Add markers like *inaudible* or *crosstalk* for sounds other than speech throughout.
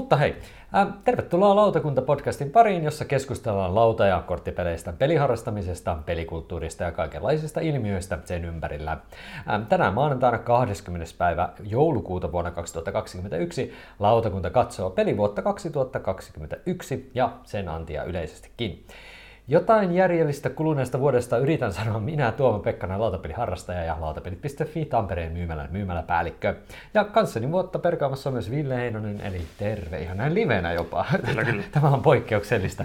Mutta hei, äh, tervetuloa Lautakunta-podcastin pariin, jossa keskustellaan lauta- ja korttipeleistä, peliharrastamisesta, pelikulttuurista ja kaikenlaisista ilmiöistä sen ympärillä. Äh, tänään maanantaina 20. päivä joulukuuta vuonna 2021 Lautakunta katsoo pelivuotta 2021 ja sen antia yleisestikin. Jotain järjellistä kuluneesta vuodesta yritän sanoa minä Tuomo Pekkanen, lautapeliharrastaja ja lautapelit.fi Tampereen myymälän myymäläpäällikkö. Ja kanssani vuotta perkaamassa on myös Ville Heinonen, eli terve ihan näin livenä jopa. Kyllä, kyllä. *laughs* Tämä on poikkeuksellista.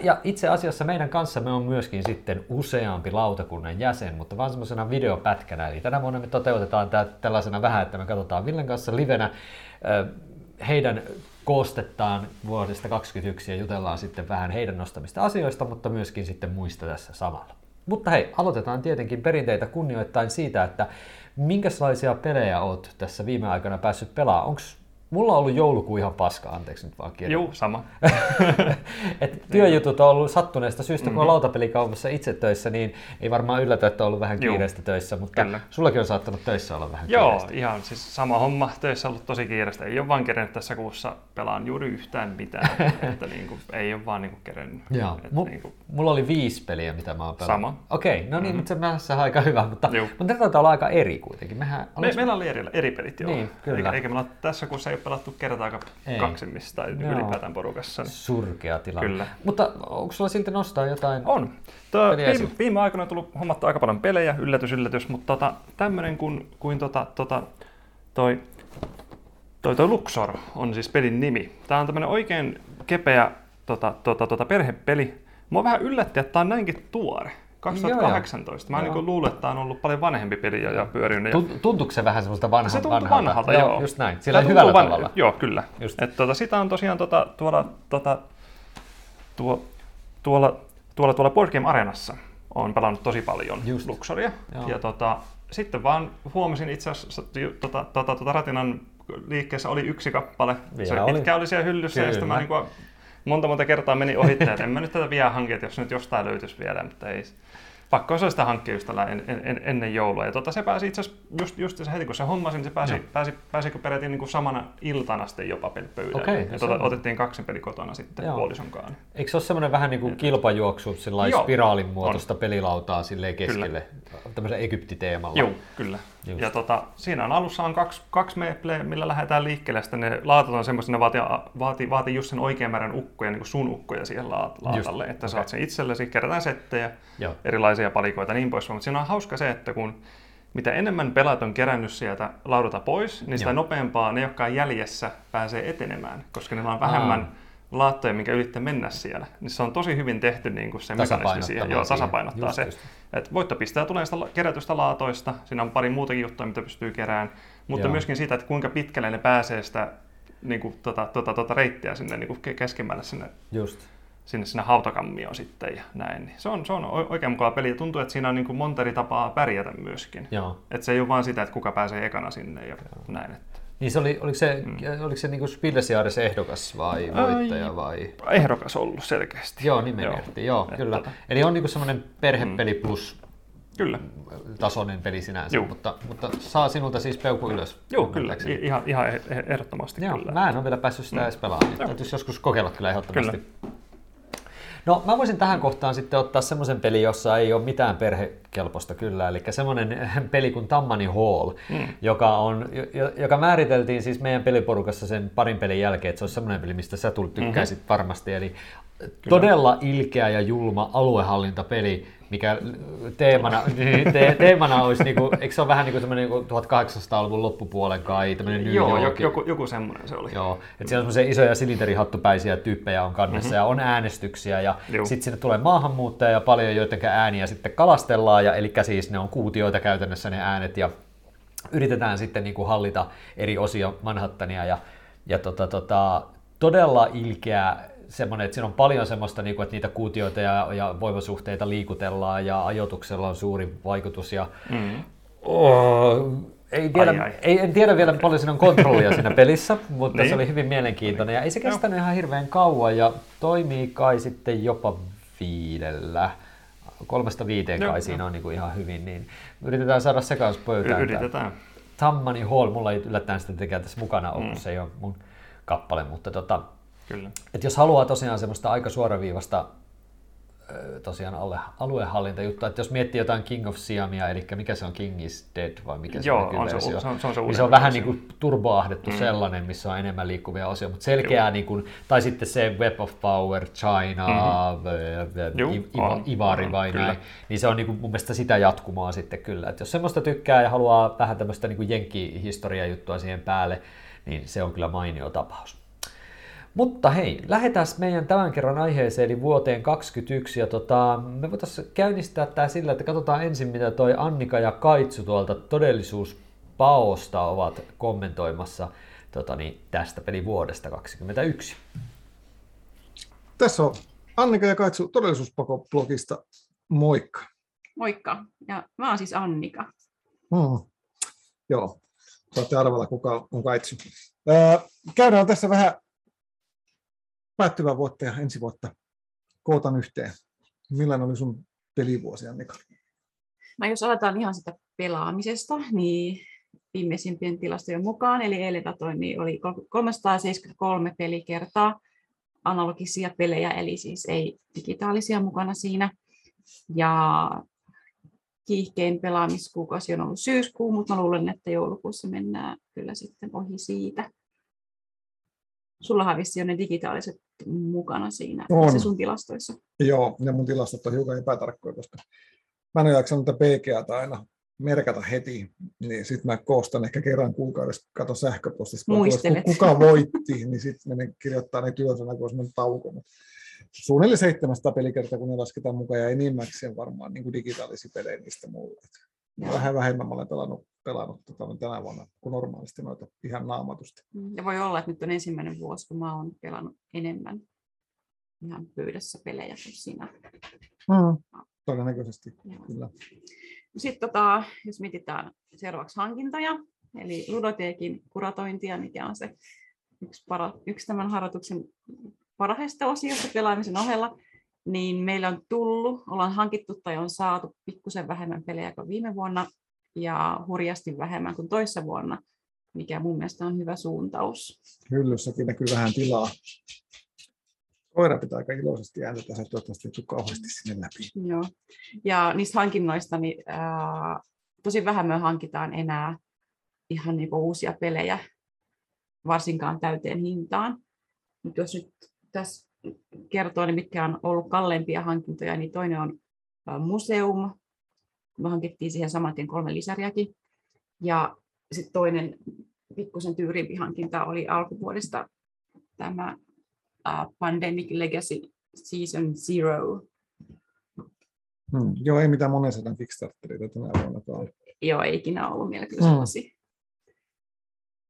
Ja itse asiassa meidän kanssamme on myöskin sitten useampi lautakunnan jäsen, mutta vaan semmoisena videopätkänä. Eli tänä vuonna me toteutetaan tällaisena vähän, että me katsotaan Villen kanssa livenä heidän koostettaan vuodesta 2021 ja jutellaan sitten vähän heidän nostamista asioista, mutta myöskin sitten muista tässä samalla. Mutta hei, aloitetaan tietenkin perinteitä kunnioittain siitä, että minkälaisia pelejä oot tässä viime aikoina päässyt pelaamaan. Onko Mulla on ollut joulukuu ihan paska, anteeksi nyt vaan Joo, sama. *laughs* Et työjutut on ollut sattuneesta syystä, kun mm-hmm. on lautapelikaupassa itse töissä, niin ei varmaan yllätä, että on ollut vähän kiireistä Joo. töissä, mutta Kyllä. sullakin on saattanut töissä olla vähän Joo, kiireistä. ihan siis sama homma. Töissä on ollut tosi kiireistä. Ei ole vaan kerennyt tässä kuussa pelaan juuri yhtään mitään. *laughs* että niin kuin, ei ole vaan niin kuin kerennyt. Joo. Että M- niin kuin... Mulla oli viisi peliä, mitä mä oon pelannut. Sama. Okei, okay, no niin, mm-hmm. mutta se on aika hyvä, mutta, mutta ne taitaa olla aika eri kuitenkin. Mehän, Me, meillä oli eri, eri pelit, joo. Niin, kyllä. Eikä, eikä meillä tässä kuussa ei ole pelattu kertaakaan kaksimista ylipäätään porukassa. Niin. Surkea tilanne. Kyllä. Mutta onko sulla silti nostaa jotain? On. Tää, viime, viime aikoina on tullut hommattu aika paljon pelejä, yllätys, yllätys, mutta tota, tämmönen kuin, kuin tota, tota, toi, toi, toi Luxor on siis pelin nimi. Tää on tämmönen oikein kepeä tota, tota, tota perhepeli. Mua vähän yllätti, että tää on näinkin tuore. 2018. Mä Joo. niin luulen, että tää on ollut paljon vanhempi peli ja, pyörinyt. Ja Tunt- Tuntuuko se vähän semmoista vanha, se tuntuu vanhalta? vanhalta, joo. Just näin, sillä hyvällä tuntuu tavalla. Joo, kyllä. Just. Et, tuota, sitä on tosiaan tuota, tuolla, tuota, tuo, tuolla, tuolla, tuolla Board Game Arenassa on pelannut tosi paljon Just. Luxoria. Joo. Ja tota, sitten vaan huomasin itse asiassa, tota, tota, tota Ratinan liikkeessä oli yksi kappale. Vielä se oli. pitkään oli siellä hyllyssä ja sitten mä Kyllä. niin kuin, monta monta kertaa meni ohitte, että en mä nyt tätä vielä hanki, että jos nyt jostain löytyisi vielä, mutta ei. Pakko se sitä hankkia just tällä en, en, en, ennen joulua. Ja tota, se pääsi itse asiassa just, just heti kun se hommasin, niin se pääsi, Joo. pääsi, pääsi peräti niin kuin samana iltana sitten jopa pöydälle. Okei, ja se tota, otettiin kaksin peli kotona sitten Joo. puolisonkaan. Eikö se ole semmoinen vähän niin kuin kilpajuoksu, Joo, spiraalin muotoista pelilautaa silleen keskelle, tämmöisen Egyptiteemalla? Joo, kyllä. Just. Ja tota, siinä on alussa on kaksi, kaksi mepleä, millä lähdetään liikkeelle. Sitten ne laatat on semmoisia, ne vaatii, vaatii, vaatii just sen oikean määrän ukkoja, niin kuin sun ukkoja siihen laat- laatalle, että okei. saat sen itsellesi, kerätään settejä, Joo. erilaisia palikoita ja niin pois. Mutta siinä on hauska se, että kun mitä enemmän pelaat on kerännyt sieltä laudalta pois, niin sitä Joo. nopeampaa ne, jotka on jäljessä, pääsee etenemään, koska niillä on vähemmän Aa. Laattoja, minkä yrittää mennä siellä. Niin se on tosi hyvin tehty niin kuin se mekanismi siihen. Joo, siihen. tasapainottaa Just, se. just. Et tulee sitä kerätystä laatoista, siinä on pari muutakin juttua, mitä pystyy kerään, mutta Joo. myöskin siitä, että kuinka pitkälle ne pääsee sitä niin kuin, tota, tota, tota reittiä sinne niin kuin ke- keskemmälle sinne, Just. sinne, sinne hautakammioon sitten ja näin. Se on, se on oikein mukava peli ja tuntuu, että siinä on niin kuin monta eri tapaa pärjätä myöskin. Joo. Et se ei ole vaan sitä, että kuka pääsee ekana sinne ja näin. Että. Niin se oli, oliko se, mm. oliko se niin Spillesjaares ehdokas vai voittaja vai? Ehdokas ollut selkeästi. Joo, nimenmerkki, joo, Et kyllä. tota- Eli on niin semmoinen perhepeli plus Kyllä. tasoinen peli sinänsä, Juu. mutta, mutta saa sinulta siis peukku ylös. Joo, kyllä. I- ihan, ihan eh- eh- ehdottomasti Joo, kyllä. mä en ole vielä päässyt sitä edes pelaamaan. Joo. Täytyisi joskus kokeilla kyllä ehdottomasti. No mä voisin tähän kohtaan sitten ottaa semmoisen pelin, jossa ei ole mitään perhekelpoista kyllä, eli semmoinen peli kuin Tammani Hall, Mm. joka, on, jo- joka määriteltiin siis meidän peliporukassa sen parin pelin jälkeen, että se olisi semmoinen peli, mistä sä tulit tykkäisit mm-hmm. varmasti, eli todella ilkeä ja julma aluehallintapeli, mikä teemana, *laughs* niin, te, teemana olisi, niinku, eikö se ole vähän niin kuin semmoinen niinku 1800-luvun loppupuolen kai, tämmöinen New Joo, jo- York, joku, joku semmoinen se oli. Joo, että siellä on semmoisia isoja silinterihattupäisiä tyyppejä on kannessa mm-hmm. ja on äänestyksiä ja sitten sinne tulee maahanmuuttajia paljon, joiden ääniä sitten kalastellaan ja eli siis ne on kuutioita käytännössä ne äänet ja yritetään sitten niin kuin hallita eri osia Manhattania ja, ja tota, tota, todella ilkeä semmoinen, että siinä on paljon semmoista, niin kuin, että niitä kuutioita ja, ja voimasuhteita liikutellaan ja ajoituksella on suuri vaikutus ja Mm. Oh, ei tiedä, Ai, ai. Ei, en tiedä vielä paljon siinä on kontrollia siinä *laughs* pelissä, mutta Niin. se oli hyvin mielenkiintoinen ja ei se kestänyt ihan hirveän kauan ja toimii kai sitten jopa viidellä. Kolmesta viiteen Joo, kai siinä on niin kuin ihan hyvin, niin yritetään saada se kanssa Y- pöytään. yritetään. Tammani Hall, mulla ei yllättäen sitä tekee tässä mukana ollut, Mm. se ei ole mun kappale, mutta tota, Kyllä. et jos haluaa tosiaan semmoista aika suoraviivasta tosiaan alle, aluehallintajuttua, että jos miettii jotain King of Siamia, eli mikä se on, King is Dead vai mikä Joo, se on, on se, se, on, se, on se, niin se on vähän niin kuin turboahdettu mm. sellainen, missä on enemmän liikkuvia osia, mutta selkeää, niin kuin, tai sitten se Web of Power, China, mm-hmm. Juu, Ivari on, vai kyllä. näin, niin se on niin kuin, mun mielestä sitä jatkumoa sitten kyllä, että jos semmoista tykkää ja haluaa vähän tämmöistä niin jenkkihistoria juttua siihen päälle, niin se on kyllä mainio tapaus. Mutta hei, lähdetään meidän tämän kerran aiheeseen, eli vuoteen 2021, ja tota, me voitaisiin käynnistää tämä sillä, että katsotaan ensin, mitä toi Annika ja Kaitsu tuolta todellisuuspaosta ovat kommentoimassa tota, niin, tästä pelivuodesta 2021. Tässä on Annika ja Kaitsu todellisuuspako-blogista. Moikka. Moikka. Ja mä oon siis Annika. Hmm. Joo, saatte arvella, kuka on Kaitsu. Öö, käydään tässä vähän päättyvää vuotta ja ensi vuotta kootan yhteen. Millainen oli sun pelivuosi, Annika? No jos aletaan ihan sitä pelaamisesta, niin viimeisimpien tilastojen mukaan, eli eilen datoin, niin oli 373 pelikertaa analogisia pelejä, eli siis ei digitaalisia mukana siinä. Ja kiihkein pelaamiskuukausi on ollut syyskuu, mutta mä luulen, että joulukuussa mennään kyllä sitten ohi siitä. Sullahan vissi on ne digitaaliset mukana siinä on. se sun tilastoissa. Joo, ja mun tilastot on hiukan epätarkkoja, koska mä en ole jaksanut tätä PGAta aina merkata heti, niin sitten mä koostan ehkä kerran kuukaudessa, katon sähköpostista, Muistelet. kuka voitti, niin sitten menen kirjoittaa ne työsana, kun olisi tauko. Mutta suunnilleen 700 pelikertaa, kun ne lasketaan mukaan, ja enimmäkseen varmaan niin kuin digitaalisia pelejä niistä mulle. Vähän vähemmän mä olen pelannut, pelannut tota, tänä vuonna kuin normaalisti noita ihan naamatusti. Mm, ja voi olla, että nyt on ensimmäinen vuosi, kun mä oon pelannut enemmän ihan pöydässä pelejä kuin sinä. Mm, todennäköisesti, Joo. kyllä. Sitten tota, jos mietitään seuraavaksi hankintoja, eli Ludoteekin kuratointia, mikä on se yksi, para, yksi tämän harjoituksen parhaista osioista pelaamisen ohella, niin meillä on tullut, ollaan hankittu tai on saatu pikkusen vähemmän pelejä kuin viime vuonna ja hurjasti vähemmän kuin toissa vuonna, mikä mun mielestä on hyvä suuntaus. Hyllyssäkin näkyy vähän tilaa. Koira pitää aika iloisesti ääntä tässä, toivottavasti ei kauheasti sinne läpi. Joo. Ja niistä hankinnoista, niin ää, tosi vähän me hankitaan enää ihan niin uusia pelejä, varsinkaan täyteen hintaan. Mutta jos nyt tässä kertoo, niin mitkä on ollut kalleimpia hankintoja, niin toinen on museum. Me hankittiin siihen saman tien kolme lisäriäkin. Ja sitten toinen pikkusen tyyrimpi hankinta oli alkuvuodesta tämä uh, Pandemic Legacy Season Zero. Hmm, joo, ei mitään monen sadan Kickstarteria tänä vuonna. Joo, ei ikinä ollut meillä kyllä sellaisia. Hmm.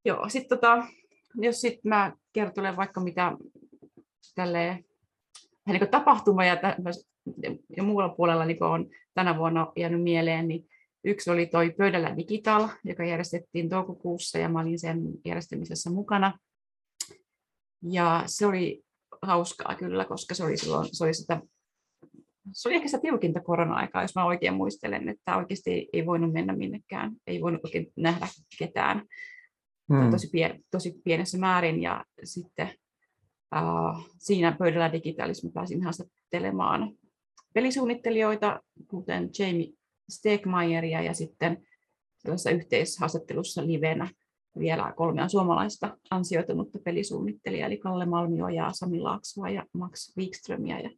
Joo, sitten tota, jos sitten mä kertoilen vaikka mitä tälleen, niin tapahtuma ja, ja muulla puolella niin on tänä vuonna jäänyt mieleen, niin yksi oli toi Pöydällä Digital, joka järjestettiin toukokuussa ja mä olin sen järjestämisessä mukana. Ja se oli hauskaa kyllä, koska se oli silloin, se oli sitä se oli ehkä sitä tiukinta korona-aikaa, jos mä oikein muistelen, että oikeasti ei voinut mennä minnekään, ei voinut oikein nähdä ketään hmm. tosi, pien, tosi pienessä määrin. Ja sitten Uh, siinä pöydällä digitaalismi pääsin haastattelemaan pelisuunnittelijoita, kuten Jamie Stegmeieria ja sitten tällaisessa yhteishaastattelussa livenä vielä kolmea suomalaista ansioitunutta pelisuunnittelijaa, eli Kalle Malmio ja Sami Laaksoa ja Max Wikströmiä. Ja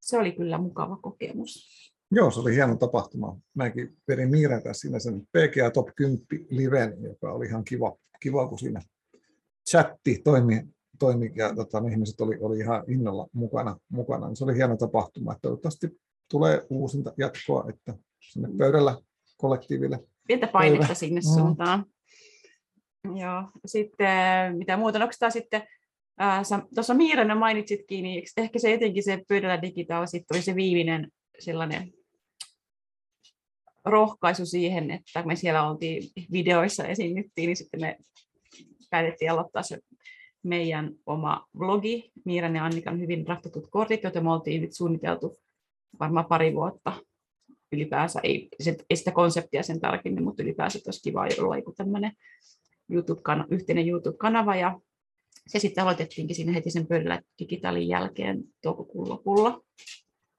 se oli kyllä mukava kokemus. Joo, se oli hieno tapahtuma. Mäkin vedin Miiren siinä sen PGA Top 10 liven, joka oli ihan kiva, kiva kun siinä chatti toimi toimi ja tota, ihmiset oli, oli ihan innolla mukana, mukana. Se oli hieno tapahtuma. Että toivottavasti tulee uusinta jatkoa, että sinne pöydällä kollektiiville. Pientä painetta pöydä. sinne mm. suuntaan. Joo. Sitten mitä muuta, onko tämä sitten tuossa Miirana mainitsitkin, niin ehkä se etenkin se pöydällä digitaali sitten oli se viimeinen sellainen rohkaisu siihen, että me siellä oltiin videoissa esiinnyttiin, niin sitten me päätettiin aloittaa se meidän oma blogi, Miiran ja Annikan hyvin rahtatut kortit, joita me oltiin nyt suunniteltu varmaan pari vuotta ylipäänsä, ei, ei sitä konseptia sen tarkemmin, mutta ylipäänsä olisi kiva olla joku tämmöinen YouTube-kanava, yhteinen YouTube-kanava, ja se sitten aloitettiinkin siinä heti sen pöydällä digitaalin jälkeen toukokuun lopulla.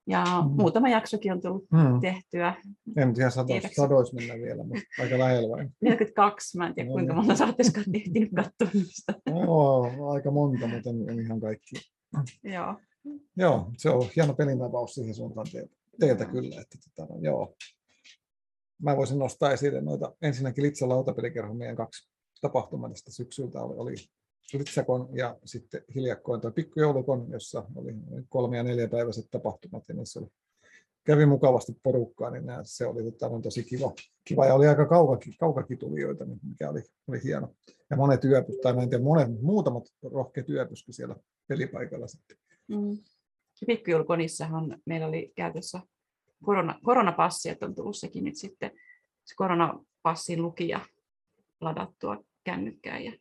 Ja mm. muutama jaksokin on tullut mm. tehtyä. En tiedä, sadois, sadois mennä vielä, mutta aika lähellä vain. 42, mä en tiedä kuinka monta saatteessa ehtinyt katsoa niistä. No, aika monta, mutta en, en ihan kaikki. Joo. Joo, se on hieno pelintavaus siihen suuntaan teiltä, teiltä kyllä. Että, tota, no, joo. Mä voisin nostaa esille noita ensinnäkin Litsa lautapelikerho meidän kaksi tapahtumaa tästä syksyltä oli, oli Litsakon ja sitten hiljakkoin tuo pikkujoulukon, jossa oli kolme- ja neljäpäiväiset tapahtumat ja niissä oli, kävi mukavasti porukkaa, niin nämä, se oli tota, tosi kiva, kiva ja oli aika kaukakin, niin mikä oli, oli hieno. Ja monet yöpys, tai en tiedä, monet, muutamat rohkeat yöpyskin siellä pelipaikalla sitten. Mm. Pikkujulkonissahan meillä oli käytössä korona, koronapassi, että on tullut sekin nyt sitten se koronapassin lukija ladattua kännykkään ja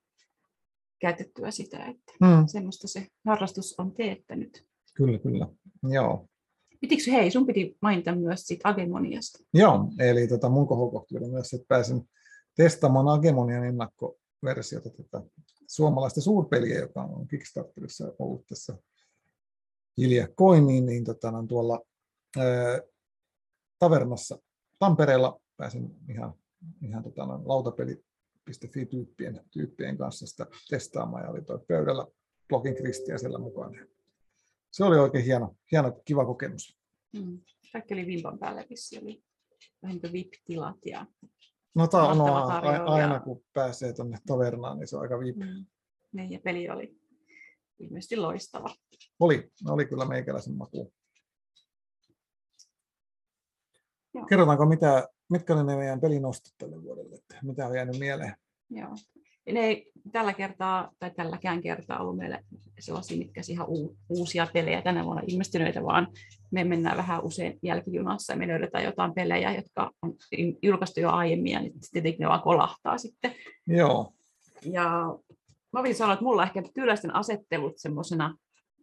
käytettyä sitä, että hmm. semmoista se harrastus on teettänyt. Kyllä, kyllä. Joo. Pitikö, hei, sun piti mainita myös siitä Agemoniasta. Joo, eli tota, mun kohokohti oli myös, että pääsin testaamaan Agemonian ennakkoversiota tätä suomalaista suurpeliä, joka on Kickstarterissa ollut tässä hiljakkoin, niin, niin tota, tuolla ää, tavernassa Tampereella pääsin ihan, ihan tota, lautapeli .fi-tyyppien tyyppien kanssa sitä testaamaan ja oli toi pöydällä blogin Kristiä siellä mukana. Se oli oikein hieno, hieno kiva kokemus. Mm. Kaikki oli vimpan päällä vissi, oli vähän niin VIP-tilat ja No tämä on no, aina kun pääsee tuonne tavernaan, niin se on aika VIP. Mm. Niin, ja peli oli ilmeisesti loistava. Oli, oli kyllä meikäläisen maku. Kerrotaanko, mitä, mitkä oli ne meidän pelinostot tälle vuodelle? Että mitä on jäänyt mieleen? Joo. Ne ei tällä kertaa tai tälläkään kertaa ollut meille sellaisia, mitkä ihan uusia pelejä tänä vuonna ilmestyneitä, vaan me mennään vähän usein jälkijunassa ja me löydetään jotain pelejä, jotka on julkaistu jo aiemmin ja niin tietenkin ne vaan kolahtaa sitten. Joo. Ja mä voisin sanoa, että mulla ehkä työläisten asettelut semmoisena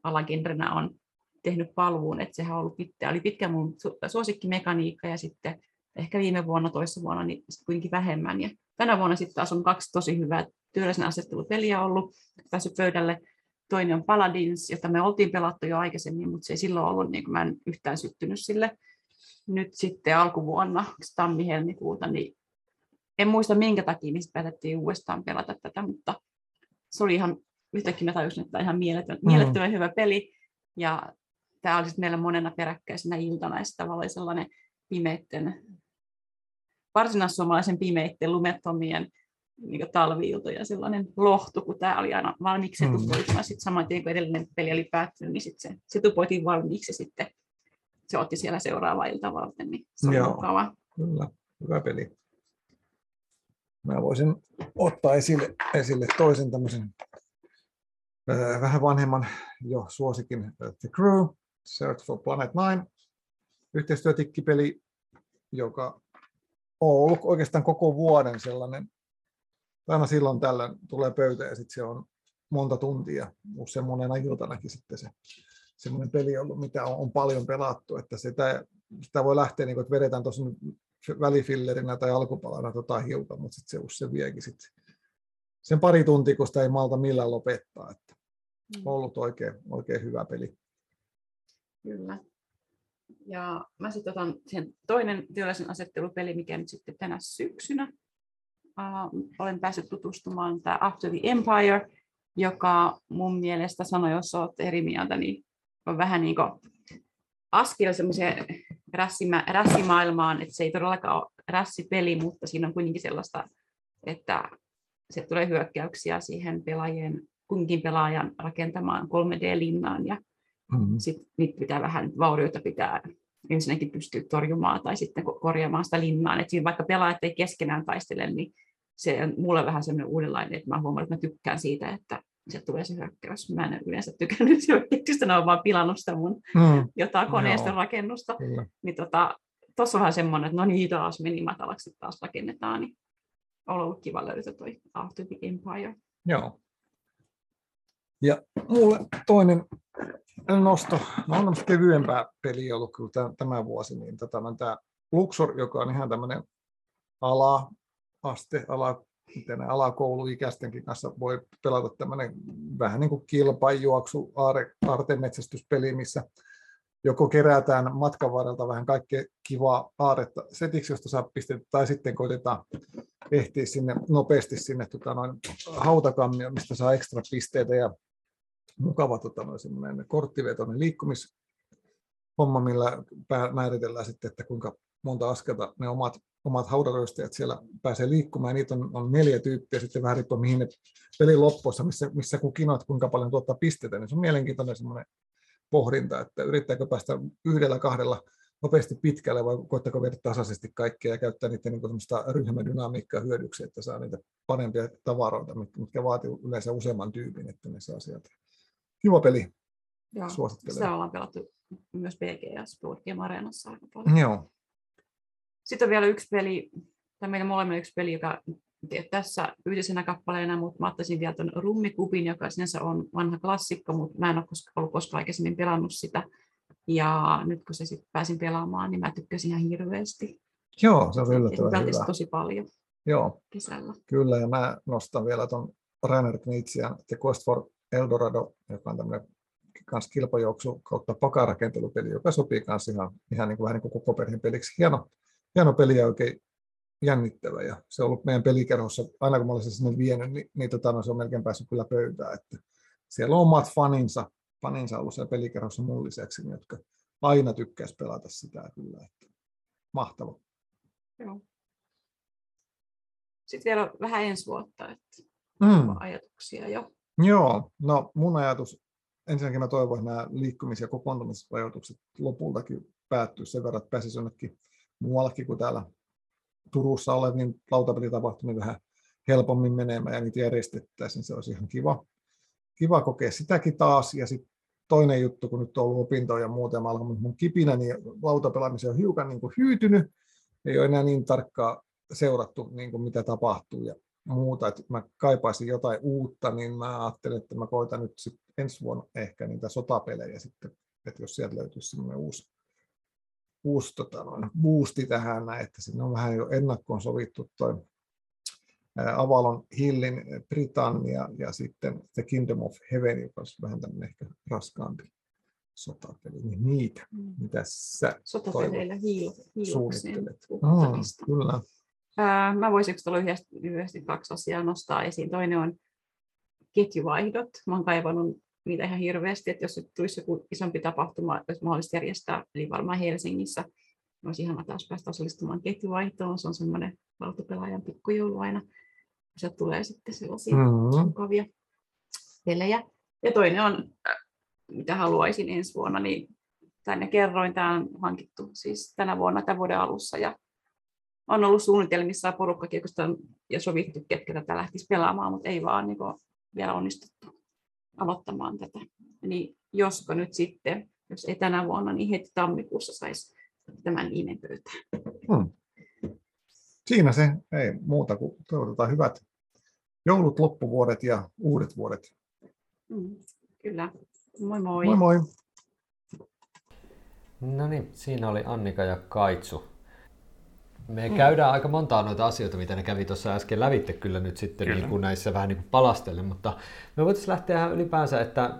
alagenrenä on tehnyt paluun, että sehän on ollut pitkä, oli pitkä mun suosikkimekaniikka ja sitten ehkä viime vuonna, toissa vuonna, niin kuitenkin vähemmän. Ja tänä vuonna sitten taas on kaksi tosi hyvää työläisen asettelupeliä ollut, päässyt pöydälle. Toinen on Paladins, jota me oltiin pelattu jo aikaisemmin, mutta se ei silloin ollut, niin kuin mä en yhtään syttynyt sille. Nyt sitten alkuvuonna, tammi-helmikuuta, niin en muista minkä takia, niin päätettiin uudestaan pelata tätä, mutta se oli ihan, yhtäkkiä mä tajusin, että ihan mielettömän, mm. mielettömän hyvä peli. Ja tämä oli meillä monena peräkkäisenä iltana ja tavallaan sellainen pimeitten, varsinaissuomalaisen pimeitten lumettomien niin talviilto ja sellainen lohtu, kun tämä oli aina valmiiksi mm. tupoituna. Sitten saman tien, kun edellinen peli oli päättynyt, niin sitten se, se tupoitiin valmiiksi sitten se otti siellä seuraava ilta varten, niin se Joo, mukava. Kyllä, hyvä peli. Mä voisin ottaa esille, esille toisen tämmöisen äh, vähän vanhemman jo suosikin äh, The Crew, Search for Planet Nine, yhteistyötikkipeli, joka on ollut oikeastaan koko vuoden sellainen, aina silloin tällä tulee pöytä ja sitten se on monta tuntia, usein monena iltanakin sitten se semmoinen peli ollut, mitä on, on paljon pelattu, että sitä, sitä voi lähteä, niin kuin, että vedetään tuossa välifillerinä tai alkupalana tota hiukan, mutta sitten se usein viekin sitten sen pari tuntia, kun sitä ei malta millään lopettaa. Että on mm. ollut oikein, oikein hyvä peli. Kyllä. Ja mä sitten otan sen toinen työläisen asettelupeli, mikä nyt sitten tänä syksynä. Uh, olen päässyt tutustumaan tämä After the Empire, joka mun mielestä sanoi, jos olet eri mieltä, niin on vähän niin kuin askel semmoiseen rässimä, rässimaailmaan, että se ei todellakaan ole rässipeli, mutta siinä on kuitenkin sellaista, että se tulee hyökkäyksiä siihen pelaajien, kunkin pelaajan rakentamaan 3D-linnaan ja mm-hmm. sitten niitä pitää vähän vaurioita pitää ensinnäkin pystyä torjumaan tai sitten korjaamaan sitä linnaa. Et siinä vaikka pelaajat ei keskenään taistele, niin se on mulle vähän semmoinen uudenlainen, että mä huomaan, että mä tykkään siitä, että se tulee se hyökkäys. Mä en yleensä tykännyt *laughs* hyökkäyksistä, ne on vaan pilannut sitä mun mm. jotain koneiston rakennusta. Kyllä. Niin tota, tuossa on vähän semmoinen, että no niin, taas meni matalaksi, taas rakennetaan, niin on ollut kiva löytää toi After the Empire. Joo. Ja mulle toinen nosto, no on kevyempää peli ollut kyllä tämä vuosi, niin tota, tämä Luxor, joka on ihan tämmöinen ala-aste, ala miten alakouluikäistenkin kanssa voi pelata tämmöinen vähän niin kuin kilpajuoksu, aartemetsästyspeli, missä joko kerätään matkan varrelta vähän kaikkea kivaa aaretta setiksi, josta saa pistettä, tai sitten koitetaan ehtiä sinne nopeasti sinne tota, noin hautakammio, mistä saa ekstra pisteitä ja mukava tota, semmoinen korttivetoinen liikkumishomma, millä määritellään sitten, että kuinka monta askelta ne omat, omat haudaroistajat siellä pääsee liikkumaan. Niitä on, on neljä tyyppiä, sitten vähän riippuu mihin ne pelin loppuissa, missä, missä kukin on, kuinka paljon tuottaa pisteitä, niin se on mielenkiintoinen semmoinen pohdinta, että yrittääkö päästä yhdellä, kahdella nopeasti pitkälle vai koettako viedä tasaisesti kaikkea ja käyttää niiden niin ryhmädynamiikkaa hyödyksi, että saa niitä parempia tavaroita, mitkä vaatii yleensä useamman tyypin, että ne saa sieltä. Kiva peli. Joo, Suosittelen. sitä ollaan pelattu myös BGS Board Game Arenassa aika paljon. Joo. Sitten on vielä yksi peli, tai meillä molemmilla yksi peli, joka tässä yhdisenä kappaleena, mutta mä ottaisin vielä tuon Rummikubin, joka sinänsä on vanha klassikko, mutta mä en ole koskaan, ollut koskaan aikaisemmin pelannut sitä. Ja nyt kun se sitten pääsin pelaamaan, niin mä tykkäsin ihan hirveästi. Joo, se on yllättävän hyvä. tosi paljon Joo, kesällä. kyllä, ja mä nostan vielä tuon Rainer Knitsian The Quest for Eldorado, joka on tämmöinen kans kilpajuoksu kautta pakarakentelupeli, joka sopii myös ihan, ihan niin kuin, vähän niin kuin koko perheen peliksi. Hieno, hieno peli ja oikein jännittävä. Ja se on ollut meidän pelikerhossa, aina kun mä olen sen sinne vienyt, niin, niin tota, no, se on melkein päässyt kyllä pöytään. Että siellä on omat faninsa, faninsa ollut siellä pelikerhossa mun lisäksi, niin jotka aina tykkäisi pelata sitä kyllä. Että mahtava. Joo. Sitten vielä vähän ensi vuotta, että Mm. ajatuksia jo. Joo, no mun ajatus, ensinnäkin mä toivon, että nämä liikkumis- ja kokoontumisrajoitukset lopultakin päättyy sen verran, että pääsisi jonnekin muuallekin kuin täällä Turussa oleviin lautapelitapahtumiin vähän helpommin menemään ja niitä järjestettäisiin, se olisi ihan kiva, kiva kokea sitäkin taas. Ja sitten toinen juttu, kun nyt on ollut opintoja ja mä alkanut mun kipinä, niin lautapelaamiseen on hiukan niin kuin hyytynyt, ei ole enää niin tarkkaa seurattu, niin kuin mitä tapahtuu. Ja muuta, että mä kaipaisin jotain uutta, niin mä ajattelin, että mä koitan nyt sit ensi vuonna ehkä niitä sotapelejä sitten, että jos sieltä löytyisi semmoinen uusi, uusi tota noin, boosti tähän, näin, että sinne on vähän jo ennakkoon sovittu toi Avalon Hillin Britannia ja sitten The Kingdom of Heaven, joka olisi vähän tämmöinen ehkä raskaampi sotapeli, niin niitä, Mm. mitä sä Sotapeleillä hiil- hiilokseen suunnittelet? Puhuttamista. kyllä. Ää, Mä voisin lyhyesti, lyhyesti kaksi asiaa nostaa esiin. Toinen on ketjuvaihdot. Mä oon kaivannut niitä ihan hirveästi, että jos nyt tulisi joku isompi tapahtuma, jos mahdollista järjestää, eli varmaan Helsingissä, olisi ihana taas päästä osallistumaan ketjuvaihtoon. Se on semmoinen lautapelaajan pikkujoulu aina. Sieltä tulee sitten sellaisia Mm, mukavia pelejä. Ja toinen on, mitä haluaisin ensi vuonna, niin tänne kerroin, tämä on hankittu siis tänä vuonna, tämän vuoden alussa, ja on ollut suunnitelmissa ja porukkakin oikeastaan ja sovittu, ketkä tätä lähtisi pelaamaan, mutta ei vaan niin kuin, vielä onnistuttu aloittamaan tätä. Niin josko nyt sitten, jos ei tänä vuonna, niin heti tammikuussa saisi tämän nimen pöytään. Hmm. Siinä se, ei muuta kuin toivotetaan hyvät joulut, loppuvuodet ja uudet vuodet. Mm, kyllä. Moi moi. Moi moi! No niin, siinä oli Annika ja Kaitsu. Me mm. käydään aika montaa noita asioita, mitä ne kävi tuossa äsken lävitte kyllä nyt sitten Kyllä. Niin kuin näissä vähän niin kuin palastellen, mutta me voitaisiin lähteä ihan ylipäänsä, että,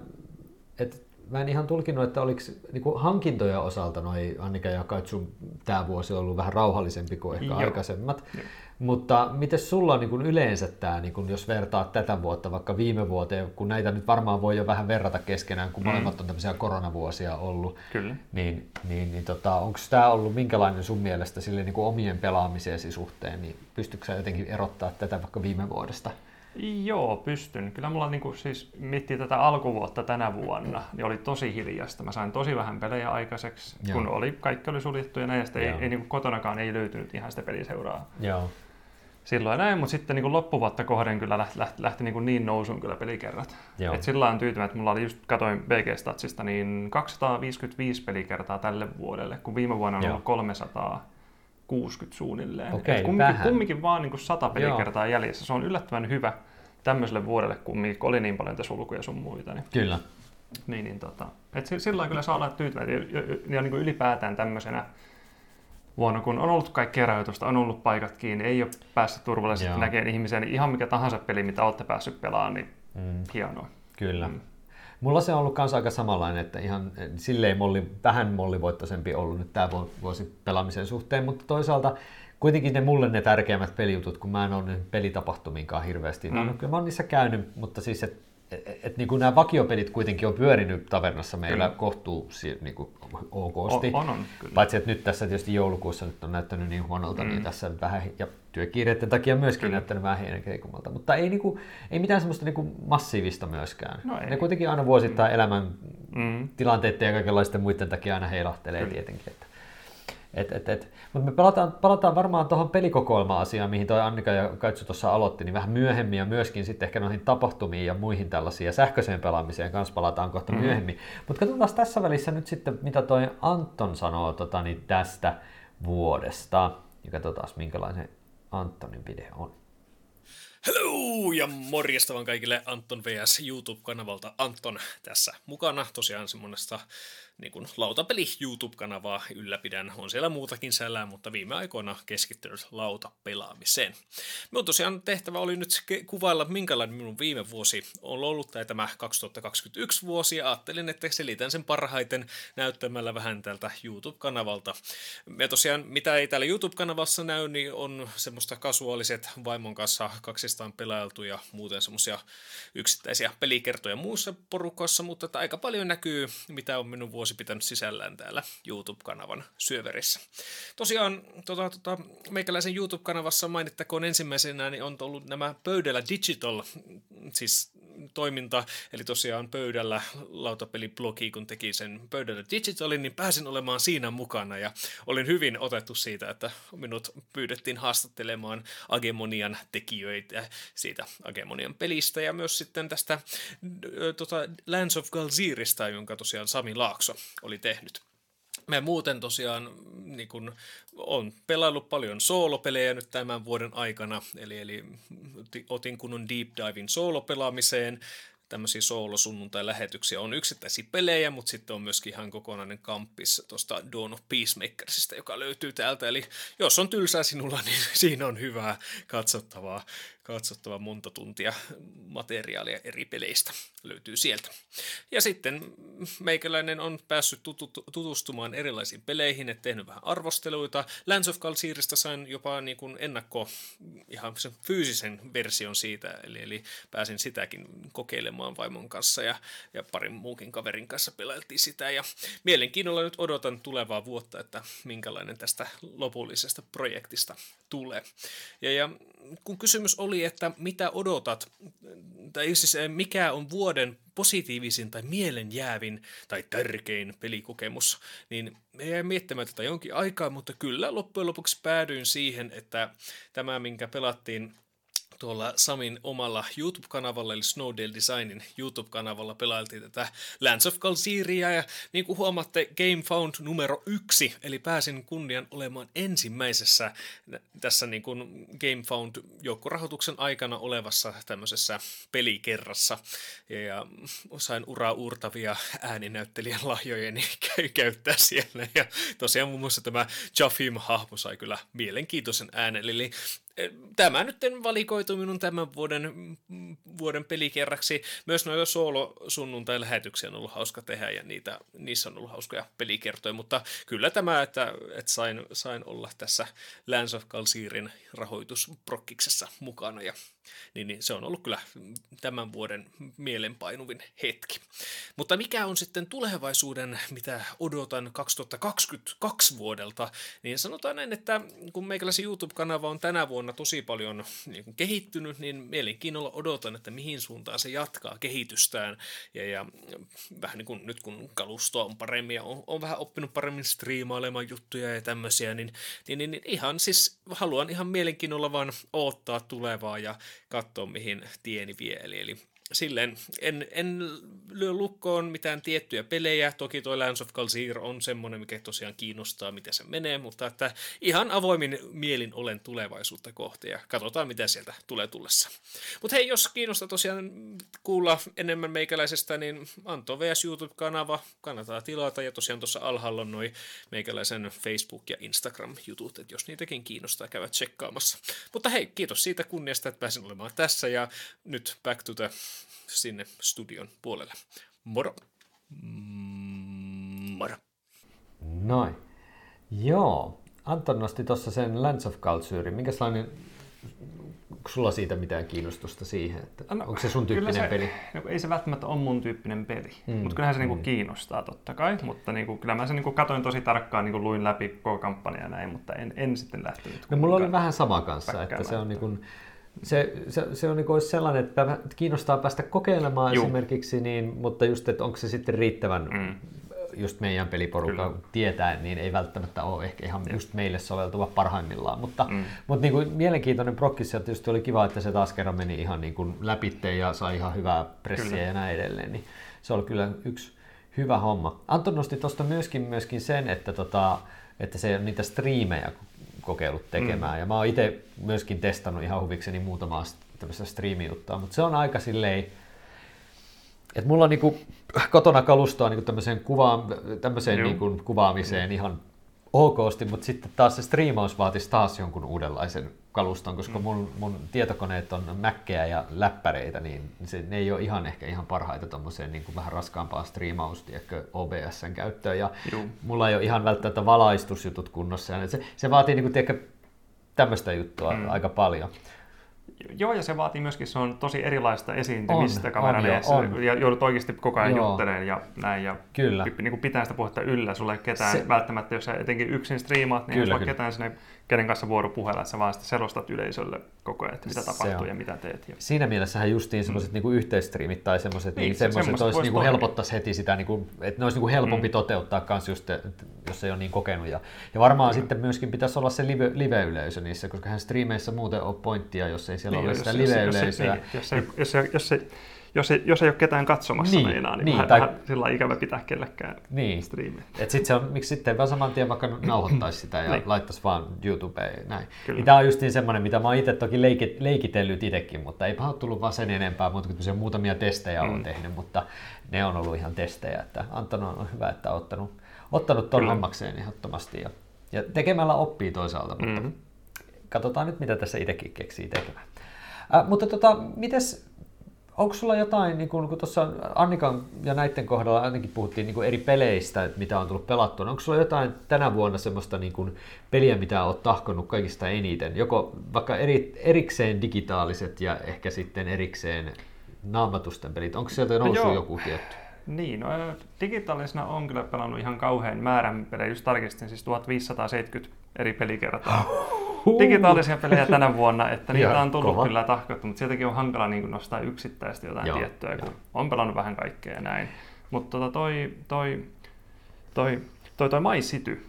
että mä en ihan tulkinut, että oliko niin kuin hankintojen osalta noi Annika ja Kaitsu tämä vuosi ollut vähän rauhallisempi kuin ehkä Joo. aikaisemmat. Joo. Mutta miten sulla on niin kuin yleensä tämä, niin kuin jos vertaat tätä vuotta vaikka viime vuoteen, kun näitä nyt varmaan voi jo vähän verrata keskenään, kun Mm. molemmat on tämmöisiä koronavuosia ollut, Kyllä. niin, niin, niin tota, onko tämä ollut minkälainen sun mielestä sille niin kuin omien pelaamisesi suhteen, niin pystytkö sä jotenkin erottaa tätä vaikka viime vuodesta? Joo, pystyn. Kyllä mulla niinku siis miettii tätä alkuvuotta tänä vuonna, niin oli tosi hiljasta. Mä sain tosi vähän pelejä aikaiseksi, Joo. kun oli, kaikki oli suljettu ja näistä ei, ei niinku kotonakaan ei löytynyt ihan sitä peliseuraa Joo. Silloin näin, mutta sitten niinku loppuvuotta kohden kyllä lähti, lähti, lähti niinku niin nousuun kyllä pelikerrat. Joo. Et sillä on tyytyväinen, että mulla oli just, katoin BG Statsista, niin 255 pelikertaa tälle vuodelle, kun viime vuonna on Joo. ollut 360 suunnilleen. Et kumminkin, vähän. kumminkin vaan niin 100 pelikertaa jäljessä. Se on yllättävän hyvä tämmöiselle vuodelle, kumminkin, kun oli niin paljon sulkuja sun muita. Niin, Kyllä. niin, niin tota, et si- sillä kyllä saa olla tyytyväinen. Ja, ja, ja niin kuin ylipäätään tämmöisenä huono, kun on ollut kaikkea rajoitusta, on ollut paikat kiinni, ei ole päässyt turvallisesti Joo. näkemään ihmisiä, niin ihan mikä tahansa peli, mitä olette päässyt pelaamaan, niin Mm. hienoa. Kyllä. Mm. Mulla se on ollut kanssa aika samanlainen, että ihan eh, silleen molli, vähän mollivoittoisempi ollut nyt tämä vuosi pelaamisen suhteen, mutta toisaalta kuitenkin ne mulle ne tärkeimmät pelijutut, kun mä en ole pelitapahtumiinkaan hirveästi. Mm. No, kyllä mä oon niissä käynyt, mutta siis että et, et, niin kuin nämä vakiopelit kuitenkin on pyörinyt tavernassa meillä Kyllä. kohtuu niin kuin okosti. On, on, on kyllä. Paitsi että nyt tässä tietysti joulukuussa nyt on näyttänyt niin huonolta, mm. niin tässä vähän, ja työkiireiden takia myöskin Kyllä. näyttänyt vähän heinäkeikummalta. Mutta ei, niinku, ei mitään semmoista niinku massiivista myöskään. No ei. Ne kuitenkin aina vuosittain elämän Mm. tilanteiden ja kaikenlaisten muiden takia aina heilahtelee tietenkin. Että, et, et, et. Mutta me palataan, palataan varmaan tuohon pelikokoelma-asiaan, mihin toi Annika ja Kaitsu tuossa aloitti, niin vähän myöhemmin ja myöskin sitten ehkä noihin tapahtumiin ja muihin tällaisiin ja sähköiseen pelaamiseen kanssa palataan kohta Mhm. myöhemmin. Mutta katsotaan tässä välissä nyt sitten, mitä toi Anton sanoo tota, niin tästä vuodesta. Ja katsotaan, minkälainen Antonin video on. Hello ja morjesta vaan kaikille Anton VS YouTube-kanavalta. Anton tässä mukana. Tosiaan semmoista niin kuin lautapeli YouTube-kanavaa ylläpidän. On siellä muutakin sällää, mutta viime aikoina keskittynyt lautapelaamiseen. Minun tosiaan tehtävä oli nyt kuvailla, minkälainen minun viime vuosi on ollut, tai tämä 2021 vuosi, ja ajattelin, että selitän sen parhaiten näyttämällä vähän tältä YouTube-kanavalta. Ja tosiaan, mitä ei täällä YouTube-kanavassa näy, niin on semmoista kasuaaliset vaimon kanssa kaksistaan pelailtu ja muuten semmoisia yksittäisiä pelikertoja muussa porukassa, mutta aika paljon näkyy, mitä on minun vuosi pitänyt sisällään täällä YouTube-kanavan syöverissä. Tosiaan tota, tota, meikäläisen YouTube-kanavassa mainittakoon ensimmäisenä, niin on ollut nämä Pöydällä Digital, siis toiminta, eli tosiaan pöydällä lautapeliblogi, kun teki sen pöydällä digitalin, niin pääsin olemaan siinä mukana. Ja olin hyvin otettu siitä, että minut pyydettiin haastattelemaan Agemonian tekijöitä siitä Agemonian pelistä. Ja myös sitten tästä tota, Lands of Galzirista, jonka tosiaan Sami Laakso oli tehnyt. Mä muuten tosiaan niin kun, on pelaillut paljon soolopelejä nyt tämän vuoden aikana, eli, eli oti- otin kunnon deep divin soolopelaamiseen, tämmöisiä soolosunnuntai-lähetyksiä. On yksittäisiä pelejä, mutta sitten on myöskin ihan kokonainen kamppis tuosta Dawn of Peacemakersista, joka löytyy täältä. Eli jos on tylsää sinulla, niin *laughs* siinä on hyvää katsottavaa, katsottavaa monta tuntia materiaalia eri peleistä löytyy sieltä. Ja sitten meikäläinen on päässyt tutu- tutustumaan erilaisiin peleihin, et tehnyt vähän arvosteluita. Lands of Galsirista sain jopa niin kuin ennakko ihan sen fyysisen version siitä, eli, eli pääsin sitäkin kokeilemaan vaimon kanssa ja, ja parin muukin kaverin kanssa pelailtiin sitä. Ja mielenkiinnolla nyt odotan tulevaa vuotta, että minkälainen tästä lopullisesta projektista tulee. Ja, ja kun kysymys oli, että mitä odotat, tai siis eh, mikä on vuoden positiivisin tai mielenjäävin tai tärkein pelikokemus, niin me jäi miettimään tätä jonkin aikaa, mutta kyllä loppujen lopuksi päädyin siihen, että tämä, minkä pelattiin tuolla Samin omalla YouTube-kanavalla, eli Snowdale Designin YouTube-kanavalla pelailtiin tätä Lands of Galsiria, ja niin kuin huomaatte, Game Found numero yksi, eli pääsin kunnian olemaan ensimmäisessä tässä niin kuin Game Found joukkorahoituksen aikana olevassa tämmöisessä pelikerrassa, ja, sain uraa uurtavia ääninäyttelijän lahjojeni *laughs* käy- käyttää siellä, ja tosiaan muun muassa tämä Jafim-hahmo sai kyllä mielenkiintoisen äänen, eli tämä nyt valikoitu minun tämän vuoden, vuoden pelikerraksi. Myös noita soolo-sunnuntai-lähetyksiä on ollut hauska tehdä ja niitä, niissä on ollut hauskoja pelikertoja, mutta kyllä tämä, että, että sain, sain olla tässä Lands of Galsirin rahoitusprokkiksessa mukana ja niin, niin se on ollut kyllä tämän vuoden mielenpainuvin hetki. Mutta mikä on sitten tulevaisuuden, mitä odotan 2022 vuodelta, niin sanotaan näin, että kun meikäläisen YouTube-kanava on tänä vuonna tosi paljon niin kuin kehittynyt, niin mielenkiinnolla odotan, että mihin suuntaan se jatkaa kehitystään. Ja, ja vähän niin kuin nyt kun kalustoa on paremmin ja on, on vähän oppinut paremmin striimailemaan juttuja ja tämmöisiä, niin, niin, niin, niin ihan siis haluan ihan mielenkiinnolla vaan odottaa tulevaa ja katsoa, mihin tieni vie. Eli, eli silleen, en, en lyö lukkoon mitään tiettyjä pelejä. Toki toi Lands of Kalsir on semmoinen, mikä tosiaan kiinnostaa, miten se menee, mutta että ihan avoimin mielin olen tulevaisuutta kohti ja katsotaan, mitä sieltä tulee tullessa. Mutta hei, jos kiinnostaa tosiaan kuulla enemmän meikäläisestä, niin Anto VS YouTube-kanava kannattaa tilata ja tosiaan tuossa alhaalla on noin meikäläisen Facebook- ja Instagram-jutut, että jos niitäkin kiinnostaa, käydä tsekkaamassa. Mutta hei, kiitos siitä kunniasta, että pääsin olemaan tässä ja nyt back to the sinne studion puolelle. Moro! Moro! Noin. Joo. Anton nosti tuossa sen Lands of Culture. Minkälainen, onko sulla siitä mitään kiinnostusta siihen? Että No, onko se sun kyllä tyyppinen se, peli? No, ei se välttämättä ole mun tyyppinen peli, Mm, mm. mutta kyllähän se niinku mm. kiinnostaa totta kai. Mutta niinku, kyllä mä sen niinku katoin tosi tarkkaan, niinku luin läpi koko kampanja ja näin, mutta en, en sitten lähtenyt. No mulla oli vähän sama kanssa, että se on, päkkäämään. Se, se, se on niin kuin sellainen, että kiinnostaa päästä kokeilemaan Juu. esimerkiksi, niin, mutta just, että onko se sitten riittävän Mm. just meidän peliporukka Kyllä. tietää, niin ei välttämättä ole ehkä ihan just meille soveltuva parhaimmillaan. Mutta, mm. Mutta niin kuin mielenkiintoinen prokkis, ja tietysti oli kiva, että se taas kerran meni ihan niin kuin läpitte ja sai ihan hyvää pressiä Kyllä. ja näin edelleen. Niin se oli kyllä yksi hyvä homma. Anton nosti tuosta myöskin, myöskin sen, että, tota, että se on niitä striimejä kokeillut tekemään. Mm. Ja mä oon itse myöskin testannut ihan huvikseni muutamaa tämmöistä striimijuttua, mutta se on aika silleen, et mulla on niinku kotona kalustoa niinku tämmöiseen, kuvaan, tämmöiseen niinku kuvaamiseen ihan okosti, mutta sitten taas se striimaus vaatisi taas jonkun uudenlaisen kaluston, koska mun, mun tietokoneet on Mäkkejä ja läppäreitä, niin se, ne ei ole ihan ehkä ihan parhaita tommoseen niin vähän raskaampaan striimaus, tiedätkö, OBSn käyttöön. Ja Juu. mulla ei ole ihan välttämättä valaistusjutut kunnossa. Ja se, se vaatii niin kuin, tiedätkö, tämmöistä juttua mm. aika paljon. Joo, ja se vaatii myöskin, se on tosi erilaista esiintymistä On, kameran on edessä, on. ja joudut oikeasti koko ajan juttelemaan ja näin, ja Kyllä. niin kuin pitää sitä puhetta yllä, sulle ketään Se- välttämättä, jos sä etenkin yksin striimaat, niin Kyllä, kyllä, ei kyllä. ketään sinne, kenen kanssa vuoropuhella, että sä vaan selostat yleisölle koko ajan, että mitä tapahtuu on. ja mitä teet. Ja... Siinä mielessähän justiin semmoiset mm. niinku yhteisstriimit tai semmoiset, niin, Niin, se- semmoiset semmoiset olisi niinku helpottaisi heti sitä, niinku, että ne olisi niinku helpompi Mm. toteuttaa kans just, jos ei ole niin kokenut. Ja, ja varmaan Kyllä. sitten myöskin pitäisi olla se live, live-yleisö niissä, koska hän striimeissä muuten ole pointtia, jos ei siellä Niin, ole jos- sitä jos- jos- live-yleisöä. Niin, jos, jos, ei- jos, ei- jos, ei- jos ei ole ketään katsomassa Niin, meinaa, niin, niin, vähän, tai- vähän sillä ikävä pitää kellekään Niin. striimiä. Et sit se on, miksi sitten ei vaan saman tien vaikka nauhoittaisi sitä ja Niin. laittaisi vaan YouTubeen näin. Kyllä. Niin tämä on just niin semmoinen, mitä mä oon itse toki leiki, leikitellyt itsekin, mutta eipä ole tullut vaan sen enempää, mutta kun se muutamia testejä mm. on Mm. tehnyt, mutta ne on ollut ihan testejä. Että Anton on hyvä, että on ottanut, ottanut ton Kyllä. hommakseen ehdottomasti. Ja, ja tekemällä oppii toisaalta, mutta Mhm. katsotaan nyt, mitä tässä itsekin keksii tekemään. Äh, mutta tota, mites, onko sulla jotain, niin kun, kun tuossa Annikan ja näiden kohdalla ainakin puhuttiin niin eri peleistä, että mitä on tullut pelattua, niin onko sulla jotain tänä vuonna semmoista niin kun peliä, mitä olet tahkonut kaikista eniten? Joko vaikka eri, erikseen digitaaliset ja ehkä sitten erikseen naamatusten pelit. Onko sieltä noussut joo. joku tietty? Niin, no, digitaalisena on kyllä pelannut ihan kauhean määrän pelejä, just tarkistin, siis 1570 eri pelikertaa. *laughs* Digitaalisia pelejä tänä vuonna, että niitä Ihan on tullut kova. kyllä tahkottu, mutta sieltäkin on hankala niin kuin nostaa yksittäisesti jotain Joo, tiettyä, kun joo. on pelannut vähän kaikkea ja näin. Mutta tota toi, toi, toi, toi, toi My City,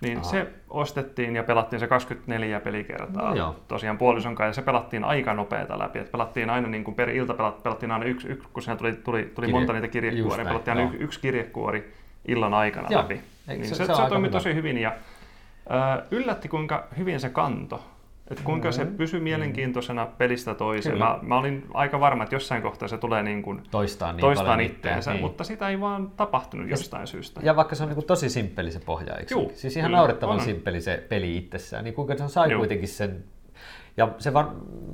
niin Aha. se ostettiin ja pelattiin se 24 pelikertaa No joo. tosiaan puolison kanssa, ja se pelattiin aika nopeata läpi. Et pelattiin aina niin kuin per ilta pelat, pelattiin aina yksi, yksi kun siinä tuli, tuli, tuli Kirje- monta niitä kirjekuoria, pelattiin aina yksi, yksi kirjekuori illan aikana Joo. läpi. Eikö Niin se- se, se se, toimi hyvä. tosi hyvin ja yllätti kuinka hyvin se kanto. Että kuinka se pysyi mielenkiintoisena pelistä toiseen. Kyllä. Mä, mä olin aika varma, että jossain kohtaa se tulee niin kuin Toistaa niin toistaan itteensä, niin. mutta sitä ei vaan tapahtunut jostain syystä. Ja vaikka se on niin tosi simppeli se pohja, eikö? Juu, siis ihan naurettavan simppeli se peli itsessään, niin kuinka se sai Juu. kuitenkin sen, ja se var,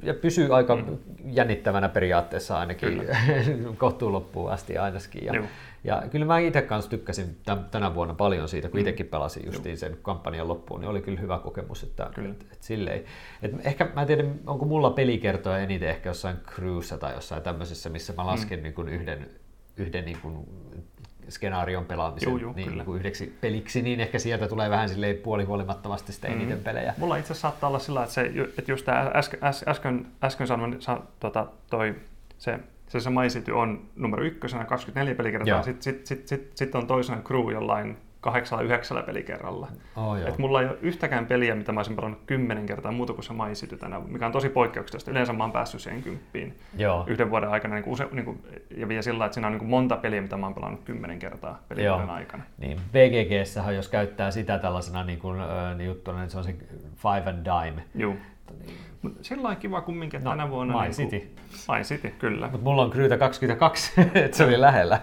ja pysyy aika mm. jännittävänä periaatteessa ainakin *laughs* kohtuun loppuun asti ainakin. Ja, ja kyllä mä itse kanssa tykkäsin täm- tänä vuonna paljon siitä, kun Mm. itsekin pelasin justiin sen kampanjan loppuun, niin oli kyllä hyvä kokemus, että Kyllä. et, et silleen. Et ehkä mä en tiedä, onko mulla pelikertoja eniten ehkä jossain Crewssa tai jossain tämmöisessä, missä mä lasken mm. niin kuin yhden, yhden niin kuin skenaarion pelaamisen Juu, juu, niin, kyllä. niin kuin yhdeksi peliksi, niin ehkä sieltä tulee vähän silleen puolihuolimattomasti sitä eniten Mm. pelejä. Mulla itse asiassa saattaa olla sillä, että, se, että just tämä äsken, äs- äsken, äsken sanoin, sa, tota, toi, se, se, se My City on numero ykkösenä 24 Joo. pelikertaa, sitten sit, sit, sit, sit on toisena Crew jollain kahdeksalla yhdeksällä pelikerralla. Oh, joo. Et mulla ei ole yhtäkään peliä, mitä mä olisin pelannut kymmenen kertaa muuta kuin se maisity tänä, mikä on tosi poikkeuksellista. Yleensä mä oon päässyt siihen kymppiin Joo. yhden vuoden aikana. Niin kuin use, niin kuin, ja vielä sillä, että siinä on niin kuin monta peliä, mitä mä oon pelannut kymmenen kertaa pelivuoden Joo. aikana. Niin, BGGssähän jos käyttää sitä tällaisena niin kuin, niin juttuna, niin se on se five and dime. Joo. Mut sillä on kiva kumminkin, että No, tänä vuonna... My niin City. My City, kyllä. Mutta mulla on Kryytä 22, *laughs* että se oli lähellä.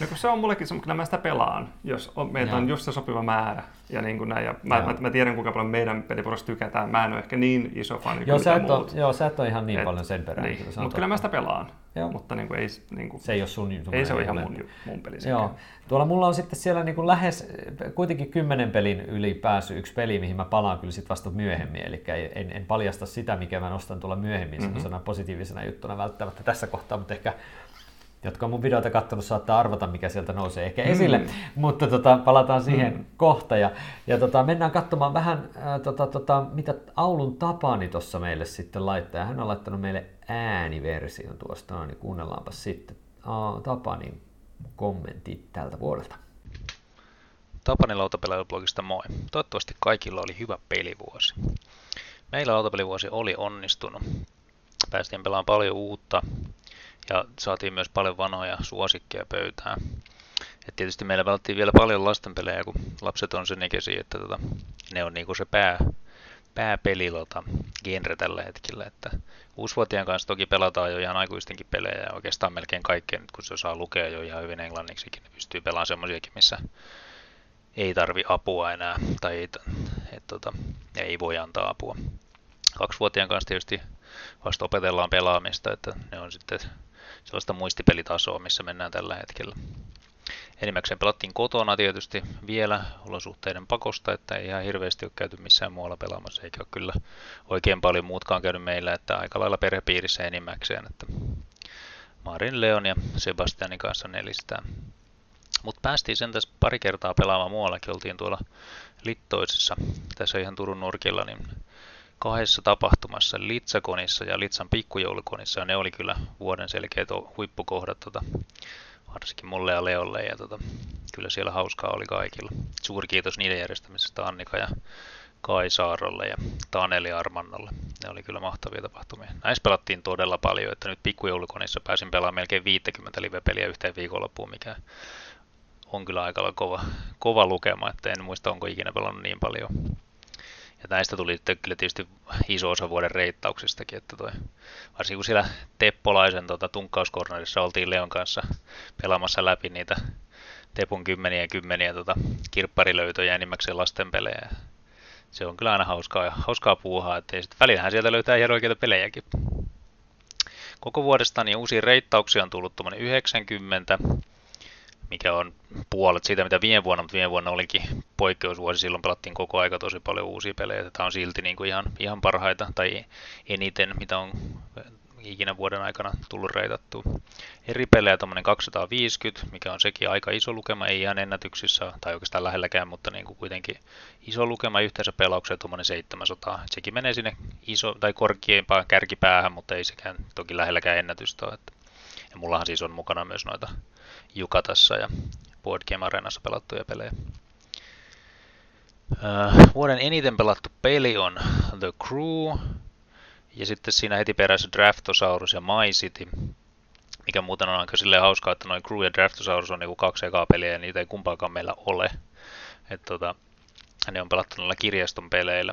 No kun se on mullekin se, kyllä mä sitä pelaan, jos on, meitä on just se sopiva määrä. Ja, niin kuin näin, ja mä, mä, mä, tiedän, kuinka paljon meidän pelipuolesta tykätään. Mä en ole ehkä niin iso fani joo, kuin sä et, muut. joo, sä et ole ihan niin Et- paljon sen perään. Niin. Mutta kyllä mä sitä pelaan. Joo. Mutta niin kuin, ei, niin kuin, Se ei ole sun, sun ei se ole ihan mun, mun peli. Joo. Tuolla mulla on sitten siellä niin kuin lähes kuitenkin kymmenen pelin yli päässyt yksi peli, mihin mä palaan kyllä sitten vasta myöhemmin. Eli en, en paljasta sitä, mikä mä nostan tuolla myöhemmin mm-hmm. sellaisena positiivisena juttuna välttämättä tässä kohtaa, mutta ehkä jotka on mun videoita katsonut, saattaa arvata, mikä sieltä nousee ehkä esille, mm. mutta tota, palataan siihen mm. kohta. Ja, ja tota, mennään katsomaan vähän, ää, tota, tota, mitä Aulun Tapani tuossa meille sitten laittaa. Hän on laittanut meille ääniversion tuosta, niin kuunnellaanpa sitten Aa, Tapanin kommentit tältä vuodelta. Tapani lautapelaajablogista moi. Toivottavasti kaikilla oli hyvä pelivuosi. Meillä lautapelivuosi oli onnistunut. Päästiin pelaamaan paljon uutta ja saatiin myös paljon vanhoja suosikkeja pöytään. Et tietysti meillä pelattiin vielä paljon lastenpelejä, kun lapset on sen ikäisiä, että tota, ne on niinku se pää, pääpelilota genre tällä hetkellä. Että uusvuotien kanssa toki pelataan jo ihan aikuistenkin pelejä ja oikeastaan melkein kaikkea, nyt kun se osaa lukea jo ihan hyvin englanniksikin, niin pystyy pelaamaan semmoisiakin, missä ei tarvi apua enää, tai ei, et, tota, ei voi antaa apua. Kaksivuotiaan kanssa tietysti vasta opetellaan pelaamista, että ne on sitten sellaista muistipelitasoa, missä mennään tällä hetkellä. Enimmäkseen pelattiin kotona tietysti vielä olosuhteiden pakosta, että ei ihan hirveästi ole käyty missään muualla pelaamassa, eikä ole kyllä oikein paljon muutkaan käynyt meillä, että aika lailla perhepiirissä enimmäkseen, että Marin, Leon ja Sebastianin kanssa nelistään. Mutta päästiin sen tässä pari kertaa pelaamaan muuallakin. Oltiin tuolla Littoisessa, tässä ihan Turun nurkilla, niin kahdessa tapahtumassa, Litsakonissa ja Litsan pikkujoulukonissa. Ja ne oli kyllä vuoden selkeät huippukohdat, tota, varsinkin mulle ja Leolle. Ja tota, kyllä siellä hauskaa oli kaikilla. Suuri kiitos niiden järjestämisestä Annika ja Kai Saarolle ja Taneli Armannolle. Ne oli kyllä mahtavia tapahtumia. Näissä pelattiin todella paljon, että nyt pikkujoulukonissa pääsin pelaamaan melkein 50 live-peliä yhteen viikonloppuun, mikä on kyllä aika kova, kova lukema, että en muista onko ikinä pelannut niin paljon. Ja näistä tuli kyllä tietysti iso osa vuoden reittauksistakin, että toi, varsinkin kun siellä Teppolaisen tota, tunkkauskornerissa oltiin Leon kanssa pelaamassa läpi niitä Tepun kymmeniä ja kymmeniä tota, kirpparilöytöjä enimmäkseen lastenpelejä. Se on kyllä aina hauskaa, hauskaa puuhaa, että sitten välillähän sieltä löytää ihan oikeita pelejäkin. Koko vuodesta niin uusia reittauksia on tullut tuommoinen 90, mikä on puolet siitä, mitä viime vuonna, mutta viime vuonna olikin poikkeusvuosi, silloin pelattiin koko aika tosi paljon uusia pelejä, tämä on silti niin kuin ihan, ihan parhaita, tai eniten, mitä on ikinä vuoden aikana tullut reitattua. Eri pelejä tuommoinen 250, mikä on sekin aika iso lukema, ei ihan ennätyksissä, tai oikeastaan lähelläkään, mutta niin kuin kuitenkin iso lukema yhteensä pelauksia tuommoinen 700. Sekin menee sinne iso tai korkeimpaan kärkipäähän, mutta ei sekään toki lähelläkään ennätystä ole. Ja mullahan siis on mukana myös noita Jukatassa ja Board Game Arenassa pelattuja pelejä. Uh, vuoden eniten pelattu peli on The Crew, ja sitten siinä heti perässä Draftosaurus ja My City, mikä muuten on aika silleen hauskaa, että noin Crew ja Draftosaurus on niinku kaksi ekaa peliä ja niitä ei kumpaakaan meillä ole. Et tota, ne on pelattu noilla kirjaston peleillä.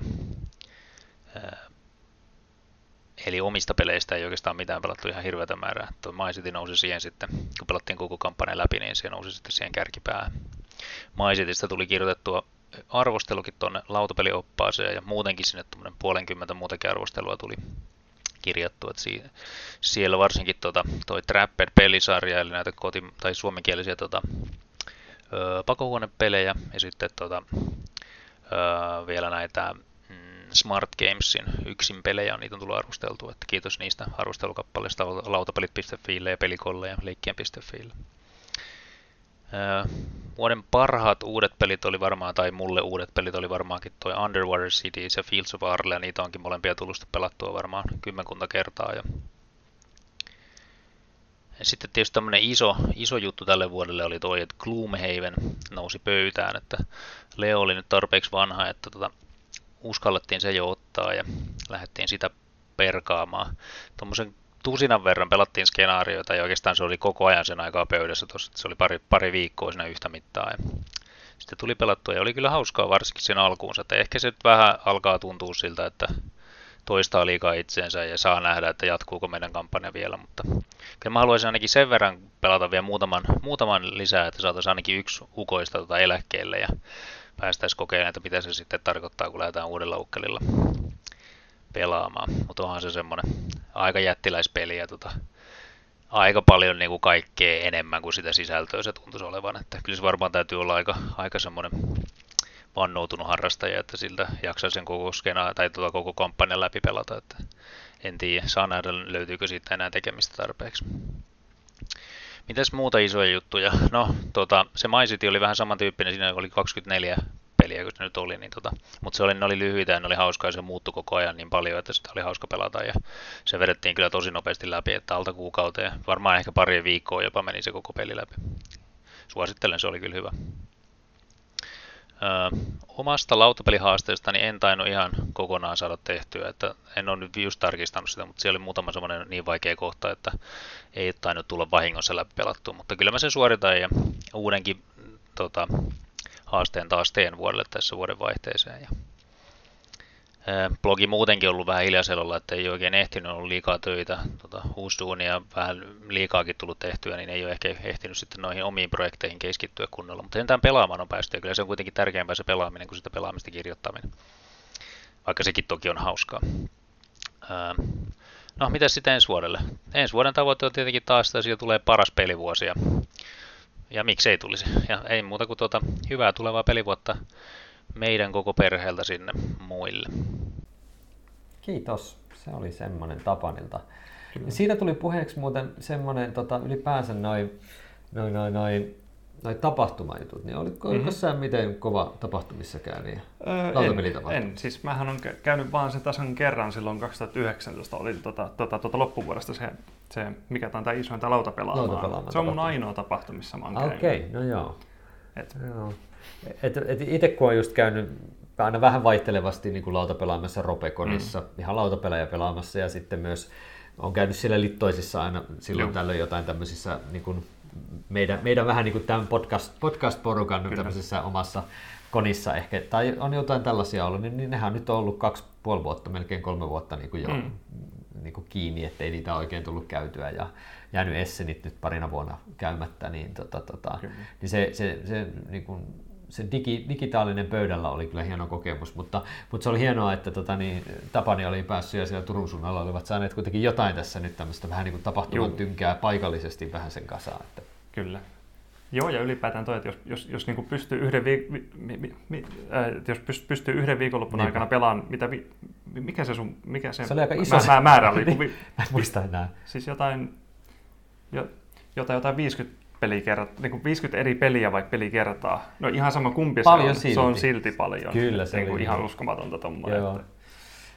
Eli omista peleistä ei oikeastaan mitään pelattu ihan hirveätä määrää. Tuo My City nousi siihen sitten, kun pelattiin koko kampanja läpi, niin se nousi sitten siihen kärkipäähän. My Citystä tuli kirjoitettua arvostelukin tuonne lautapelioppaaseen ja muutenkin sinne tuommoinen puolenkymmentä muutakin arvostelua tuli kirjattu. Siellä varsinkin tota, toi Trapped-pelisarja, eli näitä koti- tai suomenkielisiä tota, pakohuonepelejä ja sitten tota, vielä näitä Smart Gamesin yksin pelejä, niitä on tullut arvosteltua. Että kiitos niistä arvostelukappaleista lautapelit.fiille ja pelikolle ja leikkien.fiille. Vuoden parhaat uudet pelit oli varmaan, tai mulle uudet pelit oli varmaankin toi Underwater Cities ja Fields of Arle, ja niitä onkin molempia tullut pelattua varmaan kymmenkunta kertaa. Ja Sitten tietysti tämmöinen iso, iso juttu tälle vuodelle oli toi, että Gloomhaven nousi pöytään, että Leo oli nyt tarpeeksi vanha, että tota, uskallettiin se jo ottaa ja lähdettiin sitä perkaamaan. Tuommoisen tusinan verran pelattiin skenaarioita ja oikeastaan se oli koko ajan sen aikaa pöydässä, tossa, se oli pari, pari viikkoa siinä yhtä mittaa. Ja sitten tuli pelattua ja oli kyllä hauskaa varsinkin sen alkuunsa, että ehkä se vähän alkaa tuntua siltä, että toistaa liikaa itseensä ja saa nähdä, että jatkuuko meidän kampanja vielä, mutta kyllä mä haluaisin ainakin sen verran pelata vielä muutaman, muutaman lisää, että saataisiin ainakin yksi ukoista tota eläkkeelle ja päästäisiin kokeilemaan, että mitä se sitten tarkoittaa, kun lähdetään uudella ukkelilla pelaamaan. Mutta onhan se semmoinen aika jättiläispeli ja tota, aika paljon niin kuin kaikkea enemmän kuin sitä sisältöä se tuntuisi olevan. Että kyllä se varmaan täytyy olla aika, aika semmoinen vannoutunut harrastaja, että siltä jaksaa sen koko skena, tai tuota koko kampanjan läpi pelata. Että en tiedä, saa nähdä löytyykö siitä enää tekemistä tarpeeksi. Mitäs muuta isoja juttuja? No, tota, se MyCity oli vähän samantyyppinen, siinä oli 24 peliä, kun se nyt oli, niin tota, mutta se oli, ne oli lyhyitä ja ne oli hauskaa ja se muuttui koko ajan niin paljon, että sitä oli hauska pelata ja se vedettiin kyllä tosi nopeasti läpi, että alta kuukauteen, varmaan ehkä pari viikkoa jopa meni se koko peli läpi. Suosittelen, se oli kyllä hyvä. Öö, omasta lautapelihaasteestani en tainnut ihan kokonaan saada tehtyä, että en ole nyt just tarkistanut sitä, mutta siellä oli muutama semmoinen niin vaikea kohta, että ei tainnut tulla vahingossa läpi pelattua, mutta kyllä mä sen suoritan ja uudenkin tota, haasteen taas teen vuodelle tässä vuoden vaihteeseen. Ja blogi muutenkin ollut vähän hiljaiselolla, että ei oikein ehtinyt olla liikaa töitä, tota, uusduunia, vähän liikaakin tullut tehtyä, niin ei ole ehkä ehtinyt sitten noihin omiin projekteihin keskittyä kunnolla. Mutta sentään pelaamaan on päästy ja kyllä se on kuitenkin tärkeämpää se pelaaminen kuin sitä pelaamista kirjoittaminen. Vaikka sekin toki on hauskaa. No, mitä sitten ensi vuodelle? Ensi vuoden tavoite on tietenkin taas, että siitä tulee paras pelivuosi ja, ja miksei tulisi. Ja ei muuta kuin tuota, hyvää tulevaa pelivuotta meidän koko perheeltä sinne muille. Kiitos. Se oli semmoinen Tapanilta. Ja siitä tuli puheeksi muuten semmoinen tota, ylipäänsä noin noi, noi, noi, noi tapahtumajutut, niin oliko, mm-hmm. sä miten kova tapahtumissa käynyt? Öö, en, en, siis mähän on käynyt vaan sen tasan kerran silloin 2019, oli tota, tota, tota loppuvuodesta se, se, mikä tämä on tämä isoin tämä lautapelaamaan. lautapelaamaan se on mun ainoa tapahtuma, missä mä oon Okei, okay, no joo. Et. joo. Et, et itse kun on just käynyt aina vähän vaihtelevasti niin kuin lautapelaamassa Ropeconissa, mm. ihan lautapelaaja pelaamassa ja sitten myös on käynyt siellä littoisissa aina silloin Joo. tällöin jotain tämmöisissä niin kuin meidän, meidän vähän niin kuin tämän podcast, podcast-porukan Kyllä. tämmöisessä omassa konissa ehkä, tai on jotain tällaisia ollut, niin, niin nehän nyt on ollut kaksi puoli vuotta, melkein kolme vuotta niin kuin jo mm. niin kuin kiinni, ettei niitä oikein tullut käytyä ja jäänyt Essenit nyt parina vuonna käymättä, niin, tota, tota, niin se, se, se niin kuin, se digi, digitaalinen pöydällä oli kyllä hieno kokemus, mutta, mutta se oli hienoa, että tota, niin, Tapani oli päässyt ja siellä Turun suunnalla olivat saaneet kuitenkin jotain tässä nyt tämmöistä vähän niin kuin tapahtuman Juu. tynkää paikallisesti vähän sen kasaan. Että. Kyllä. Joo, ja ylipäätään toi, että jos, jos, jos niin pystyy yhden, viik- mi, mi, mi, äh, jos pystyy yhden viikonloppun niin. aikana pelaamaan, mitä, vi, mikä se sun, mikä se, se oli aika iso mä, määrä oli? *laughs* niin, mä en muista enää. Siis jotain, jo, jotain, jotain 50 pelikertaa, niin kuin 50 eri peliä vaikka pelikertaa. No ihan sama kumpi paljon se on, silti. se on silti paljon. Kyllä se niin kuin ihan uskomatonta tuommoinen.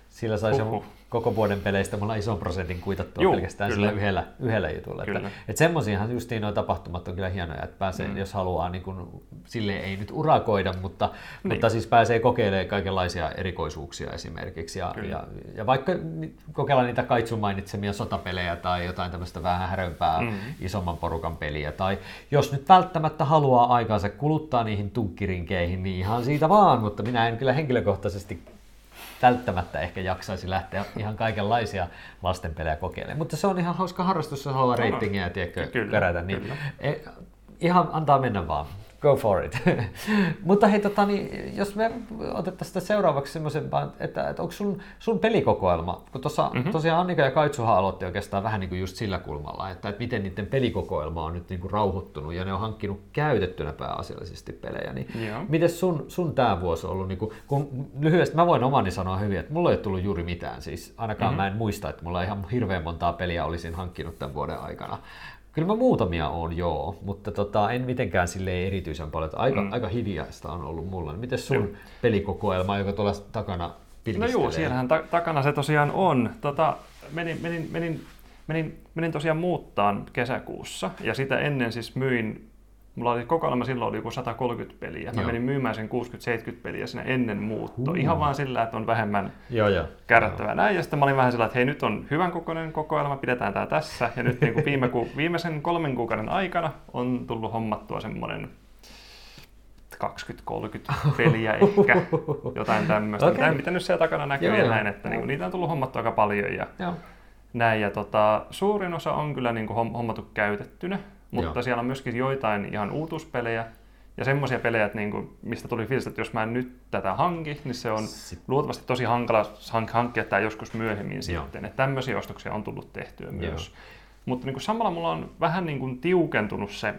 Sillä sai se koko vuoden peleistä mulla ison prosentin kuitattua Juh, pelkästään kyllä. sillä yhdellä, yhdellä jutulla. Kyllä. Että, että semmoisiahan justiin nuo tapahtumat on kyllä hienoja, että pääsee, mm. jos haluaa, niin kun, sille ei nyt urakoida, mutta, niin. mutta siis pääsee kokeilemaan kaikenlaisia erikoisuuksia esimerkiksi. Ja, ja, ja vaikka kokeilla niitä Kaitsun mainitsemia sotapelejä tai jotain tämmöistä vähän härömpää mm. isomman porukan peliä. Tai jos nyt välttämättä haluaa aikaansa kuluttaa niihin tunkkirinkeihin, niin ihan siitä vaan, mutta minä en kyllä henkilökohtaisesti välttämättä ehkä jaksaisi lähteä ihan kaikenlaisia lastenpelejä kokeilemaan. Mutta se on ihan hauska harrastus, jos haluaa reitingiä tiedätkö, kyllä, kerätä. Niin kyllä. E, ihan antaa mennä vaan. Go for it. *laughs* Mutta hei, tota, niin, jos me otettaisiin sitä seuraavaksi semmoisen, että, että onko sun, sun pelikokoelma, kun tuossa mm-hmm. tosiaan Annika ja Kaitsuhan aloitti oikeastaan vähän niin kuin just sillä kulmalla, että, että miten niiden pelikokoelma on nyt niin kuin rauhoittunut ja ne on hankkinut käytettynä pääasiallisesti pelejä, niin miten sun, sun tämä vuosi on ollut, niin kuin, kun lyhyesti mä voin omani sanoa hyvin, että mulla ei ole tullut juuri mitään, siis ainakaan mm-hmm. mä en muista, että mulla ihan hirveän montaa peliä olisin hankkinut tämän vuoden aikana. Kyllä mä muutamia on joo, mutta tota, en mitenkään sille erityisen paljon. Aika, mm. aika hiljaista on ollut mulla. Miten sun joo. pelikokoelma, joka tuolla takana pilkistelee? No joo, siellähän ta- takana se tosiaan on. Tota, menin, menin, menin menin, menin tosiaan muuttaan kesäkuussa ja sitä ennen siis myin Mulla oli kokoelma silloin oli joku 130 peliä. Mä Joo. menin myymään sen 60-70 peliä siinä ennen muuttoa. Ihan vaan sillä, että on vähemmän Joo, joo. kärrättävää näin. Ja sitten mä olin vähän sillä, että hei nyt on hyvän kokoinen kokoelma, pidetään tää tässä. Ja nyt niin kuin viime ku, viimeisen kolmen kuukauden aikana on tullut hommattua semmoinen 20-30 peliä ehkä, *laughs* jotain tämmöistä. Okay. Mitä nyt siellä takana näkyy Joo, ja näin, että niin kuin, niitä on tullut hommattua aika paljon. Ja Joo. näin. Ja tota, suurin osa on kyllä niin kuin homm- hommattu käytettynä, mutta Joo. siellä on myöskin joitain ihan uutuuspelejä ja semmoisia pelejä, että niin kuin, mistä tuli fiilis, että jos mä en nyt tätä hanki, niin se on Sit- luultavasti tosi hankala hank- hankkia tämä joskus myöhemmin Joo. sitten. Että tämmöisiä ostoksia on tullut tehtyä Joo. myös. Mutta niin kuin samalla mulla on vähän niin kuin tiukentunut se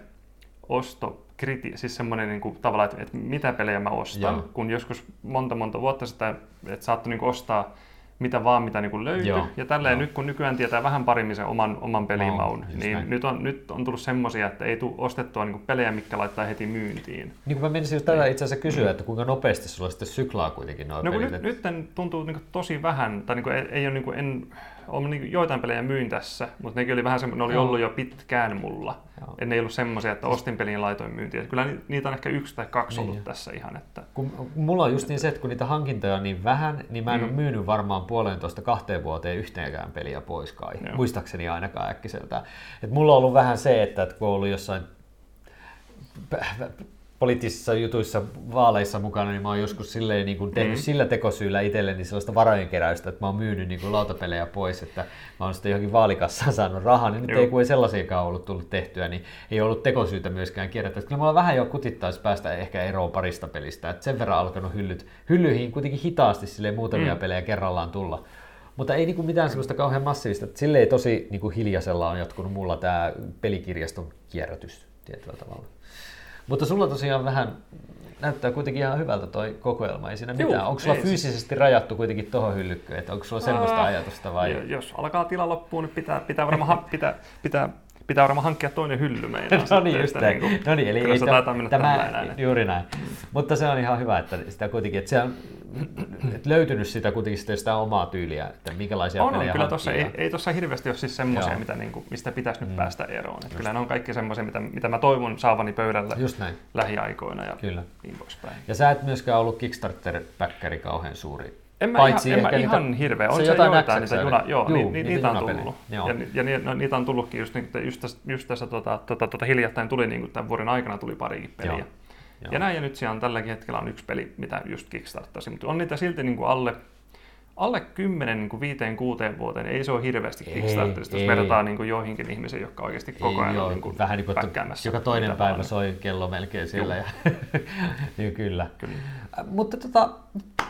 ostokriti, siis semmoinen niin kuin, tavallaan, että, että mitä pelejä mä ostan, Joo. kun joskus monta monta vuotta sitten, että saattoi niin kuin ostaa mitä vaan, mitä niin kuin löytyi. Joo, Ja tälleen joo. nyt, kun nykyään tietää vähän paremmin sen oman, oman pelimaun, just niin näin. nyt on, nyt on tullut semmoisia, että ei tule ostettua niin kuin pelejä, mitkä laittaa heti myyntiin. Niin kuin mä menisin just tätä itse asiassa kysyä, että kuinka nopeasti sulla sitten syklaa kuitenkin nuo No pelit. nyt, nyt tuntuu niin tosi vähän, tai niin kuin ei, ei ole, niin kuin, en, on niin joitain pelejä myin tässä, mutta nekin oli vähän semmoinen, ne oli ollut jo pitkään mulla. Joo. En ne ei ollut semmoisia, että ostin pelin ja laitoin myyntiin. Kyllä ni- niitä on ehkä yksi tai kaksi Niin. ollut tässä ihan. Että... kun mulla on just niin se, että kun niitä hankintoja on niin vähän, niin mä en mm. ole myynyt varmaan puolentoista kahteen vuoteen yhteenkään peliä pois kai. Joo. Muistaakseni ainakaan äkkiseltään. Et mulla on ollut vähän se, että, että kun on ollut jossain poliittisissa jutuissa, vaaleissa mukana, niin mä oon joskus silleen niin kuin tehnyt mm. sillä tekosyyllä itselleni sellaista varojen keräystä, että mä oon myynyt niin kuin lautapelejä pois, että mä oon sitten johonkin vaalikassaan saanut rahaa, niin nyt Joo. ei kun ei sellaisiakaan ollut tullut tehtyä, niin ei ollut tekosyytä myöskään kierrättää. Kyllä mulla vähän jo kutittaisi päästä ehkä eroon parista pelistä, että sen verran alkanut hyllyt, hyllyihin kuitenkin hitaasti silleen muutamia mm. pelejä kerrallaan tulla. Mutta ei niinku mitään sellaista kauhean massiivista, että silleen tosi niinku hiljaisella on jatkunut mulla tämä pelikirjaston kierrätys tietyllä tavalla. Mutta sulla tosiaan vähän näyttää kuitenkin ihan hyvältä toi kokoelma, ei siinä Juu, mitään. Onko sulla fyysisesti rajattu kuitenkin tuohon hyllykköön, että onko sulla semmoista Ää, ajatusta vai? Jo- Jos alkaa tila loppuun, niin pitää, pitää, varmaan, pitää, pitää, pitää varmaan hankkia toinen hylly meinaa *laughs* no niin, just näin. niinku- No niin, eli kyllä ei se tämä, taitaa mennä näin. juuri näin. Mutta se on ihan hyvä, että sitä kuitenkin, että se on että löytynyt sitä kuitenkin sitä, sitä omaa tyyliä, että minkälaisia On, on. pelejä Kyllä hankkii tossa, ei, ei tuossa hirveästi ole siis semmoisia, mitä, niinku, mistä pitäisi nyt päästä eroon. Et kyllä ne on kaikki semmoisia, mitä, mitä mä toivon saavani pöydälle Just näin, lähiaikoina ja kyllä. niin poispäin. Ja sä et myöskään ollut Kickstarter-päkkäri kauhean suuri. En mä Paitsi ihan, en mä niitä- ihan hirveä. On se se, jotain joitain niitä juna, joo, Juu, ni, niitä ni, niitä on junapelejä. tullut. Joo. Ja, ja ni, no, niitä on tullutkin just, niin, just tässä, just tässä tota, tota, tota, hiljattain tuli niin kuin tämän vuoden aikana tuli parikin peliä. Joo. Joo. Joo. Ja näin, ja nyt siellä on tälläkin hetkellä on yksi peli, mitä just kickstarttasi, mutta on niitä silti niin kuin alle, alle 10 niin kuin viiteen kuuteen vuoteen, ei se ole hirveästi Kickstarterista, jos verrataan niin kuin joihinkin ihmisiin, jotka oikeasti koko ajan Ei, on joo, niin kuin vähän niin kuin, että joka toinen päivä vaan. soi kello melkein siellä. Ja, *laughs* niin kyllä. Kyllä. Äh, Mutta tota,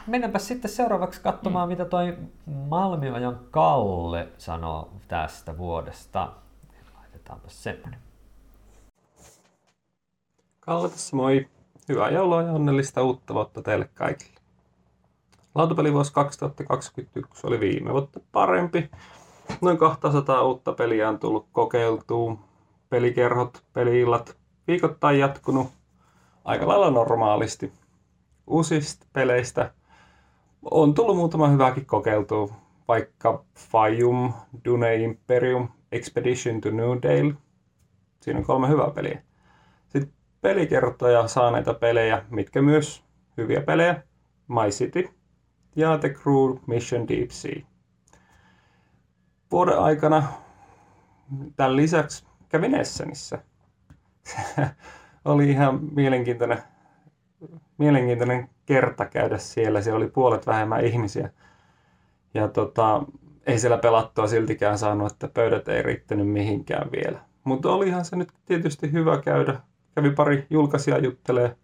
mennäänpä sitten seuraavaksi katsomaan, mm. mitä toi Malmiojan Kalle sanoo tästä vuodesta. Laitetaanpa semmoinen. Kalle tässä moi. Hyvää joulua ja onnellista uutta vuotta teille kaikille. Lautapelivuosi 2021 oli viime vuotta parempi. Noin 200 uutta peliä on tullut kokeiltua. Pelikerhot, peliillat viikoittain jatkunut aika lailla normaalisti. Uusista peleistä on tullut muutama hyväkin kokeiltua, vaikka Fajum, Dune Imperium, Expedition to Newdale. Siinä on kolme hyvää peliä. Sitten pelikertoja saaneita pelejä, mitkä myös hyviä pelejä. My City ja The Crew Mission Deep Sea. Vuoden aikana tämän lisäksi kävin Essenissä. *laughs* oli ihan mielenkiintoinen, mielenkiintoinen kerta käydä siellä. Siellä oli puolet vähemmän ihmisiä. Ja tota, ei siellä pelattua siltikään saanut, että pöydät ei riittänyt mihinkään vielä. Mutta olihan se nyt tietysti hyvä käydä. Kävi pari julkaisijaa juttelee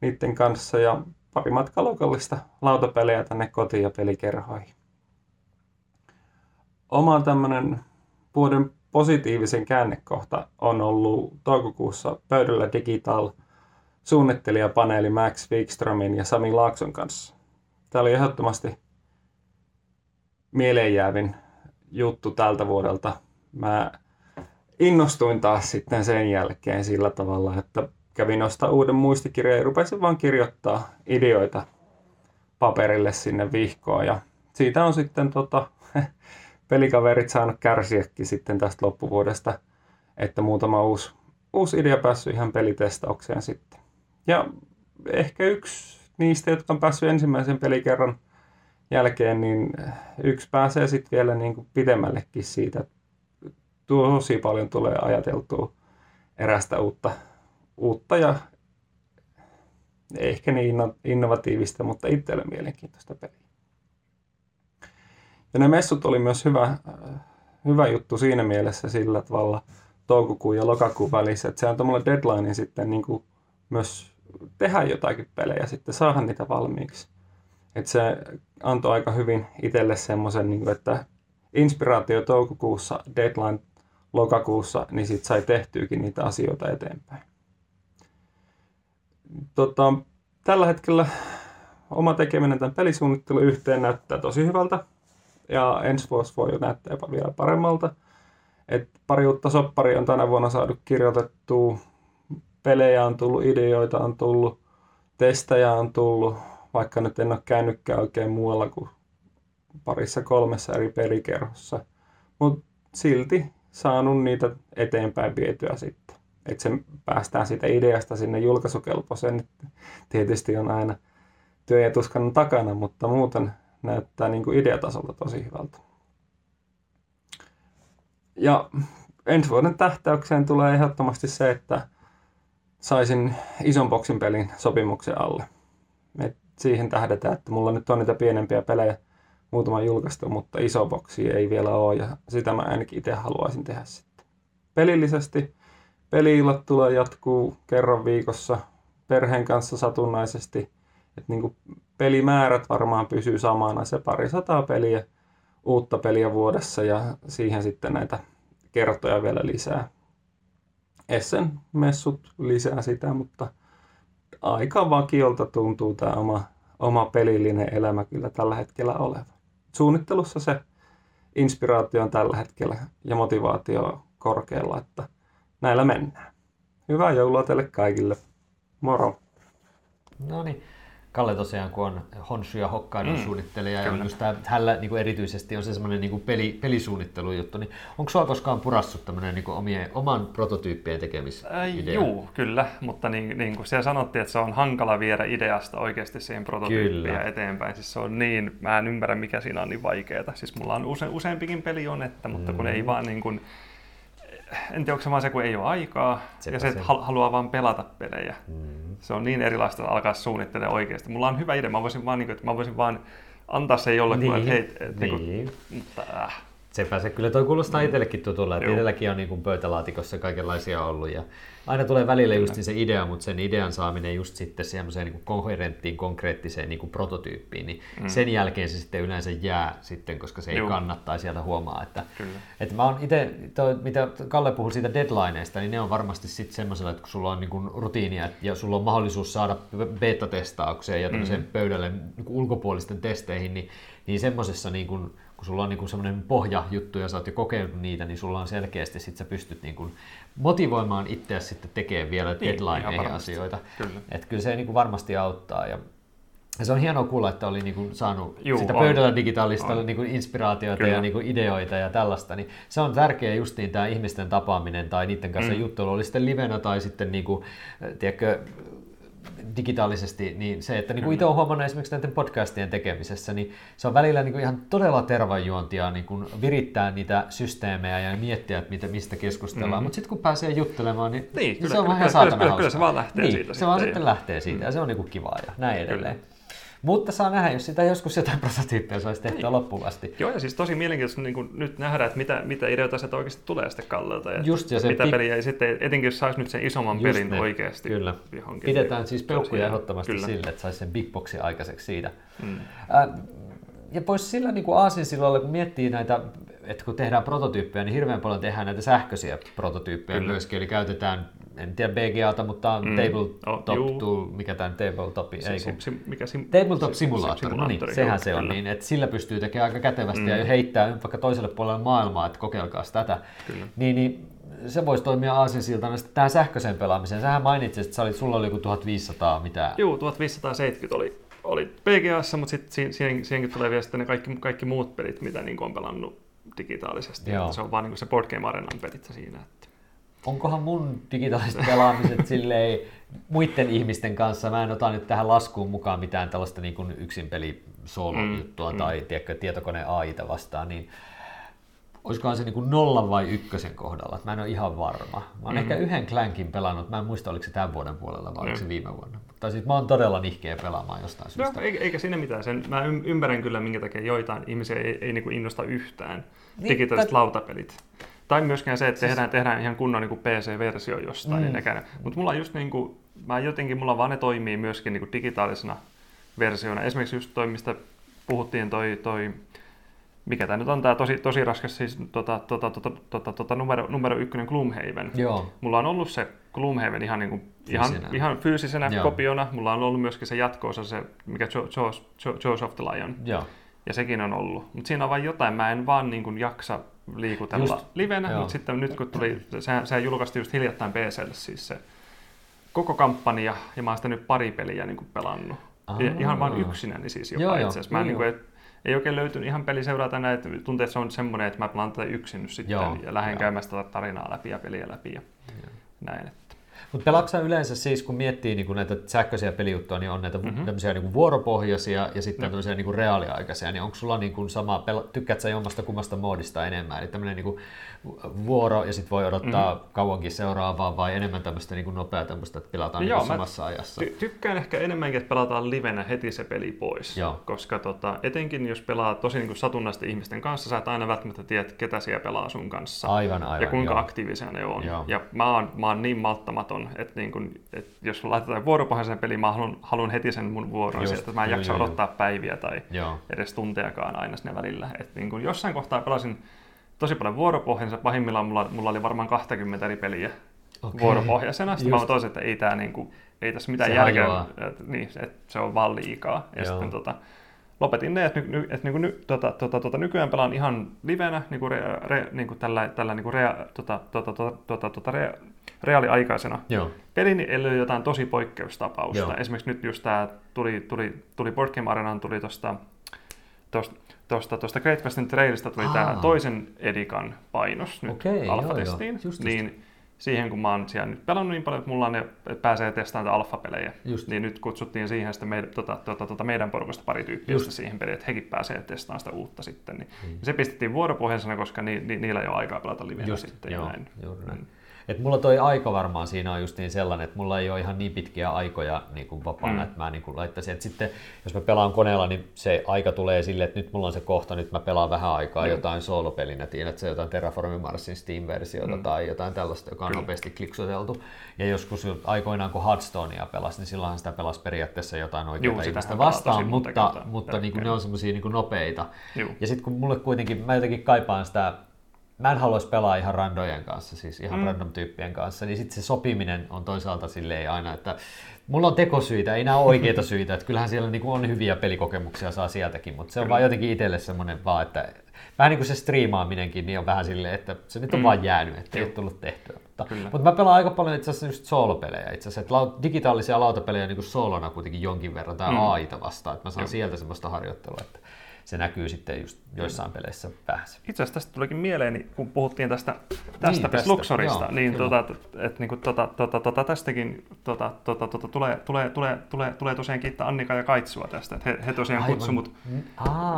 niiden kanssa ja pari matkalokallista lautapelejä tänne kotiin ja pelikerhoihin. Oma tämmöinen vuoden positiivisen käännekohta on ollut toukokuussa pöydällä Digital suunnittelijapaneeli Max Wikströmin ja Sami Laakson kanssa. Tämä oli ehdottomasti mieleenjäävin juttu tältä vuodelta. Mä innostuin taas sitten sen jälkeen sillä tavalla, että kävin ostaa uuden muistikirjan ja rupesin vaan kirjoittaa ideoita paperille sinne vihkoon. Ja siitä on sitten tota, *laughs* pelikaverit saanut kärsiäkin sitten tästä loppuvuodesta, että muutama uusi, uusi idea päässyt ihan pelitestaukseen sitten. Ja ehkä yksi niistä, jotka on päässyt ensimmäisen pelikerran jälkeen, niin yksi pääsee sitten vielä niin kuin pidemmällekin siitä. Tosi paljon tulee ajateltua erästä uutta, uutta ja ehkä niin innovatiivista, mutta itselle mielenkiintoista peliä. Ja ne messut oli myös hyvä, hyvä juttu siinä mielessä sillä tavalla toukokuun ja lokakuun välissä, että se on tuommoinen deadline sitten niin kuin myös tehdä jotakin pelejä, sitten saada niitä valmiiksi. Että se antoi aika hyvin itselle semmoisen, niin että inspiraatio toukokuussa, deadline lokakuussa, niin sitten sai tehtyykin niitä asioita eteenpäin. Tota, tällä hetkellä oma tekeminen tämän pelisuunnittelun yhteen näyttää tosi hyvältä ja ensi vuosi voi jo näyttää jopa vielä paremmalta. Et pari uutta soppari on tänä vuonna saatu kirjoitettua, pelejä on tullut, ideoita on tullut, testejä on tullut, vaikka nyt en ole käynytkään oikein muualla kuin parissa kolmessa eri pelikerhossa. Mutta silti saanut niitä eteenpäin vietyä sitten. Että se päästään siitä ideasta sinne julkaisukelpoiseen. Tietysti on aina työ ja tuskan takana, mutta muuten näyttää niin kuin ideatasolta tosi hyvältä. Ja ensi vuoden tähtäykseen tulee ehdottomasti se, että saisin ison boksin pelin sopimuksen alle. Et siihen tähdetään, että mulla nyt on niitä pienempiä pelejä muutama julkaistu, mutta iso boksi ei vielä ole ja sitä mä ainakin itse haluaisin tehdä sitten. Pelillisesti peliillat tulee jatkuu kerran viikossa perheen kanssa satunnaisesti. Että niin pelimäärät varmaan pysyy samana, se pari sataa peliä, uutta peliä vuodessa ja siihen sitten näitä kertoja vielä lisää. Essen messut lisää sitä, mutta aika vakiolta tuntuu tämä oma, oma pelillinen elämä kyllä tällä hetkellä olevan. Suunnittelussa se inspiraatio on tällä hetkellä ja motivaatio korkealla, että näillä mennään. Hyvää joulua teille kaikille. Moro! No niin. Kalle tosiaan, kun on Honshu ja Hokkaido mm, suunnittelija, ja just tää, hänellä niin kuin erityisesti on se semmoinen niin peli, pelisuunnittelujuttu, niin onko sulla koskaan purassut tämmöinen niin omien, oman prototyyppien tekemisidea? Joo, kyllä, mutta niin, niin kuin siellä sanottiin, että se on hankala viedä ideasta oikeasti siihen prototyyppiä eteenpäin. Siis se on niin, mä en ymmärrä mikä siinä on niin vaikeaa. Siis mulla on use, useampikin peli on, että, mutta kun mm. ei vaan niin kuin, en tiedä, onko se vaan se, kun ei ole aikaa Sepä ja se, että se. haluaa vaan pelata pelejä. Mm. Se on niin erilaista alkaa suunnittelemaan oikeasti. Mulla on hyvä idea, mä voisin vaan, niin kuin, että mä voisin vaan antaa se jollekin, niin. että hei, et, niin. niin kuin, mutta, äh. Sepä se kyllä toi kuulostaa itsellekin tutulle, että itselläkin on niin kuin pöytälaatikossa kaikenlaisia ollut ja aina tulee välillä just se idea, mutta sen idean saaminen just sitten semmoiseen niin koherenttiin, konkreettiseen niin kuin prototyyppiin, niin mm. sen jälkeen se sitten yleensä jää sitten, koska se ei Joo. kannattaa sieltä huomaa. Että, että mä oon itse, mitä Kalle puhui siitä deadlineista, niin ne on varmasti sitten semmoisella, että kun sulla on niin kuin rutiinia ja sulla on mahdollisuus saada beta-testaukseen ja mm. pöydälle niin ulkopuolisten testeihin, niin, niin semmoisessa niin kuin, kun sulla on niin semmoinen pohjajuttu ja sä oot jo kokenut niitä, niin sulla on selkeästi, sit sä pystyt niin kuin motivoimaan itseäsi sitten tekemään vielä niin, deadlineihin asioita. Kyllä. Et kyllä se niin kuin varmasti auttaa. Ja ja se on hienoa kuulla, että oli niinku saanut Juu, sitä pöydällä on. digitaalista on. Niinku inspiraatioita Kyllä. ja niinku ideoita ja tällaista. Niin se on tärkeä justiin tämä ihmisten tapaaminen tai niiden kanssa mm. juttelu, oli sitten livenä tai sitten niinku, tiedätkö, digitaalisesti, niin se, että niin kuin itse olen huomannut esimerkiksi näiden podcastien tekemisessä, niin se on välillä niin kuin ihan todella tervajuontia niin kuin virittää niitä systeemejä ja miettiä, että mitä, mistä keskustellaan. Mm-hmm. Mutta sitten kun pääsee juttelemaan, niin, niin, niin kyllä, se on kyllä, ihan kyllä, saatana kyllä, kyllä, se vaan lähtee niin, siitä. Se vaan sitten lähtee siitä ja se on niin kuin kivaa ja näin edelleen. Kyllä. Mutta saa nähdä, jos sitä joskus jotain prototyyppiä saisi tehtyä niin. loppuvasti. Joo, ja siis tosi mielenkiintoista niin kuin nyt nähdä, että mitä, mitä ideoita sieltä oikeasti tulee sitten Kallelta. Ja Just, ja se mitä pi- peliä, ja sitten etenkin jos saisi nyt sen isomman Just pelin ne. oikeasti. Kyllä. Johonkin. Pidetään siis peukkuja ehdottomasti Kyllä. sille, että saisi sen big boxin aikaiseksi siitä. Mm. Äh, ja pois sillä niin kuin aasinsilloilla, kun miettii näitä, että kun tehdään prototyyppejä, niin hirveän paljon tehdään näitä sähköisiä prototyyppejä Kyllä. myöskin, eli käytetään en tiedä BGAta, mutta mm. Tabletop oh, tool, mikä tämä Tabletop, ei sim, sim, mikä sim, Tabletop Simulator, no niin, sehän se on kyllä. niin, että sillä pystyy tekemään aika kätevästi mm. ja heittää vaikka toiselle puolelle maailmaa, että kokeilkaa tätä. Kyllä. Niin, niin se voisi toimia aasinsiltana sitten tähän sähköiseen pelaamiseen. Sähän mainitsit, että sä olit, sulla oli joku 1500 mitä? Joo, 1570 oli, oli PGAssa, mutta sitten siihen, siihenkin tulee vielä sitten ne kaikki, kaikki muut pelit, mitä niin on pelannut digitaalisesti. Joo. Että se on vaan niin se Board Game Arenan pelit siinä. Että. Onkohan mun digitaaliset pelaamiset *laughs* silleen muiden ihmisten kanssa, mä en ota nyt tähän laskuun mukaan mitään tällaista niin kuin yksin peli solo-juttua Mm, tai tiedätkö, tietokone AIta vastaan, niin olisikohan se niin kuin nollan vai ykkösen kohdalla, mä en ole ihan varma. Mä oon Mhm. ehkä yhden Clankin pelannut, mä en muista oliko se tämän vuoden puolella vai oliko Joo. se viime vuonna. Mutta siis mä oon todella nihkeä pelaamaan jostain No, syystä. eikä, eikä siinä mitään. Sen, mä ym- ymmärrän kyllä, minkä takia joitain ihmisiä ei, ei niin innosta yhtään Niin, digitaaliset tät- lautapelit. Tai myöskään se, että tehdään, tehdään ihan kunnon niin PC-versio jostain. Mm. Mm. Mutta mulla just niin kuin, mä jotenkin, mulla vaan ne toimii myöskin niin kuin digitaalisena versiona. Esimerkiksi just toi, mistä puhuttiin toi, toi mikä tämä nyt on, tämä tosi, tosi raskas, siis tota, tota, tota, tota, tota, numero, numero ykkönen Gloomhaven. Joo, Mulla on ollut se Gloomhaven ihan, niin kuin, ihan, Fyysinä. ihan fyysisenä Joo. kopiona. Mulla on ollut myöskin se jatko-osa, se, mikä Jaws of the Lion. joo. Ja sekin on ollut. Mutta siinä on vain jotain, mä en vaan niin kuin jaksa liikutella Just, livenä, joo. mutta sitten nyt kun tuli, sehän, sehän julkaistiin just hiljattain PClle siis se koko kampanja, ja mä oon sitä nyt pari peliä niin kuin pelannut. Ja Aa. ihan vain yksinäni siis jopa Joo, itse joo, asiassa. Mä joo, niin kuin, et, ei oikein löytynyt ihan peli seurata näitä, tuntuu, että se on semmoinen, että mä pelaan tätä yksin nyt sitten Joo, ja lähden joo. käymään sitä tarinaa läpi ja peliä läpi ja näin. Että. Mutta pelaatko yleensä siis, kun miettii niin kuin näitä sähköisiä pelijuttuja, niin on näitä Mhm. mm-hmm. tämmöisiä niin kuin vuoropohjaisia ja sitten Joo. tämmöisiä niin kuin reaaliaikaisia, niin onko sulla niin kuin sama, pela- tykkäät sä jommasta kummasta moodista enemmän, eli tämmöinen niin vuoro ja sitten voi odottaa Mhm. mm-hmm. kauankin seuraavaa vai enemmän tämmöistä niin nopeaa tämmöistä, että pelataan niin Joo, samassa ajassa? Ty- tykkään ehkä enemmänkin, että pelataan livenä heti se peli pois. Joo. Koska tota, etenkin jos pelaa tosi niin kuin satunnaisesti ihmisten kanssa, sä et aina välttämättä tiedä, ketä siellä pelaa sun kanssa. Aivan, aivan. ja kuinka joo. aktiivisia ne on. Joo. Ja mä oon, mä oon niin malttamaton, että, niin kun, että jos laitetaan vuoropohjaisen peliin, mä haluan, haluan heti sen mun vuoron Just, sieltä, että mä en joo, jaksa joo, joo. odottaa päiviä tai Joo. edes tuntejakaan aina sinne välillä. Et niin kun jossain kohtaa pelasin tosi paljon vuoropohjaisen, pahimmillaan mulla, mulla oli varmaan 20 eri peliä Okei. vuoropohjaisena. Sitten mä Just. toisin, että ei, tää niinku, ei tässä mitään Se järkeä, että, niin, että se on vaan liikaa. Ja Joo. sitten tota, lopetin ne, että, ny, että niinku, ny, tota, tota, tota, nykyään pelaan ihan livenä niinku, re, re, niinku tällä, tällä niinku rea, tota, tota, tota, tota, tota, re, reaaliaikaisena Joo. pelin, ellei jotain tosi poikkeustapausta. Joo. Esimerkiksi nyt just tämä tuli, tuli, tuli Board Game Arenaan tuli tuosta tosta, tosta, tosta Great Western Trailista tuli tämä toisen Edikan painos nyt joo, alfa-testiin. joo. Just, just. niin siihen kun mä oon siellä nyt pelannut niin paljon, että mulla on ne, että pääsee testaamaan alfa-pelejä, Just. niin nyt kutsuttiin siihen sitten meidän, tota, tota, tota, meidän porukasta pari tyyppiä Just. siihen peliin, että hekin pääsee testaamaan sitä uutta sitten. Niin Se pistettiin vuoropohjaisena, koska ni, ni, niillä ei ole aikaa pelata livenä Just, sitten. joo, ja näin. juuri näin. Mm. Et mulla toi aika varmaan siinä on just niin sellainen, että mulla ei ole ihan niin pitkiä aikoja niin kuin vapaana, Mm. että mä niin kuin laittaisin, että sitten jos mä pelaan koneella, niin se aika tulee silleen, että nyt mulla on se kohta, nyt mä pelaan vähän aikaa Mm. jotain soolopelinä, tiedät se jotain Terraforming Marsin Steam-versiota Mm. tai jotain tällaista, joka on Kyllä. nopeasti kliksuteltu. Ja joskus aikoinaan kun Hearthstonea pelasi, niin silloinhan sitä pelasi periaatteessa jotain oikeaa ihmistä vastaan, mutta, kertaa mutta niin kuin ne on semmoisia niin nopeita. Juu. Ja sitten kun mulle kuitenkin, mä jotenkin kaipaan sitä, mä en haluaisi pelaa ihan randojen kanssa, siis ihan Mm. mm. random tyyppien kanssa, niin sitten se sopiminen on toisaalta silleen aina, että mulla on tekosyitä, ei nämä ole oikeita *laughs* syitä, että kyllähän siellä niinku on hyviä pelikokemuksia saa sieltäkin, mutta se on Kyllä. vaan jotenkin itselle semmoinen vaan, että vähän niin kuin se striimaaminenkin, niin on vähän silleen, että se nyt on Mm. mm. vaan jäänyt, että ei ole tullut tehtyä. Mutta, Kyllä. mutta mä pelaan aika paljon itse asiassa just soolopelejä itse asiassa, että digitaalisia lautapelejä niin kuin soolona kuitenkin jonkin verran, tai Mm. mm. AIta vastaan, että mä saan Joo. sieltä semmoista harjoittelua, että se näkyy sitten just joissain peleissä vähän. Itse asiassa tästä tulikin mieleeni, kun puhuttiin tästä, tästä, tästä, tästä Luxorista, joo, niin tota, et, niinku, tota, tota, tota, tästäkin tota, tota, tota, tulee, tulee, tulee, tulee, tulee tosiaan kiittää Annika ja Kaitsua tästä. että he, he tosiaan Aivan. kutsu mut Mm.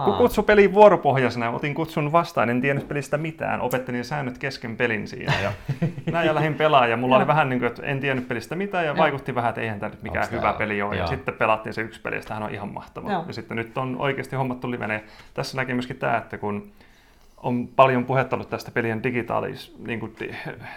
Kun kutsu peliin vuoropohjaisena, otin kutsun vastaan, en tiennyt pelistä mitään, opettelin säännöt kesken pelin siinä ja *laughs* näin ja lähdin pelaamaan ja mulla oli vähän niin kuin, että en tiennyt pelistä mitään ja Joo. vaikutti vähän, että eihän tämä nyt mikään Onks hyvä peli ole ja Joo. sitten pelattiin se yksi peli ja on ihan mahtava. Joo. Ja sitten nyt on oikeasti hommattu livenä ja tässä näkee myöskin tämä, että kun on paljon puhetta ollut tästä pelien digitaalis, niin kuin,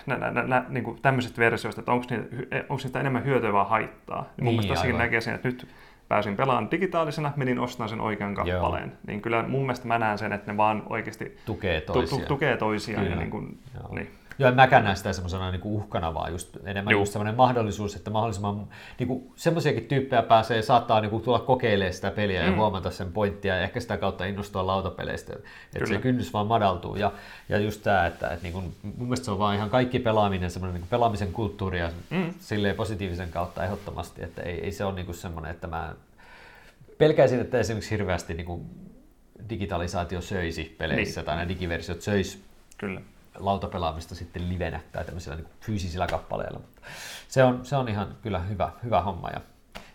nä, nä, nä, niin kuin tämmöisistä versioista, että onko niitä, onko niitä enemmän hyötyä vai haittaa. Niin mun mielestä tässäkin näkee sen, että nyt pääsin pelaamaan digitaalisena, menin ostamaan sen oikean kappaleen. Niin kyllä mun mielestä mä näen sen, että ne vaan oikeasti tukee tu- toisiaan. tu- tukee toisiaan. Ja niin kuin, Joo. niin. Joo, en mäkään näe sitä semmoisena niin uhkana, vaan just enemmän Juu. just semmoinen mahdollisuus, että mahdollisimman niin kuin, semmoisiakin tyyppejä pääsee, saattaa niin kuin, tulla kokeilemaan sitä peliä mm. ja huomata sen pointtia ja ehkä sitä kautta innostua lautapeleistä, että se Kyllä. kynnys vaan madaltuu. Ja, ja just tämä, että, että niin kuin, mun mielestä se on vaan ihan kaikki pelaaminen, semmoinen niin pelaamisen kulttuuri ja Mm. silleen positiivisen kautta ehdottomasti, että ei, ei se ole niin kuin semmoinen, että mä pelkäisin, että esimerkiksi hirveästi niin kuin digitalisaatio söisi peleissä, niin. tai nämä digiversiot söisi Kyllä. Lautapelaamista sitten livenä tai tämmöisillä niin fyysisillä kappaleilla. Mutta se, on, se on ihan kyllä hyvä, hyvä homma. Ja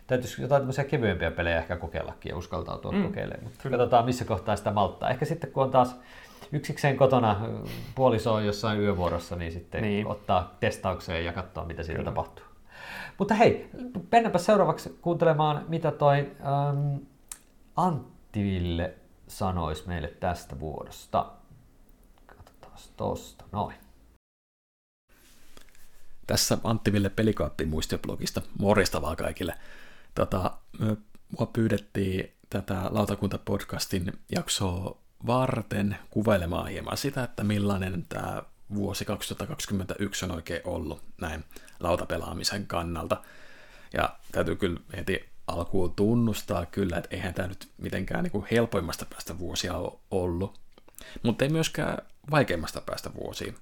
täytyisi jotain tämmöisiä kevyempiä pelejä ehkä kokeillakin ja uskaltautua mm. kokeilemaan. Mutta kyllä. katsotaan missä kohtaa sitä malttaa. Ehkä sitten kun on taas yksikseen kotona puoliso on jossain yövuorossa, niin sitten niin. ottaa testaukseen ja katsoa, mitä siitä Kyllä. tapahtuu. Mutta hei, mennäänpä seuraavaksi kuuntelemaan, mitä toi ähm, Antti Ville sanoisi meille tästä vuodosta. Tosta, noin. Tässä Antti Ville Pelikaappi muistioblogista. Morjesta vaan kaikille. Tota, mua pyydettiin tätä Lautakunta-podcastin jaksoa varten kuvailemaan hieman sitä, että millainen tämä vuosi 2021 on oikein ollut näin lautapelaamisen kannalta. Ja täytyy kyllä heti alkuun tunnustaa kyllä, että eihän tämä nyt mitenkään niin kuin helpoimmasta päästä vuosia ole ollut, mutta ei myöskään vaikeimmasta päästä vuosiin.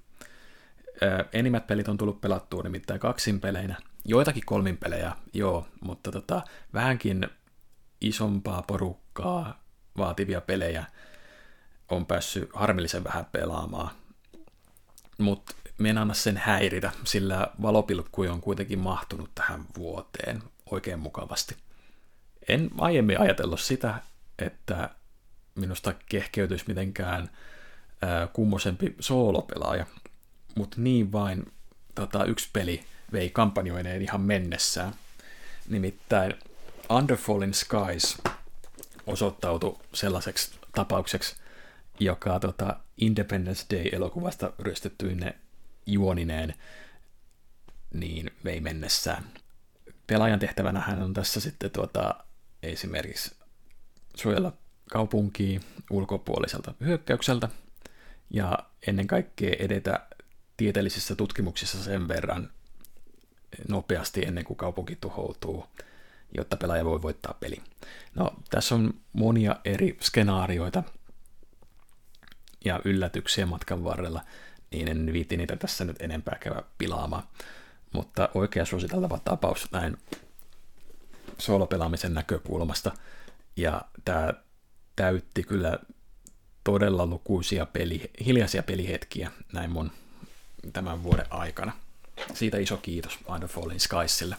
Enimmät pelit on tullut pelattua nimittäin kaksin peleinä, joitakin kolmin pelejä, joo, mutta tota, vähänkin isompaa porukkaa vaativia pelejä on päässyt harmillisen vähän pelaamaan. Mutta en anna sen häiritä, sillä valopilkkuja on kuitenkin mahtunut tähän vuoteen oikein mukavasti. En aiemmin ajatellut sitä, että minusta kehkeytyisi mitenkään ää, kummosempi soolopelaaja, mutta niin vain tota, yksi peli vei kampanjoineen ihan mennessään. Nimittäin Underfalling Skies osoittautui sellaiseksi tapaukseksi, joka tota, Independence Day-elokuvasta ryöstettyinne juonineen niin vei mennessään. Pelaajan tehtävänä hän on tässä sitten tuota, esimerkiksi suojella kaupunkia ulkopuoliselta hyökkäykseltä ja ennen kaikkea edetä tieteellisissä tutkimuksissa sen verran nopeasti ennen kuin kaupunki tuhoutuu, jotta pelaaja voi voittaa peli. No, tässä on monia eri skenaarioita, ja yllätyksiä matkan varrella, niin en viitti niitä tässä nyt enempää käydä pilaamaan. Mutta oikea suositeltava tapaus näin solopelaamisen näkökulmasta. Ja tämä täytti kyllä todella lukuisia peli, hiljaisia pelihetkiä näin mun tämän vuoden aikana. Siitä iso kiitos Under Falling Skiesille.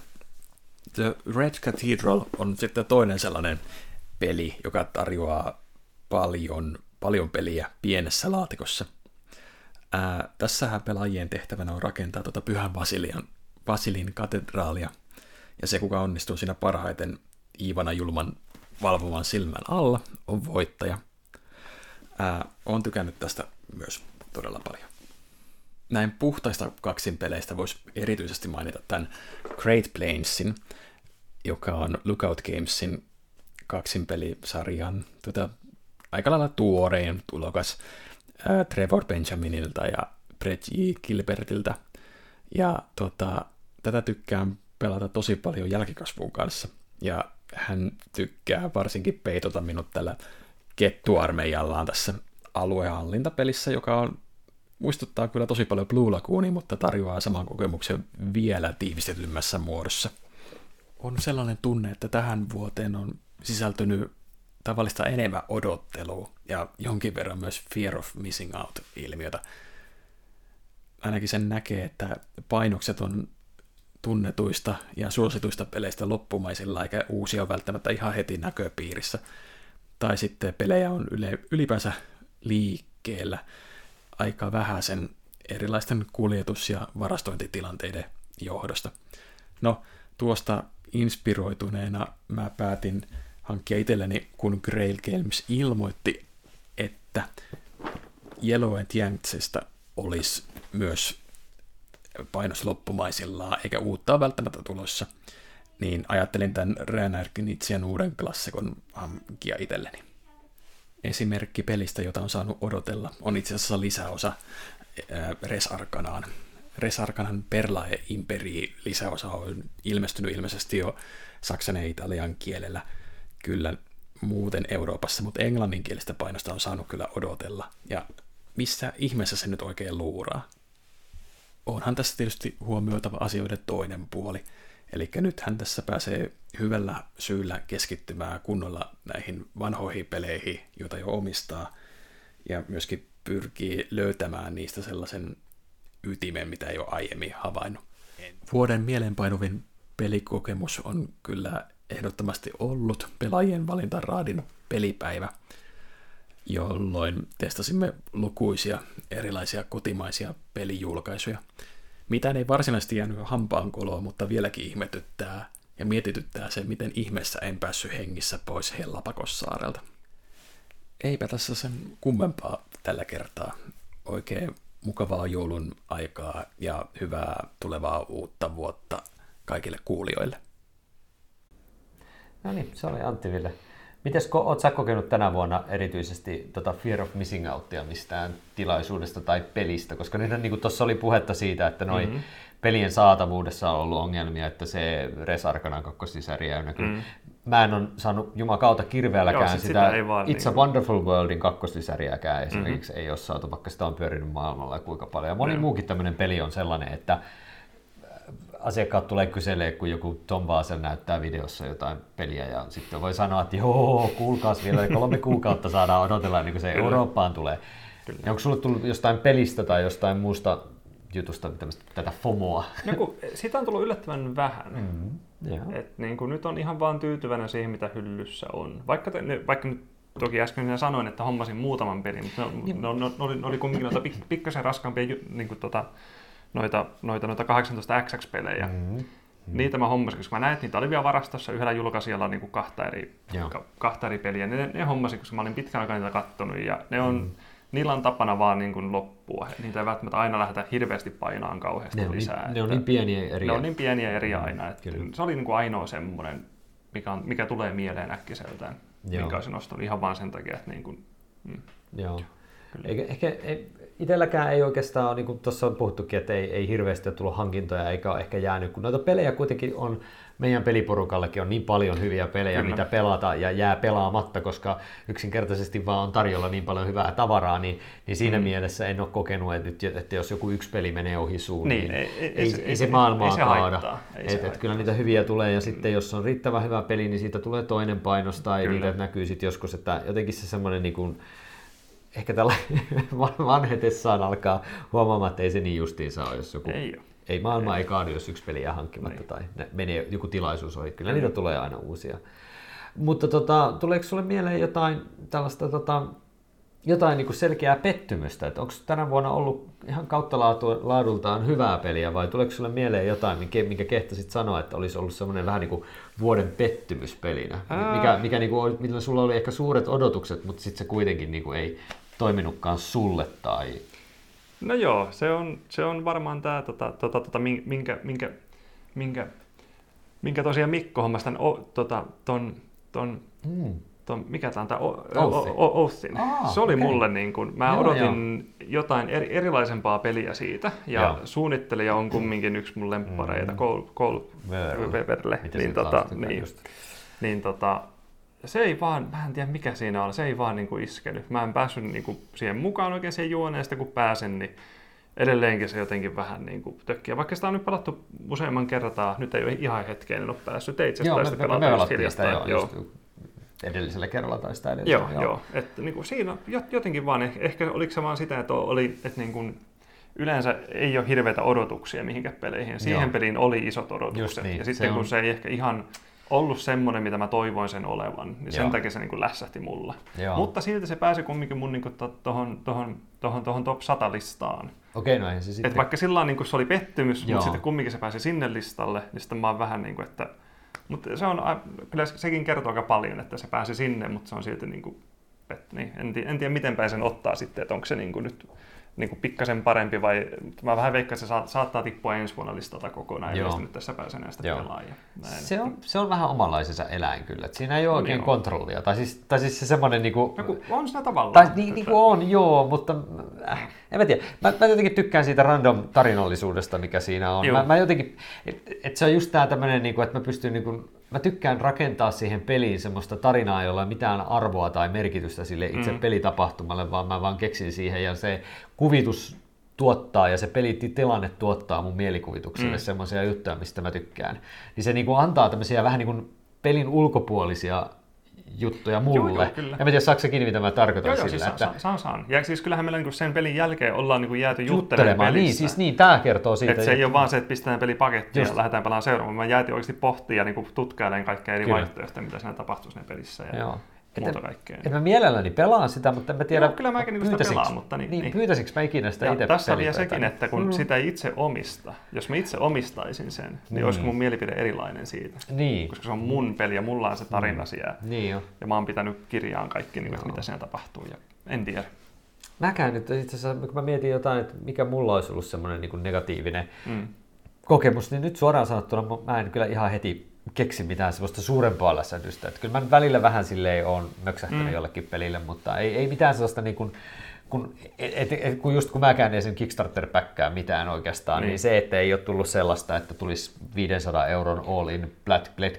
The Red Cathedral on sitten toinen sellainen peli, joka tarjoaa paljon paljon peliä pienessä laatikossa. Ää, tässähän pelaajien tehtävänä on rakentaa tuota Pyhän Vasilian, Vasilin katedraalia, ja se, kuka onnistuu siinä parhaiten Iivana Julman valvovan silmän alla, on voittaja. Ää, olen tykännyt tästä myös todella paljon. Näin puhtaista kaksinpeleistä voisi erityisesti mainita tämän Great Plainsin, joka on Lookout Gamesin kaksinpelisarjan tuota, aika lailla tuorein tulokas ää, Trevor Benjaminilta ja Brett J. Gilbertiltä. Ja tota, tätä tykkään pelata tosi paljon jälkikasvun kanssa. Ja hän tykkää varsinkin peitota minut tällä kettuarmeijallaan tässä aluehallintapelissä, joka on, muistuttaa kyllä tosi paljon Blue Lagoonia, mutta tarjoaa saman kokemuksen vielä tiivistetymmässä muodossa. On sellainen tunne, että tähän vuoteen on sisältynyt tavallista enemmän odottelua ja jonkin verran myös fear of missing out-ilmiötä. Ainakin sen näkee, että painokset on tunnetuista ja suosituista peleistä loppumaisilla, eikä uusia välttämättä ihan heti näköpiirissä. Tai sitten pelejä on ylipäänsä liikkeellä aika vähäisen erilaisten kuljetus- ja varastointitilanteiden johdosta. No, tuosta inspiroituneena mä päätin hankkia itselleni, kun Grail Games ilmoitti, että Yellow and Yanksista olisi myös painos loppumaisillaan, eikä uutta välttämättä tulossa, niin ajattelin tämän Ränärkinitsian uuden klassikon hankkia itselleni. Esimerkki pelistä, jota on saanut odotella, on itse asiassa lisäosa Res Arkanaan. Res Arkanan Perlae Imperi lisäosa on ilmestynyt ilmeisesti jo saksan ja italian kielellä kyllä muuten Euroopassa, mutta englanninkielistä painosta on saanut kyllä odotella. Ja missä ihmeessä se nyt oikein luuraa? Onhan tässä tietysti huomioitava asioiden toinen puoli. Eli nythän tässä pääsee hyvällä syyllä keskittymään kunnolla näihin vanhoihin peleihin, joita jo omistaa, ja myöskin pyrkii löytämään niistä sellaisen ytimen, mitä ei ole aiemmin havainnut. Vuoden mielenpainuvin pelikokemus on kyllä ehdottomasti ollut pelaajien valintaraadin pelipäivä, jolloin testasimme lukuisia erilaisia kotimaisia pelijulkaisuja. Mitään ei varsinaisesti jäänyt hampaankoloon, mutta vieläkin ihmetyttää ja mietityttää se, miten ihmeessä en päässyt hengissä pois Hellapakossaarelta. Eipä tässä sen kummempaa tällä kertaa. Oikein mukavaa joulun aikaa ja hyvää tulevaa uutta vuotta kaikille kuulijoille. No niin, se oli Antti Ville. Mites oot sä kokenut tänä vuonna erityisesti tota Fear of Missing Outia mistään tilaisuudesta tai pelistä? Koska nyt niin tuossa oli puhetta siitä, että noi mm-hmm. pelien saatavuudessa on ollut ongelmia, että se Res Arkanan kakkosisäri. Mm-hmm. Mä en ole saanut jumakauta kirveelläkään Joo, sit sitä, sitä vaan It's niinku- a Wonderful Worldin kakkoslisäriäkään esimerkiksi mm-hmm. ei ole saatu, vaikka sitä on pyörinyt maailmalla ja kuinka paljon. Ja moni Joo. muukin tämmöinen peli on sellainen, että asiakkaat tulee kyselee, kun joku Tom Vaasel näyttää videossa jotain peliä ja sitten voi sanoa, että joo, kuulkaas vielä kolme kuukautta saadaan odotella ennen kuin se Eurooppaan tulee. Ja onko sulle tullut jostain pelistä tai jostain muusta jutusta tätä FOMOa? No kun, sitä on tullut yllättävän vähän. Mm, joo. Et niin kuin nyt on ihan vaan tyytyväinen siihen, mitä hyllyssä on. Vaikka, te, vaikka nyt toki äsken minä sanoin, että hommasin muutaman pelin, mutta ne, Niin. ne, ne, ne, oli, ne oli kumminkin noita pik, pikkasen raskaampia niin kuin tota, noita, noita, noita 18XX-pelejä. Mm, Niitä mä hommasin, koska mä näin, että niitä oli vielä varastossa yhdellä julkaisijalla niin kuin kahta, eri, ka, kahta eri peliä. Ne, ne hommasin, koska mä olin pitkän aikaa niitä kattonut ja ne on, niillä on tapana vaan niin kuin loppua. Niitä ei välttämättä aina lähdetä hirveästi painaan kauheasti ne, on lisää. niin, ne on niin pieniä eri. ne on niin pieniä eriä aina, että Kyllä. se oli niin kuin ainoa semmoinen, mikä, on, mikä tulee mieleen äkkiseltään, Joo. minkä olisin nostanut ihan vaan sen takia, että niin kuin, mm, Joo. Kyllä. Eikä, ehkä ei, itselläkään ei oikeastaan ole, niin kuin tuossa on puhuttukin, että ei, ei hirveästi ole tullut hankintoja eikä ole ehkä jäänyt, kun noita pelejä kuitenkin on, meidän peliporukallekin on niin paljon hyviä pelejä, Kyllä. mitä pelata ja jää pelaamatta, koska yksinkertaisesti vaan on tarjolla niin paljon hyvää tavaraa, niin, niin siinä mm. mielessä en ole kokenut, että, nyt, että jos joku yksi peli menee ohi suun, Niin, niin, ei- ei- ei, se- ei, se se- maailmaa ei se kaada. ei se Et, et haittaa. kyllä niitä hyviä tulee ja sitten jos on riittävän hyvä peli, niin siitä tulee toinen painos tai Kyllä. niitä näkyy sitten joskus, että jotenkin se semmoinen niin kuin, ehkä tällä *laughs* vanhetessaan alkaa huomaamaan, että ei se niin justiinsa ole, jos joku... Ei ole. Ei maailma ei kaadu, jos yksi peli jää hankkimatta Niin. tai ne- menee joku tilaisuus ohi. Kyllä niitä tulee aina uusia. Mutta tota, tuleeko sulle mieleen jotain tällaista tota, jotain niin kuin selkeää pettymystä? Että onko tänä vuonna ollut ihan kautta laadultaan hyvää peliä vai tuleeko sulle mieleen jotain, minkä, minkä kehtasit sanoa, että olisi ollut semmoinen vähän niin kuin vuoden pettymyspelinä? Mikä, mikä niin kuin, millä sulla oli ehkä suuret odotukset, mutta sitten se kuitenkin niin kuin ei toiminutkaan sulle tai... No joo, se on, se on varmaan tämä, tota, tota, tota, min- minkä, minkä, minkä, minkä tosiaan Mikko hommasi tämän, o, tota, ton, ton, Mm. ton, mikä tämä on tämä Oathi. Oathin. Aa, Se oli okei. mulle niin kuin, mä Joo, odotin jotain eri, erilaisempaa peliä siitä, ja Joo. suunnittelija on kumminkin yksi mun lemppareita, Mm. Cole, Cole Verle. Niin, tota, niin, niin tota, se ei vaan, mä en tiedä mikä siinä on, se ei vaan niin kuin iskenyt. Mä en päässyt niin kuin siihen mukaan oikein siihen juoneen, sitä kun pääsen, niin edelleenkin se jotenkin vähän niin kuin tökkiä. Vaikka sitä on nyt pelattu useamman kertaa, nyt ei ole ihan hetkeen, en ole päässyt. Te itse Joo, asiassa pelata just pelattiin sitä jo, hiljattain. just edellisellä kerralla tai sitä edellisellä. Joo, joo. Että niin kuin siinä jot- jotenkin vaan, eh- ehkä oliko se vaan sitä, että oli, että niin kuin, yleensä ei ole hirveitä odotuksia mihinkään peleihin. Siihen Joo. peliin oli isot odotukset. Just niin, Ja se sitten kun on- se ei ehkä ihan ollut semmoinen, mitä mä toivoin sen olevan, niin sen Joo. takia se niin kuin lässähti mulla. Joo. Mutta silti se pääsi kumminkin mun niin kuin to- tohon, tohon, tohon, tohon top 100 listaan. Okei, no eihän se sitten... Et vaikka sillä niin kuin se oli pettymys, Joo. mutta sitten kumminkin se pääsi sinne listalle, niin sitten mä oon vähän niin kuin, että... Mutta se on, kyllä sekin kertoo aika paljon, että se pääsi sinne, mutta se on silti niin kuin, pet, niin en, tiedä, en tiedä, miten päin sen ottaa sitten, että onko se niin kuin nyt niin kuin pikkasen parempi vai mä vähän veikkaan, että se sa- saattaa tippua ensi vuonna listalta kokonaan, Joo. jos nyt tässä pääsee näistä. Näin. Se on, se on vähän omanlaisensa eläin kyllä. että siinä ei ole On oikein joo. kontrollia. Tai siis, tai siis se semmoinen niinku... No, kun on siinä tavallaan. Tai niin, niin kuin on, joo, mutta äh, en mä tiedä. Mä, mä jotenkin tykkään siitä random tarinallisuudesta, mikä siinä on. Joo. Mä, mä jotenkin, että et se on just tää tämmönen, niinku, että mä pystyn niinku, mä tykkään rakentaa siihen peliin semmoista tarinaa, jolla ei mitään arvoa tai merkitystä sille itse Mm. pelitapahtumalle, vaan mä vaan keksin siihen ja se kuvitus tuottaa ja se pelitilanne tuottaa mun mielikuvitukselle mm. semmoisia juttuja, mistä mä tykkään. Niin se niin kuin antaa tämmöisiä vähän niin kuin pelin ulkopuolisia juttuja mulle. Joo, joo, kyllä. En mä tiedä, saako se kiinni, mitä mä tarkoitan Joo, joo, sillä, siis että saan, saan, saan. Ja siis kyllähän meillä niinku sen pelin jälkeen ollaan niinku jääty juttelemaan juttelemaan. Niin, siis niin, tämä kertoo siitä. Että se ei ole vaan se, että pistetään peli pakettiin Just. ja lähdetään pelaamaan seuraavaan. Mä jäätiin oikeasti pohtia ja niin tutkailemaan kaikkea eri Kyllä. vaihtoehtoja, mitä siinä tapahtuu siinä pelissä ja Joo. Muuta Et- kaikkea. Et mä mielelläni pelaan sitä, mutta en mä tiedä, Joo, kyllä mäkin niinku sitä pelaan, mutta niin- niin, niin. pyytäisikö mä ikinä sitä Ja itse tässä on vielä pelipöytään? sekin, että kun Mm. sitä ei itse omista, jos mä itse omistaisin sen, niin olisiko mun mielipide erilainen siitä? Niin, Koska se on mun peli ja mulla on se tarina siellä. niin jo. Ja mä oon pitänyt kirjaan kaikki, niin kuin, että mitä siinä tapahtuu. Ja en tiedä. Mäkään nyt itse asiassa, kun mä mietin jotain, että mikä mulla olisi ollut semmoinen niin negatiivinen Mm. kokemus, niin nyt suoraan sanottuna mä en kyllä ihan heti keksi mitään semmoista suurempaa lässähdystä. Että kyllä mä nyt välillä vähän silleen oon möksähtänyt mm. jollekin pelille, mutta ei, ei mitään sellaista niin kuin, kun, et, et, kun just kun mäkään ei sen Kickstarter-päkkää mitään oikeastaan, niin. Niin. se, että ei ole tullut sellaista, että tulisi 500 euron all-in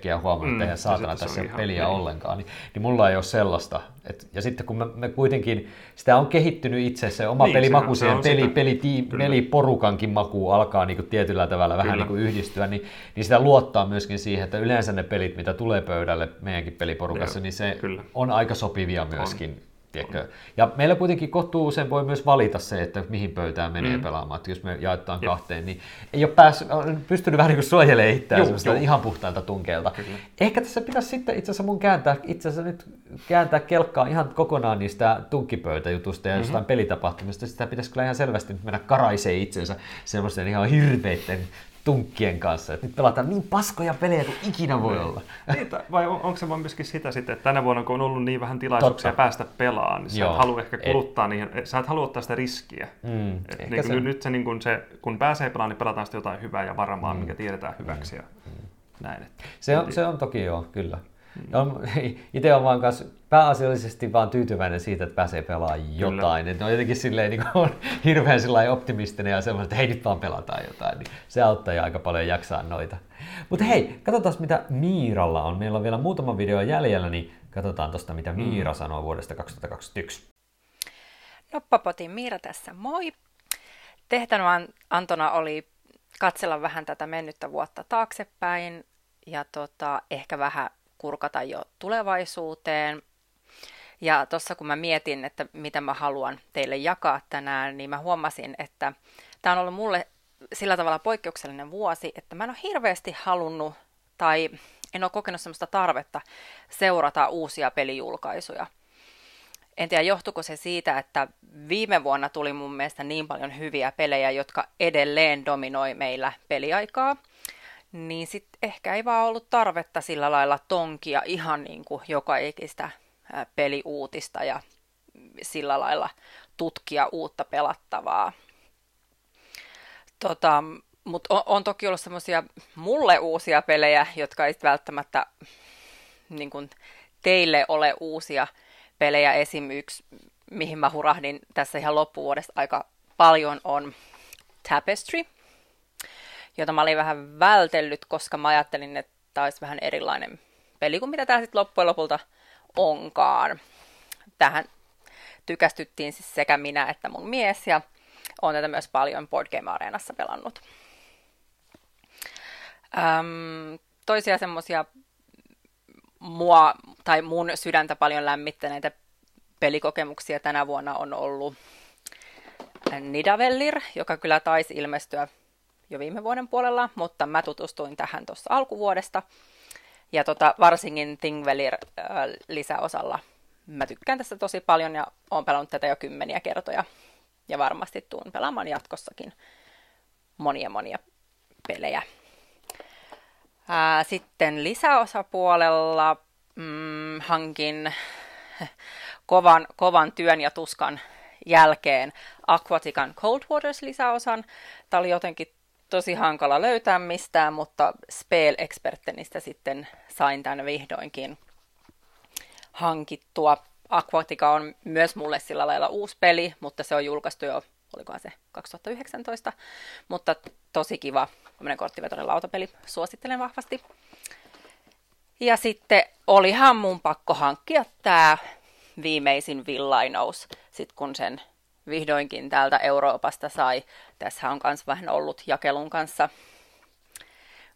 ja huomaa, Mm, että eihän saatana tässä on ihan- peliä niin. ollenkaan, niin, niin mulla ei ole sellaista. Et, ja sitten kun me, me kuitenkin, sitä on kehittynyt itse se oma Niin, pelimaku, se siihen on peli, peli, Kyllä. peliporukankin maku alkaa niin kuin tietyllä tavalla vähän Kyllä. niin kuin yhdistyä, niin, niin sitä luottaa myöskin siihen, että yleensä ne pelit, mitä tulee pöydälle meidänkin peliporukassa, Joo, niin se kyllä. on aika sopivia myöskin. Tiedätkö? Ja meillä kuitenkin kohtuu usein voi myös valita se, että mihin pöytään menee Mm. pelaamaan. Että jos me jaetaan Jep. kahteen, niin ei ole on pystynyt vähän niin kuin suojelemaan itseään semmoista juu. ihan puhtailta tunkeelta. Kyllä. Ehkä tässä pitäisi sitten itse asiassa mun kääntää, itse asiassa nyt kääntää kelkkaa ihan kokonaan niistä tunkkipöytäjutusta ja Mhm. mm-hmm. jostain pelitapahtumista. Sitä pitäisi kyllä ihan selvästi mennä karaisee itsensä semmoisten ihan hirveitten tunkkien kanssa. Että nyt pelataan niin paskoja pelejä kuin ikinä voi olla. Niin, tai- vai on, onko se vaan myöskin sitä sitten, että tänä vuonna kun on ollut niin vähän tilaisuuksia Totta. päästä pelaamaan, niin sä Joo. et halua ehkä Et- kuluttaa niihin, sä et halua ottaa sitä riskiä. Mm, Et niin se- nyt se, niin kuin se, kun pääsee pelaamaan, niin pelataan sitten jotain hyvää ja varmaa, mm. mikä tiedetään hyväksi ja näin. Että. Se on, se on toki joo, kyllä. Ja on, *laughs* itse on vaan kanssa pääasiallisesti vaan tyytyväinen siitä, että pääsee pelaamaan jotain. Että on jotenkin silleen niin *laughs* on hirveän optimistinen ja semmoinen, että hei nyt vaan pelataan jotain. Niin se auttaa jo aika paljon jaksaa noita. Mutta hei, katsotaan mitä Miiralla on. Meillä on vielä muutama video jäljellä, niin katsotaan tuosta mitä Miira sanoo vuodesta 2021. Noppapotin Miira tässä, moi! Tehtävä An- Antona oli katsella vähän tätä mennyttä vuotta taaksepäin ja tota, ehkä vähän kurkata jo tulevaisuuteen. Ja tuossa kun mä mietin, että mitä mä haluan teille jakaa tänään, niin mä huomasin, että tämä on ollut mulle sillä tavalla poikkeuksellinen vuosi, että mä en ole hirveästi halunnut tai en ole kokenut sellaista tarvetta seurata uusia pelijulkaisuja. En tiedä, johtuiko se siitä, että viime vuonna tuli mun mielestä niin paljon hyviä pelejä, jotka edelleen dominoi meillä peliaikaa. Niin sitten ehkä ei vaan ollut tarvetta sillä lailla tonkia ihan niin kuin joka ikistä peliuutista ja sillä lailla tutkia uutta pelattavaa. Tota, Mutta on, on toki ollut semmoisia mulle uusia pelejä, jotka ei välttämättä niin kuin teille ole uusia pelejä. Esim. yksi, mihin mä hurahdin tässä ihan loppuvuodesta aika paljon, on Tapestry, jota mä olin vähän vältellyt, koska mä ajattelin, että tämä olisi vähän erilainen peli kuin mitä tämä sitten loppujen lopulta onkaan. Tähän tykästyttiin siis sekä minä että mun mies, ja on tätä myös paljon Board Game Areenassa pelannut. Öm, toisia semmoisia mua tai mun sydäntä paljon lämmittäneitä pelikokemuksia tänä vuonna on ollut Nidavellir, joka kyllä taisi ilmestyä jo viime vuoden puolella, mutta mä tutustuin tähän tuossa alkuvuodesta. Ja tota, varsinkin Thingvellir äh, lisäosalla mä tykkään tästä tosi paljon ja oon pelannut tätä jo kymmeniä kertoja. Ja varmasti tuun pelaamaan jatkossakin monia monia pelejä. Ää, sitten lisäosapuolella mm, hankin kovan, kovan työn ja tuskan jälkeen Aquatican Cold Waters lisäosan. Tämä oli jotenkin tosi hankala löytää mistään, mutta Spel Expertenistä sitten sain tämän vihdoinkin hankittua. Aquatica on myös mulle sillä lailla uusi peli, mutta se on julkaistu jo, olikohan se 2019, mutta tosi kiva tämmöinen korttivetoinen lautapeli, suosittelen vahvasti. Ja sitten olihan mun pakko hankkia tämä viimeisin villainous, sit kun sen vihdoinkin täältä Euroopasta sai. Tässä on myös vähän ollut jakelun kanssa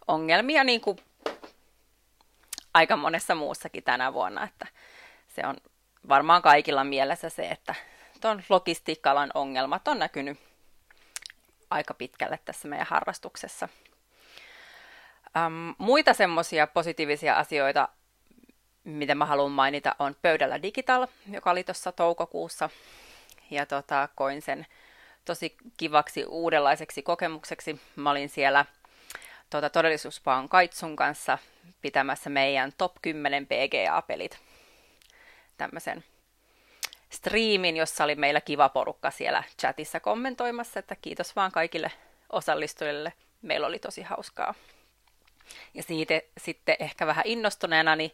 ongelmia niin kuin aika monessa muussakin tänä vuonna, että se on varmaan kaikilla mielessä se, että tuon logistiikkalan ongelmat on näkynyt aika pitkälle tässä meidän harrastuksessa. Um, muita semmoisia positiivisia asioita, mitä mä haluan mainita, on Pöydällä Digital, joka oli tuossa toukokuussa. Ja tota, koin sen tosi kivaksi uudenlaiseksi kokemukseksi. Mä olin siellä tuota, todellisuuspaan Kaitsun kanssa pitämässä meidän top 10 PGA-pelit. Tämmöisen striimin, jossa oli meillä kiva porukka siellä chatissa kommentoimassa, että kiitos vaan kaikille osallistujille. Meillä oli tosi hauskaa. Ja siitä sitten ehkä vähän innostuneena, niin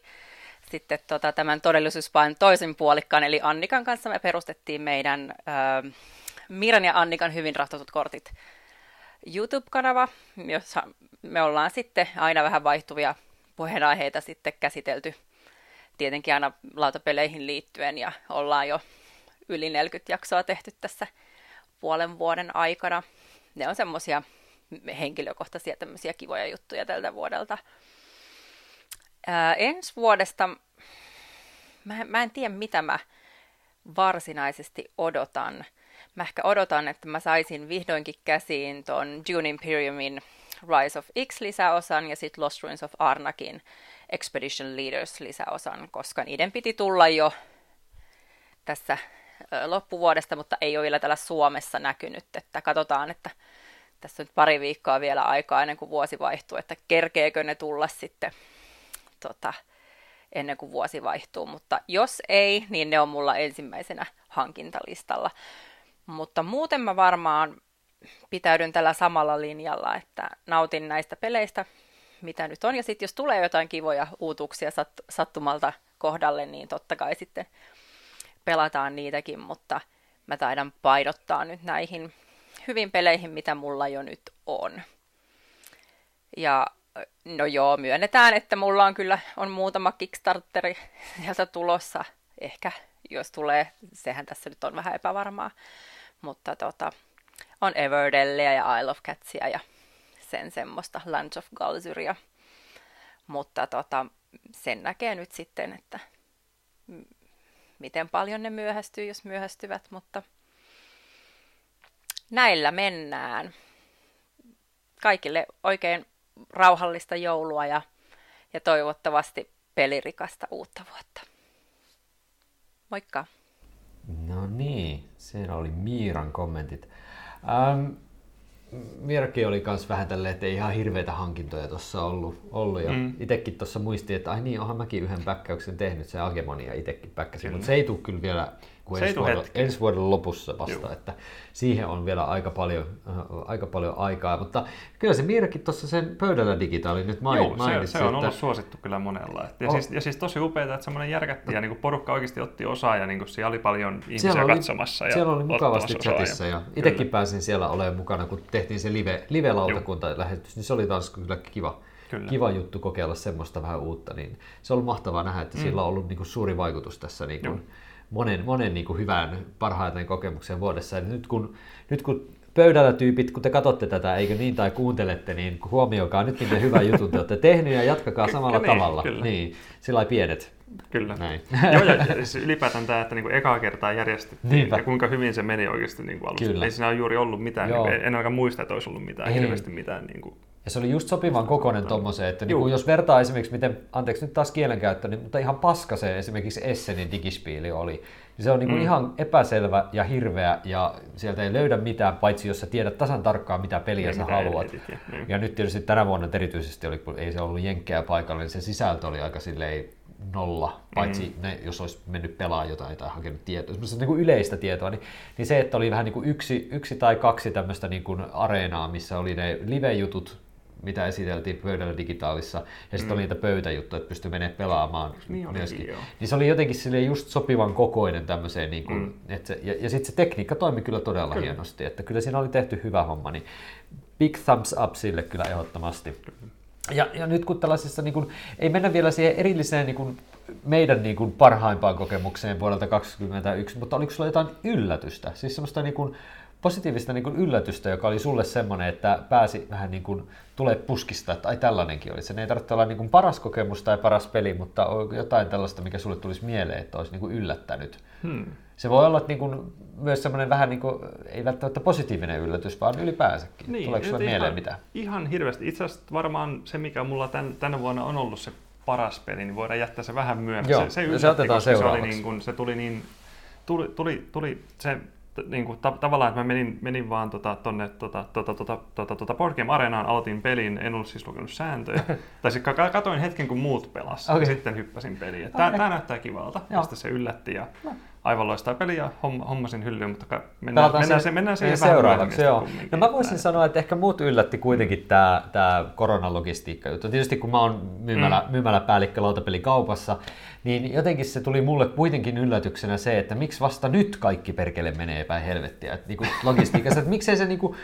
sitten tota, tämän todellisuuspain toisen puolikkaan, eli Annikan kanssa me perustettiin meidän äh, Miran ja Annikan hyvin rahtatut kortit YouTube-kanava, jossa me ollaan sitten aina vähän vaihtuvia puheenaiheita sitten käsitelty tietenkin aina lautapeleihin liittyen ja ollaan jo yli 40 jaksoa tehty tässä puolen vuoden aikana. Ne on semmoisia henkilökohtaisia tämmöisiä kivoja juttuja tältä vuodelta. Ää, ensi vuodesta mä, mä en tiedä mitä mä varsinaisesti odotan. Mä ehkä odotan, että mä saisin vihdoinkin käsiin ton Dune Imperiumin Rise of X lisäosan ja sitten Lost Ruins of Arnakin Expedition Leaders lisäosan, koska niiden piti tulla jo tässä loppuvuodesta, mutta ei ole vielä täällä Suomessa näkynyt, että katsotaan, että tässä on nyt pari viikkoa vielä aikaa ennen kuin vuosi vaihtuu, että kerkeekö ne tulla sitten tota, ennen kuin vuosi vaihtuu, mutta jos ei, niin ne on mulla ensimmäisenä hankintalistalla. Mutta muuten mä varmaan pitäydyn tällä samalla linjalla, että nautin näistä peleistä, mitä nyt on, ja sitten jos tulee jotain kivoja uutuuksia sat- sattumalta kohdalle, niin totta kai sitten pelataan niitäkin, mutta mä taidan painottaa nyt näihin hyvin peleihin, mitä mulla jo nyt on. Ja no joo, myönnetään, että mulla on kyllä on muutama Kickstarteri sieltä tulossa. Ehkä jos tulee, sehän tässä nyt on vähän epävarmaa. Mutta tota, on Everdelleä ja Isle of Catsia ja sen semmoista Lands of Galsyria. Mutta tota, sen näkee nyt sitten, että miten paljon ne myöhästyy, jos myöhästyvät, mutta näillä mennään. Kaikille oikein rauhallista joulua ja, ja toivottavasti pelirikasta uutta vuotta. Moikka! No niin, siinä oli Miiran kommentit. Ähm, Mirki oli myös vähän tälleen, että ei ihan hirveitä hankintoja tuossa ollut, ollut ja mm. itsekin tuossa muistin, että ai niin, onhan mäkin yhden päkkäyksen tehnyt, se Agemonia itsekin päkkäsin, mutta se ei tule kyllä vielä kuin ensi, vuoden, ensi vuoden lopussa vasta, Joo. että siihen on vielä aika paljon, äh, aika paljon aikaa, mutta kyllä se Mirki tuossa sen pöydällä digitaali nyt main, Joo, mainitsi. Se, se on ollut että... suosittu kyllä monella. Et, ja, oh. siis, ja siis tosi upeaa, että semmoinen järkätti ja niin kuin porukka oikeasti otti osaa ja niin kuin siellä oli paljon ihmisiä siellä oli, katsomassa. Ja siellä oli mukavasti chatissa ja, ja itsekin pääsin siellä olemaan mukana, kun tehtiin se live, live-lautakunta-lähetys, niin se oli taas kyllä kiva. Kyllä. kiva juttu kokeilla semmoista vähän uutta, niin se on ollut mahtavaa nähdä, että mm. sillä on ollut niin kuin suuri vaikutus tässä niin kuin, monen, monen niin kuin hyvän parhaiten kokemuksen vuodessa. Eli nyt kun, nyt kun pöydällä tyypit, kun te katsotte tätä, eikö niin, tai kuuntelette, niin huomioikaa nyt, miten hyvä jutun te olette tehnyt ja jatkakaa samalla niin, tavalla. Kyllä. Niin, sillä pienet. Kyllä. Näin. Joo, ja siis ylipäätään tämä, että niinku ekaa kertaa järjestettiin Niinpä. ja kuinka hyvin se meni oikeasti niinku alussa. Kyllä. Ei siinä ole juuri ollut mitään, Joo. Niin, en ainakaan muista, että olisi ollut mitään, Ei. hirveästi mitään. Niinku, ja se oli just sopivan kokoinen tommoseen, että niin jos vertaa esimerkiksi, miten, anteeksi nyt taas kielenkäyttö, niin, mutta ihan paska se esimerkiksi Essenin digispiili oli. Niin se on niin kuin mm. ihan epäselvä ja hirveä ja sieltä ei löydä mitään, paitsi jos sä tiedät tasan tarkkaan, mitä peliä ja sä haluat. Editit, ja, niin. ja nyt tietysti tänä vuonna erityisesti oli, kun ei se ollut jenkkejä paikalla, niin se sisältö oli aika silleen nolla, paitsi mm. ne, jos olisi mennyt pelaa jotain tai hakenut tietoa, semmoista niin kuin yleistä tietoa, niin, niin se, että oli vähän niin kuin yksi, yksi tai kaksi tämmöistä niin kuin areenaa, missä oli ne live-jutut, mitä esiteltiin pöydällä digitaalissa, ja sitten mm. oli niitä pöytäjuttuja, että pystyi menemään pelaamaan niin myöskin. Joo. Niin se oli jotenkin sille just sopivan kokoinen tämmöiseen, niin kuin, mm. että se, ja, ja sitten se tekniikka toimi kyllä todella kyllä. hienosti, että kyllä siinä oli tehty hyvä homma, niin big thumbs up sille kyllä ehdottomasti. Ja, ja nyt kun tällaisessa, niin kun, ei mennä vielä siihen erilliseen niin kun, meidän niin kuin parhaimpaan kokemukseen vuodelta 2021, mutta oliko sulla jotain yllätystä? Siis semmoista niin kuin positiivista niin kuin yllätystä, joka oli sulle semmoinen, että pääsi vähän niin kuin tulee puskista, että ai tällainenkin oli. Se ei tarvitse olla niin kuin paras kokemus tai paras peli, mutta jotain tällaista, mikä sulle tulisi mieleen, että olisi niin kuin yllättänyt. Hmm. Se voi olla niin kuin, myös semmoinen vähän, niin kuin, ei välttämättä positiivinen yllätys, vaan ylipäänsäkin. Niin, Tuleeko sulle mieleen mitä? Ihan hirveästi. Itse asiassa varmaan se, mikä mulla tän, tänä vuonna on ollut se paras peli, niin voidaan jättää se vähän myöhemmin. Joo, se, se, yllätti, se otetaan. Se, oli niin kuin, se tuli niin, tuli, tuli, tuli se niin kuin, ta- tavallaan, että mä menin, menin vaan tota, tonne tota, tota, tota, tota, tota Board Game Arenaan, aloitin pelin, en ollut siis lukenut sääntöjä. *laughs* tai sitten katoin hetken, kun muut pelas, okay. ja sitten hyppäsin peliin. Tämä okay. näyttää kivalta, ja sitten se yllätti. Ja no. aivan loistava peli ja hommasin hyllyyn, mutta mennään, mennään, se, mennään siihen seuraavaksi. Joo. No mä voisin sanoa, että ehkä muut yllätti kuitenkin tämä, tämä koronalogistiikka juttu. Tietysti kun mä oon myymälä, mm. myymäläpäällikkö lautapelikaupassa, niin jotenkin se tuli mulle kuitenkin yllätyksenä se, että miksi vasta nyt kaikki perkele menee päin helvettiä. Että niin logistiikassa, että miksei se *laughs* niin kuin,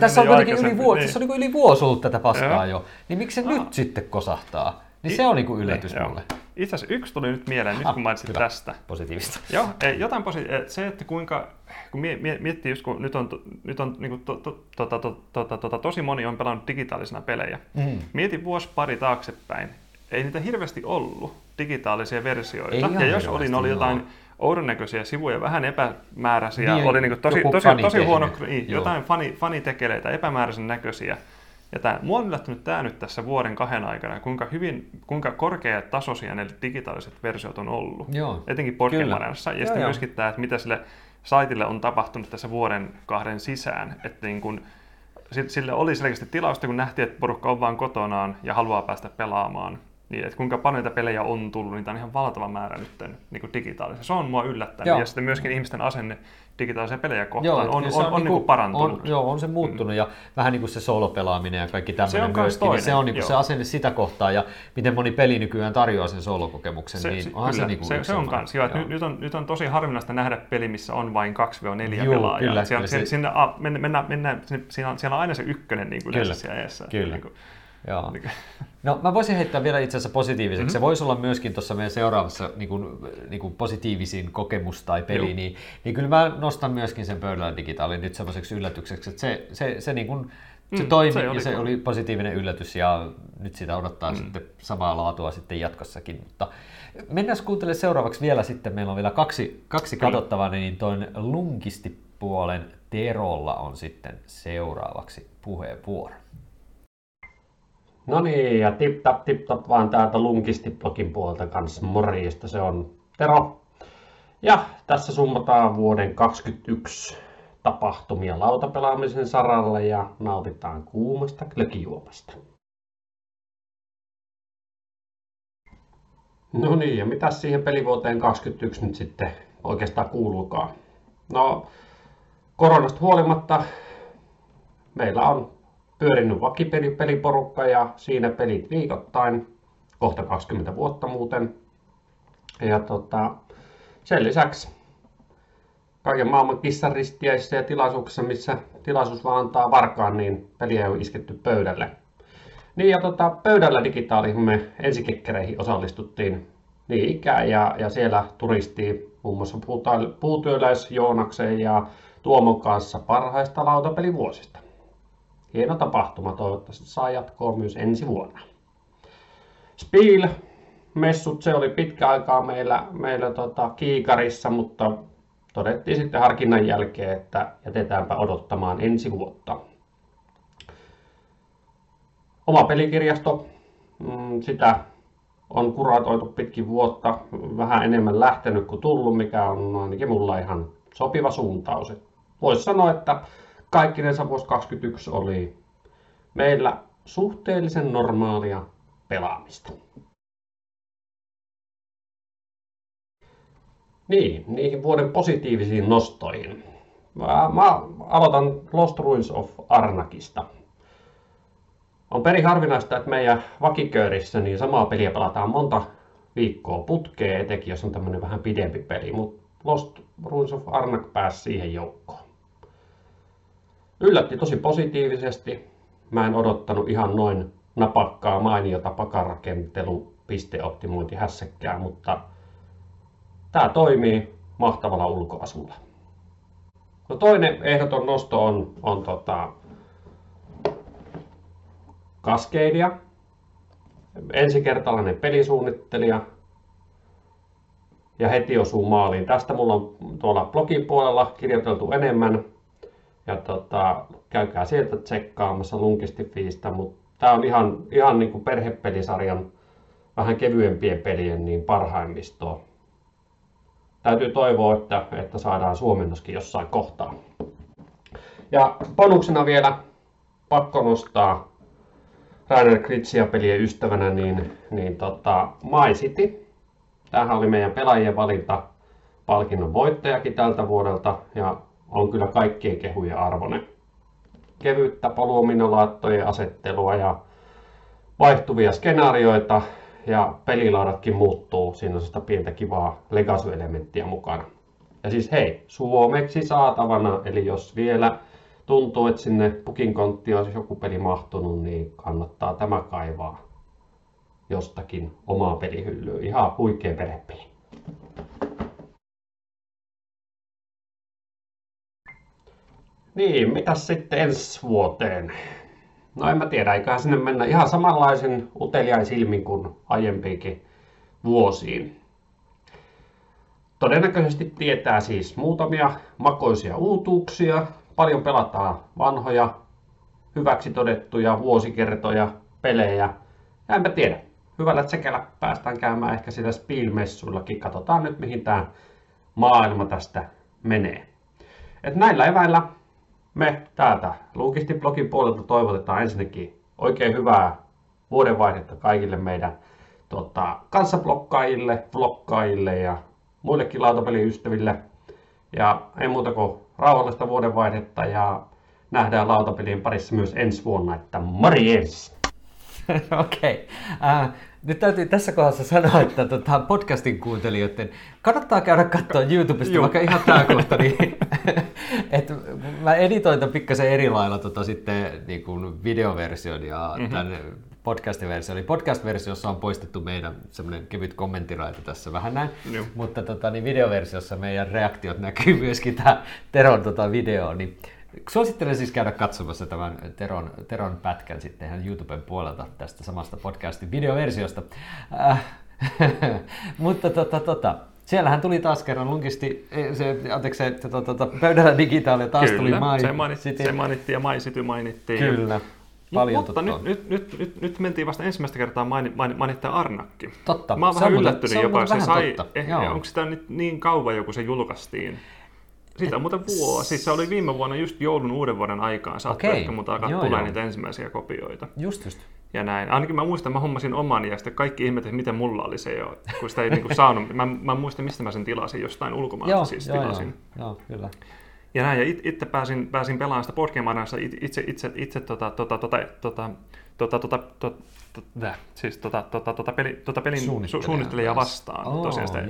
tässä on kuitenkin yli vuosi, niin. tässä on niin yli vuosi ollut tätä paskaa jo, niin miksi se nyt sitten kosahtaa? Niin se on niinku yllätys niin, mulle. Itse asiassa yksi tuli nyt mieleen, nyt ah, kun mainitsit hyvä. tästä. Positiivista. Joo, jotain positiivista. Se, että kuinka, kun miettii just kun nyt on, nyt on niin kuin to, to, to, to, to, to, to, tosi moni on pelannut digitaalisena pelejä. Mm. Mieti vuosi pari taaksepäin, ei niitä hirveästi ollut digitaalisia versioita. Ei ja jos oli, oli jotain oudon näköisiä sivuja, vähän epämääräisiä, niin, oli niin kuin tosi, tosi, tosi, huono, niin, jotain fani, fanitekeleitä, epämääräisen näköisiä. Ja tämä, mua on yllättynyt tämä nyt tässä vuoden kahden aikana, kuinka, hyvin, kuinka korkeatasoisia ne digitaaliset versiot on ollut. Joo, Etenkin Pokémonissa. Ja joo, sitten joo. myöskin tämä, että mitä sille saitille on tapahtunut tässä vuoden kahden sisään. Että niin kun, sille oli selkeästi tilausta, kun nähtiin, että porukka on vain kotonaan ja haluaa päästä pelaamaan. Niin, että kuinka paljon niitä pelejä on tullut, niitä on ihan valtava määrä nyt niin kuin digitaalisia. Se on mua yllättänyt. Joo. Ja sitten myöskin ihmisten asenne digitaalisia pelejä kohtaan joo, on, on, on, on, on niin kuin parantunut. On, joo, on se muuttunut mm. ja vähän niin kuin se solopelaaminen ja kaikki tämmöinen se myöskin, niin se on niin kuin se asenne sitä kohtaa ja miten moni peli nykyään tarjoaa sen solokokemuksen, se, niin se, kyllä, se, niin kuin se, se on kans, joo, nyt, nyt, on, nyt on tosi harvinaista nähdä peli, missä on vain 2-4 pelaajaa. Kyllä, siellä, kyllä, sinne, se... mennään, mennään, siinä, on, siellä on aina se ykkönen niin kuin kyllä, siellä edessä. Kyllä. Niin kuin, Joo. *laughs* No mä voisin heittää vielä itse asiassa positiiviseksi. Mm-hmm. Se voisi olla myöskin tuossa meidän seuraavassa niin kuin, niin kuin positiivisin kokemus tai peli, niin, niin kyllä mä nostan myöskin sen pöydällä digitaalin nyt semmoiseksi yllätykseksi, että se, se, se, niin kuin, se mm, toimi se ja se oli positiivinen yllätys ja nyt sitä odottaa mm. sitten samaa laatua sitten jatkossakin. Mutta mennään kuuntelemaan seuraavaksi vielä sitten, meillä on vielä kaksi, kaksi katsottavaa, niin toin lunkistipuolen Terolla on sitten seuraavaksi puheenvuoro. No niin, ja tip tap tip tap vaan täältä Lunkisti-blogin puolelta kanssa morjesta, se on Tero. Ja tässä summataan vuoden 2021 tapahtumia lautapelaamisen saralla ja nautitaan kuumasta glögijuomasta. No niin, ja mitä siihen pelivuoteen 2021 nyt sitten oikeastaan kuuluukaan? No, koronasta huolimatta meillä on pyörinyt vakipeliporukka ja siinä pelit viikoittain, kohta 20 vuotta muuten. Ja tota, sen lisäksi kaiken maailman kissaristiäisissä ja tilaisuuksissa, missä tilaisuus vaan antaa varkaan, niin peliä on isketty pöydälle. Niin ja tota, pöydällä digitaaliin me ensikekkereihin osallistuttiin niin ikään ja, ja siellä turistiin muun muassa puutyöläis Joonaksen ja Tuomon kanssa parhaista lautapelivuosista hieno tapahtuma. Toivottavasti saa jatkoa myös ensi vuonna. Spiel messut, se oli pitkä aikaa meillä, meillä tota, kiikarissa, mutta todettiin sitten harkinnan jälkeen, että jätetäänpä odottamaan ensi vuotta. Oma pelikirjasto, mm, sitä on kuratoitu pitkin vuotta, vähän enemmän lähtenyt kuin tullut, mikä on ainakin mulla ihan sopiva suuntaus. Voisi sanoa, että kaikkinensa vuosi 2021 oli meillä suhteellisen normaalia pelaamista. Niin, niihin vuoden positiivisiin nostoihin. Mä, mä aloitan Lost Ruins of Arnakista. On perin harvinaista, että meidän vakiköörissä niin samaa peliä pelataan monta viikkoa putkeen, etenkin jos on tämmöinen vähän pidempi peli, mutta Lost Ruins of Arnak pääsi siihen joukkoon yllätti tosi positiivisesti. Mä en odottanut ihan noin napakkaa mainiota pakarakentelupeliä pisteoptimointihässäkkää, mutta tämä toimii mahtavalla ulkoasulla. No toinen ehdoton nosto on, on tota, Cascadia, ensikertalainen pelisuunnittelija, ja heti osuu maaliin. Tästä mulla on tuolla blogin puolella kirjoiteltu enemmän, ja tota, käykää sieltä tsekkaamassa Lunkisti-fiistä, mutta tämä on ihan, ihan niin kuin perhepelisarjan vähän kevyempien pelien niin parhaimmistoa. Täytyy toivoa, että, että saadaan suomennoskin jossain kohtaa. Ja bonuksena vielä pakko nostaa Rainer Kritsia pelien ystävänä, niin, niin tota, My City. Tämähän oli meidän pelaajien valinta palkinnon voittajakin tältä vuodelta ja on kyllä kaikkien kehujen arvoinen. Kevyttä poluominolaattojen asettelua ja vaihtuvia skenaarioita ja pelilaudatkin muuttuu. Siinä on sitä pientä kivaa legacy-elementtiä mukana. Ja siis hei, suomeksi saatavana, eli jos vielä tuntuu, että sinne pukinkonttiin olisi joku peli mahtunut, niin kannattaa tämä kaivaa jostakin omaa pelihyllyä. Ihan huikea perhepeli. Niin, mitä sitten ensi vuoteen? No en mä tiedä, eiköhän sinne mennä ihan samanlaisen uteliain silmin kuin aiempiinkin vuosiin. Todennäköisesti tietää siis muutamia makoisia uutuuksia, paljon pelataan vanhoja, hyväksi todettuja vuosikertoja, pelejä. Ja enpä tiedä, hyvällä tsekellä päästään käymään ehkä sitä Spielmessuillakin. Katsotaan nyt mihin tämä maailma tästä menee. Et näillä eväillä me täältä Luukisti-blogin puolelta toivotetaan ensinnäkin oikein hyvää vuodenvaihdetta kaikille meidän tota, kanssablokkaajille, vlogkaajille ja muillekin lautapeliystäville. Ja ei muuta kuin rauhallista vuodenvaihdetta ja nähdään lautapelien parissa myös ensi vuonna, että morjens! *laughs* Okei. Okay. Uh, nyt täytyy tässä kohdassa sanoa, että tota, podcastin kuuntelijoiden kannattaa käydä katsoa YouTubesta Juh. vaikka ihan tämä kohta, niin *laughs* et mä editoin tämän pikkasen eri lailla tota, sitten niin kuin videoversion ja mm-hmm. tämän podcast-versio. Eli podcast-versiossa on poistettu meidän semmoinen kevyt kommenttiraita tässä vähän näin, Juh. mutta tota, niin videoversiossa meidän reaktiot näkyy myöskin tämä Teron tota, video, niin Suosittelen siis käydä katsomassa tämän Teron, Teron pätkän sitten ihan YouTuben puolelta tästä samasta podcastin videoversiosta. Äh, *laughs* mutta tota, tota, Siellähän tuli taas kerran lunkisti, se, anteeksi, se, to, to, to, pöydällä digitaalia taas Kyllä, tuli mai, se, mainittiin, se mainittiin ja maisity mainittiin. Kyllä. Paljon mutta nyt, nyt, nyt, nyt, nyt, mentiin vasta ensimmäistä kertaa maini, maini, mainittaa Arnakki. Totta. Mä oon vähän yllättynyt se jopa, se sai, totta. eh, onko sitä nyt niin kauan joku se julkaistiin? Siitä on muuten vuosi. Siis se oli viime vuonna just joulun uuden vuoden aikaan. Saattoi Okei. ehkä muuta alkaa Joo, tulee joo. niitä ensimmäisiä kopioita. Just just. Ja näin. Ainakin mä muistan, mä hommasin oman ja sitten kaikki ihmettelivät, miten mulla oli se jo, kun sitä ei niinku saanut. Mä, mä muistan, mistä mä sen tilasin, jostain ulkomailta Joo, siis joo, joo, tilasin. joo, kyllä. Ja näin, ja it, itse pääsin, pääsin pelaamaan sitä Boardgamearenassa itse, itse, itse tota, tota, tota, tota, tota, tota, tota, tota, siis tota, tota, tota, peli, tota pelin Suunnittelijaa vastaan. Oo, tosiaan sitä,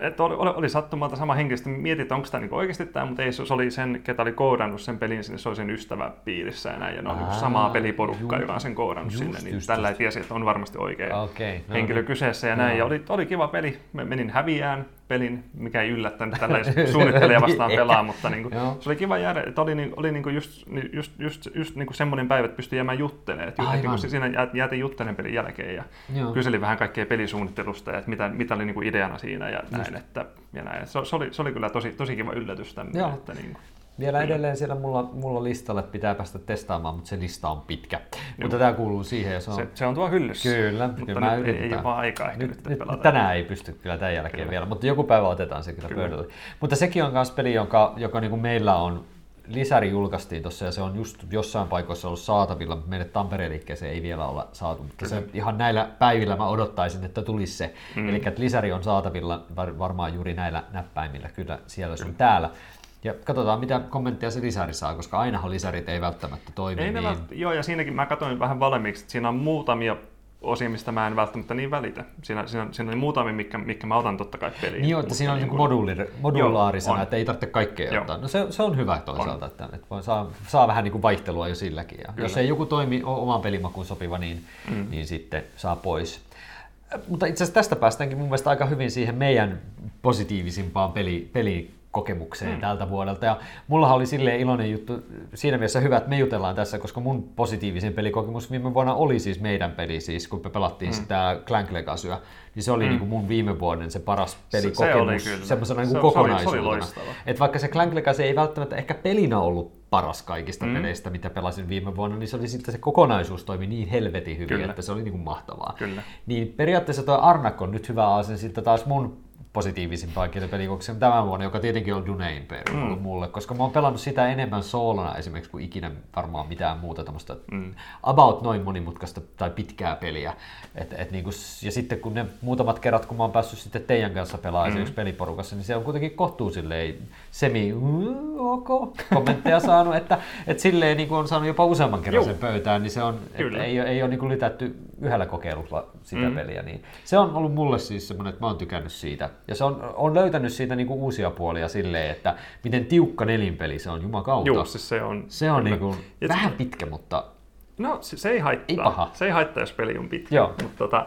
että oli, oli, oli sattumalta sama henkilö, sitten mietin, että onko tämä niinku oikeasti tämä, mutta ei, se, oli sen, ketä oli koodannut sen pelin sinne, se oli sen ystäväpiirissä ja näin, ja ne on niinku Aa, samaa peliporukkaa, joka on sen koodannut just, sinne, niin just, tällä ei just. tiesi, että on varmasti oikea Okei. no henkilö niin. kyseessä ja näin. Ja Joo. oli, oli kiva peli. Menin häviään pelin, mikä ei yllättänyt tällä suunnittelija *laughs* vastaan Ehkä. pelaa, mutta niin kuin, Joo. se oli kiva jäädä, että oli, niin, oli niin kuin just, niin just, just, just niin kuin semmoinen päivä, että pystyi jäämään juttelemaan. Että Aivan. niin kuin siinä jää- jäätiin juttelemaan pelin jälkeen ja Joo. kyselin vähän kaikkea pelisuunnittelusta ja että mitä, mitä oli niin kuin ideana siinä ja näin. Että, ja näin. Se, se, oli, se oli kyllä tosi, tosi kiva yllätys tämmöinen. Että niin kuin, Vielä edelleen siellä mulla, mulla listalla, että pitää päästä testaamaan, mutta se lista on pitkä. Mutta tämä kuuluu siihen ja se on... se, se, on tuo hyllyssä. Kyllä, mutta kyllä mä nyt ei, ole vaan aikaa ehkä nyt, nyt, pelata. tänään ei pysty kyllä tämän jälkeen Kyllä. vielä, mutta joku päivä otetaan se kyllä, Kyllä. pöydälle. Mutta sekin on myös peli, joka, joka niin kuin meillä on, lisäri julkaistiin tuossa ja se on just jossain paikoissa ollut saatavilla, mutta meille Tampereen liikkeeseen ei vielä olla saatu. Mutta se, ihan näillä päivillä mä odottaisin, että tulisi se. Mm. Eli että lisäri on saatavilla var, varmaan juuri näillä näppäimillä, kyllä siellä sun täällä. Ja katsotaan, mitä kommentteja se lisäri saa, koska ainahan lisärit ei välttämättä toimi. Ei niin... vält- joo, ja siinäkin mä katsoin vähän valmiiksi, että siinä on muutamia osia, mistä mä en välttämättä niin välitä. Siinä, siinä, siinä on muutamia, mitkä, mitkä mä otan totta kai peliin. Niin joo, että siinä on niin niin kuin- modulaarisena, on. että ei tarvitse kaikkea Joo. ottaa. No se, se on hyvä toisaalta, että, että voi, saa, saa vähän niin kuin vaihtelua jo silläkin. Ja Kyllä. jos ei joku toimi o- omaan pelimakuun sopiva, niin, mm. niin sitten saa pois. Mutta itse asiassa tästä päästäänkin mun mielestä aika hyvin siihen meidän positiivisimpaan peli, pelikokemukseen mm. tältä vuodelta. Ja mullahan oli silleen iloinen juttu, siinä mielessä hyvä, että me jutellaan tässä, koska mun positiivisin pelikokemus viime vuonna oli siis meidän peli, siis kun me pelattiin mm. sitä Clank Legacyä, niin se oli mm. niin kuin mun viime vuoden se paras pelikokemus se, se semmoisena niin Se- kuin se oli- se oli kokonaisuutena. Et vaikka se Clank Legacy ei välttämättä ehkä pelinä ollut paras kaikista Mm. peleistä, mitä pelasin viime vuonna, niin se oli sitten se kokonaisuus toimi niin helvetin hyvin, Kyllä. että se oli niin kuin mahtavaa. Kyllä. Niin periaatteessa tuo Arnak on nyt hyvä aasen sitten taas mun positiivisimpaan pelikokemukseen tämän vuonna, joka tietenkin on Dune Imperium Mm. mulle, koska mä oon pelannut sitä enemmän soolona esimerkiksi kuin ikinä varmaan mitään muuta tämmöistä Mm. about noin monimutkaista tai pitkää peliä. Et, et niinku, ja sitten kun ne muutamat kerrat, kun mä oon päässyt sitten teidän kanssa pelaamaan Mm. esimerkiksi peliporukassa, niin se on kuitenkin kohtuu silleen semi "Mm, ok kommentteja saanut, että et silleen niin on saanut jopa useamman kerran Juu. sen pöytään, niin se on, et ei, ole- ei ole niin lytätty yhdellä kokeilulla sitä Mm. peliä. Niin se on ollut mulle siis semmoinen, että mä oon tykännyt siitä. Ja se on, on löytänyt siitä niin uusia puolia silleen, että miten tiukka nelinpeli se on, jumakauta. Joo, siis se on... Se on niin Ja vähän pitkä, mutta No se, se ei haittaa. Ei paha. Se ei haittaa, jos peli on pitkä. Joo. Mutta tota,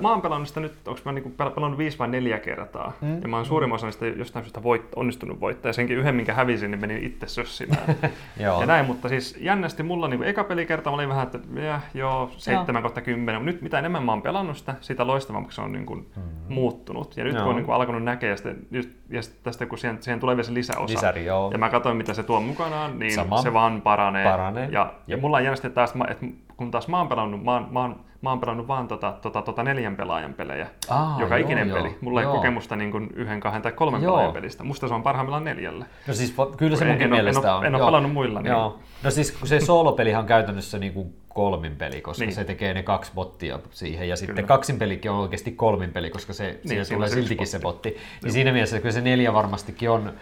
mä oon pelannut sitä nyt, onko mä niinku pel- pelannut viisi vai neljä kertaa. Mm. Ja mä oon suurimman osan sitä jostain syystä voit, onnistunut voittaa. Ja senkin yhden, minkä hävisin, niin menin itse sössimään. *laughs* Joo. ja näin, mutta siis jännästi mulla niinku eka pelikerta mä olin vähän, että ja, joo, 7 kautta 10. Nyt mitä enemmän mä oon pelannut sitä, sitä loistavammaksi se on niinku Mm. muuttunut. Ja nyt Joo. kun on niinku alkanut näkeä, ja, sitten, just, ja sitten tästä kun siihen, siihen tulee vielä se lisäosa. Lisäri, joo. Ja mä katsoin, mitä se tuo mukanaan, niin Sama. se vaan paranee. Paranee. Ja, ja Jep. mulla on jännästi taas, että kun taas mä oon pelannut, mä oon, mä oon, mä oon pelannut vaan tota, tota, tota neljän pelaajan pelejä. Aa, joka joo, ikinen joo, peli. Mulla joo. ei kokemusta niin kuin yhden, kahden tai kolmen Joo. pelaajan pelistä. Musta se on parhaimmillaan neljällä. No siis kyllä se En- munkin en mielestä en on. en Joo. pelannut muilla, niin- Joo. No siis kun se soolopelihan on käytännössä niin kuin kolmin peli, koska Niin. se tekee ne kaksi bottia siihen. Ja sitten Kyllä. kaksin pelikin on oikeasti kolmin peli, koska se, niin, siinä tulee siltikin se botti. botti. Niin siinä mielessä kyllä se neljä varmastikin on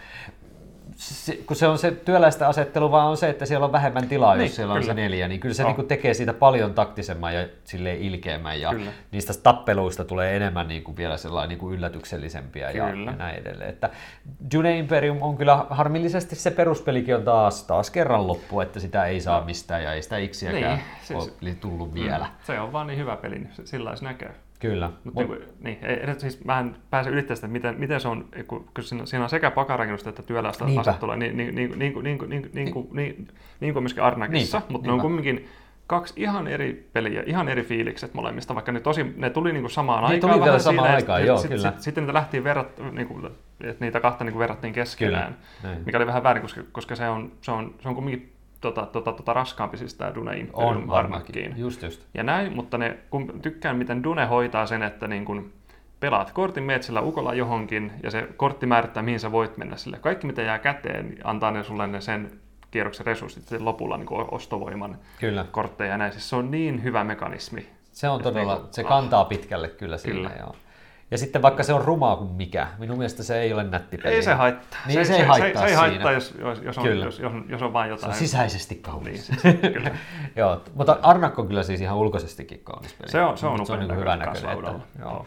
kun se on se työläistä asettelu, vaan on se, että siellä on vähemmän tilaa, Niin, jos siellä on kyllä. se neljä, niin kyllä se On. niin kuin tekee siitä paljon taktisemman ja silleen ilkeämmän ja Kyllä. niistä tappeluista tulee enemmän niin kuin vielä sellainen niin kuin yllätyksellisempiä ja, Kyllä. ja näin edelleen. Että Dune Imperium on kyllä harmillisesti se peruspelikin on taas, taas kerran loppu, että sitä ei saa mistään ja ei sitä iksiäkään Niin, se- ole tullut vielä. Mm. Se on vaan niin hyvä peli, niin sillä näkee. Kyllä. Mutta Mut... Niinku, niin, niin, ei, siis mä en pääse ylittämään sitä, miten, miten se on, kun, kun siinä, siinä on sekä pakarakennusta että työläistä asettua, niin, niin, niin, niin, niin, niin, niin, kuin, niin, niin kuin myöskin Arnakissa, niinpä, mutta niinpä. ne on kumminkin kaksi ihan eri peliä, ihan eri fiilikset molemmista, vaikka ne, tosi, ne tuli niin kuin samaan ne aikaan. Ne tuli vielä samaan siinä, aikaan, joo, sit, kyllä. Sitten sit sit, niitä lähti verrat, niin kuin, että niitä kahta niin kuin verrattiin keskenään, kyllä, mikä oli vähän väärin, koska, koska se, on, se, on, se on kumminkin tota, tota, tota raskaampi siis tämä Dune Imperium on varmaankin. Just just. ja näin, mutta ne, kun tykkään, miten Dune hoitaa sen, että niin kun pelaat kortin, meet sillä ukolla johonkin, ja se kortti määrittää, mihin sä voit mennä sille. Kaikki, mitä jää käteen, niin antaa ne sulle ne sen kierroksen resurssit sitten lopulla niin kuin ostovoiman Kyllä. kortteja ja näin. Siis se on niin hyvä mekanismi. Se on todella, niinku, se ah. kantaa pitkälle kyllä. Kyllä. Joo. Ja sitten vaikka se on rumaa kuin mikä, minun mielestä se ei ole nätti peli. Ei se haittaa. Niin se, ei haittaa se, se ei haittaa, jos, jos, jos, on, Kyllä. jos, jos, on, jos on vain Se jotain. on sisäisesti kaunis. Niin, siis, kyllä. *laughs* Joo, mutta Arnak on kyllä siis ihan ulkoisestikin kaunis peli. Se on- se on Mutta upean niin hyvä näköinen. Että, joo.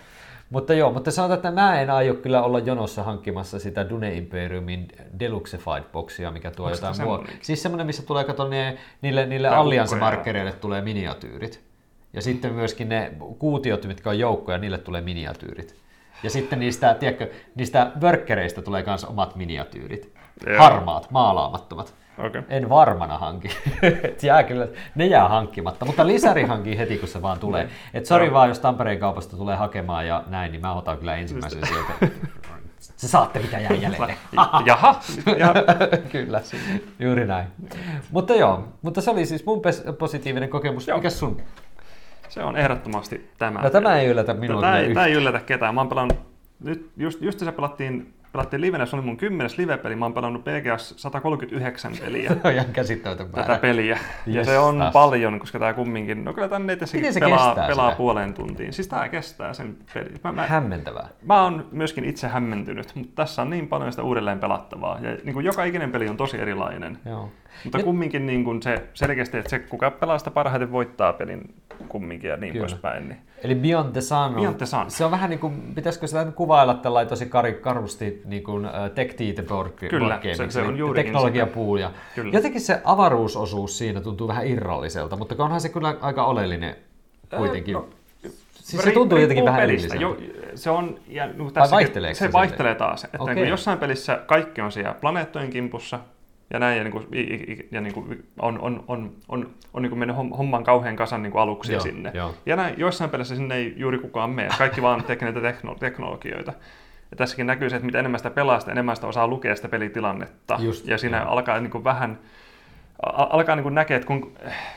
Mutta joo, mutta sanotaan, että mä en aio kyllä olla jonossa hankkimassa sitä Dune Imperiumin Deluxified boxia, mikä tuo Onko jotain semmonenkin? Siis semmoinen, missä tulee, kato, ne, niille, niille allianssimarkkereille tulee miniatyyrit. Ja sitten myöskin ne kuutiot, mitkä on joukkoja, niille tulee miniatyyrit. Ja sitten niistä, tiedätkö, niistä workkereista tulee myös omat miniatyyrit. Joo. Harmaat, maalaamattomat. Okei. En varmana hanki. *laughs* Jää kyllä, ne jää hankkimatta, mutta lisäri hankkii heti, kun se vaan tulee. Et sori vaan, jos Tampereen kaupasta tulee hakemaan ja näin, niin mä otan kyllä ensimmäisen sieltä. Se saatte mitä jää jäljelle. *laughs* Jaha, jaha. *laughs* kyllä, juuri näin. Mutta joo, mutta se oli siis mun positiivinen kokemus. Joo. Mikäs sun? Se on ehdottomasti tämä. No tämä ei yllätä minua Tämä ei, tämä ei yllätä ketään. Mä oon pelannut, nyt just, just se pelattiin, pelattiin livenä, se oli mun kymmenes live-peli. Mä oon pelannut PGS 139 peliä. Se on ihan käsittämätön määrä. tätä peliä. Ja Jes, se on taas. paljon, koska tämä kumminkin, no kyllä tänne se pelaa, pelaa sitä? puoleen tuntiin. Siis tämä kestää sen peli. Mä, mä, Hämmentävää. mä oon myöskin itse hämmentynyt, mutta tässä on niin paljon sitä uudelleen pelattavaa. Ja niin kuin joka ikinen peli on tosi erilainen. Joo. Mutta Nyt- kumminkin niin kuin se selkeästi, että se kuka pelaa sitä parhaiten voittaa pelin kumminkin ja niin Kyllä. poispäin. Niin. Eli Beyond the Sun on, Beyond the Sun. se on vähän niin kuin, pitäisikö sitä kuvailla tällä tosi kar, karusti niin kuin uh, tech Kyllä, se- se on eli juurikin teknologiapuu. Ja Kyllä. jotenkin se avaruusosuus siinä tuntuu vähän irralliselta, mutta onhan se kyllä aika oleellinen kuitenkin. No, Siis se tuntuu jotenkin vähän pelistä. Jo, se on, ja, no, tässä, se se, vaihtelee taas. Että kuin jossain pelissä kaikki on siellä planeettojen kimpussa, ja näin, ja, niin kuin, ja niin kuin on, on, on, on, on niin kuin mennyt hom- homman kauhean kasan niin kuin aluksia Joo, sinne. joo. Ja näin, joissain pelissä sinne ei juuri kukaan mene. Kaikki vaan tekee näitä tekno- teknologioita. Ja tässäkin näkyy se, että mitä enemmän sitä pelaa, sitä enemmän sitä osaa lukea sitä pelitilannetta. Just, ja siinä joo. alkaa niin kuin vähän al- alkaa niin näkeä, että kun,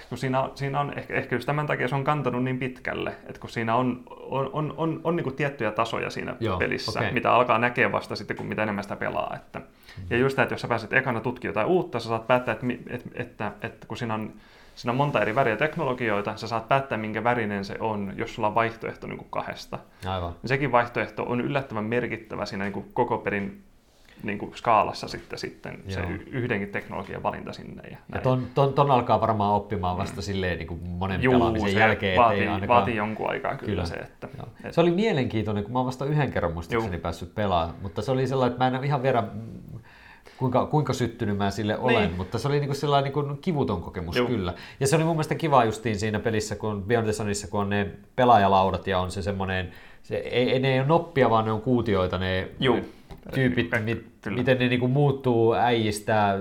kun siinä, on, siinä on, ehkä, ehkä just tämän takia se on kantanut niin pitkälle, että kun siinä on, on, on, on, on niin tiettyjä tasoja siinä Joo, pelissä, okei. mitä alkaa näkeä vasta sitten, kun mitä enemmän sitä pelaa. Että, ja just tämä, että jos sä pääset ekana tutkimaan jotain uutta, sä saat päättää, että, että, että, että kun siinä on, siinä on monta eri väriä teknologioita, sä saat päättää, minkä värinen se on, jos sulla on vaihtoehto niin kuin kahdesta. Aivan. Sekin vaihtoehto on yllättävän merkittävä siinä niin kuin koko perin niin kuin skaalassa sitten, sitten se Joo. yhdenkin teknologian valinta sinne. Ja, Ja ton, ton, ton alkaa varmaan oppimaan vasta silleen niin kuin monen Juu, pelaamisen se jälkeen. vaatii, ettei ainakaan... vaatii jonkun aikaa kyllä, Kyllä. se. Että, Joo. et, Se oli mielenkiintoinen, kun mä oon vasta yhden kerran muistaakseni Juu. päässyt pelaamaan, mutta se oli sellainen, että mä en ihan vielä mm, kuinka, kuinka syttynyt mä sille olen, Niin. mutta se oli niinku sellainen niinku kivuton kokemus Juu. kyllä. Ja se oli mun mielestä kiva justiin siinä pelissä, kun on Beyond the Sunissa, kun on ne pelaajalaudat ja on se semmoinen, se, ei, ne ei ole noppia, vaan ne on kuutioita ne Juu. Tyypit, mit, kyllä. miten ne niinku muuttuu äijistä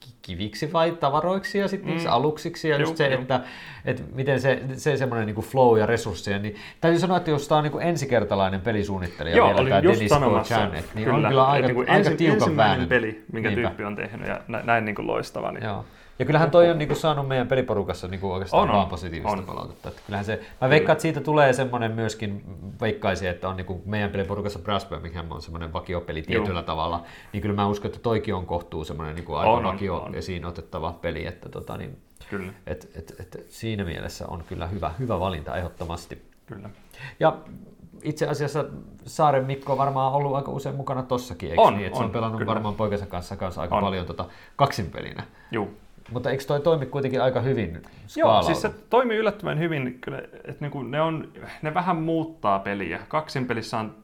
ki- kiviksi vai tavaroiksi ja sitten Mm. aluksiksi ja Juu, just se, että, että miten se, se semmoinen niinku flow ja resursseja, niin täytyy sanoa, että jos tämä on niinku ensikertalainen pelisuunnittelija Joo, vielä, tämä Dennis sanomassa. Chan, et, niin on kyllä aika, niin aika ensi, tiukan ensimmäinen peli, minkä Niinpä. tyyppi on tehnyt ja nä- näin niin kuin loistava. Niin Joo. Ja kyllähän toi on niinku saanut meidän peliporukassa niinku oikeastaan On, on. vaan positiivista On. palautetta. Että kyllähän se, mä veikkaan, että siitä tulee semmoinen myöskin, veikkaisin, että on niinku meidän peliporukassa Brass Birmingham on semmoinen vakiopeli tietyllä tavalla, niin kyllä mä uskon, että toikin on kohtuu semmoinen niinku aika On, on, vakio on. esiin otettava peli, että tota, niin, Kyllä, et, et, et, siinä mielessä on kyllä hyvä, hyvä valinta ehdottomasti. kyllä. Ja itse asiassa Saaren Mikko on varmaan ollut aika usein mukana tossakin, eikö On, niin? Että se on on, pelannut kyllä. varmaan poikansa kanssa, kanssa aika On. paljon tota, kaksinpelinä. Juu. Mutta eikö toi toimi kuitenkin aika hyvin Joo, skaalalla? siis se toimii yllättävän hyvin, kyllä, että niinku ne, on, ne vähän muuttaa peliä. Kaksin pelissä on,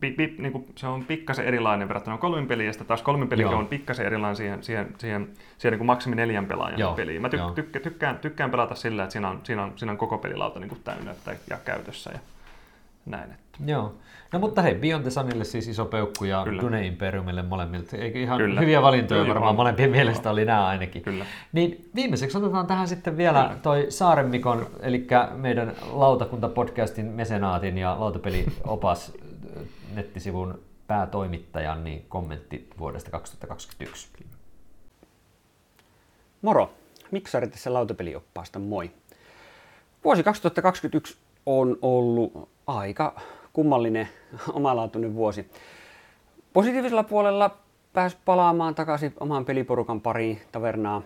pi, pi, niinku, se on pikkasen erilainen verrattuna kolmin peliin, ja taas kolmin peli Joo. on pikkasen erilainen siihen, siihen, siihen, siihen niinku maksimi neljän pelaajan Joo, peliin. Mä tyk, joo. tykkä, tykkään, tykkään pelata sillä, että siinä on, siinä on, siinä on koko pelilauta niinku täynnä että- ja käytössä ja näin. Että. Joo. No mutta hei, Beyond the Sunille siis iso peukku ja Kyllä. Dune Imperiumille molemmilta. Eikö ihan Kyllä. hyviä valintoja Kyllä, varmaan molempien mielestä oli nämä ainakin. Kyllä. Niin viimeiseksi otetaan tähän sitten vielä Kyllä. toi Saaren Mikon, eli meidän lautakuntapodcastin mesenaatin ja lautapeliopas *laughs* äh, nettisivun päätoimittajan niin kommentti vuodesta 2021. Moro! Miksari tässä lautapelioppaasta, moi! Vuosi 2021 on ollut aika kummallinen, *laughs* omalaatuinen vuosi. Positiivisella puolella pääsi palaamaan takaisin oman peliporukan pariin tavernaa.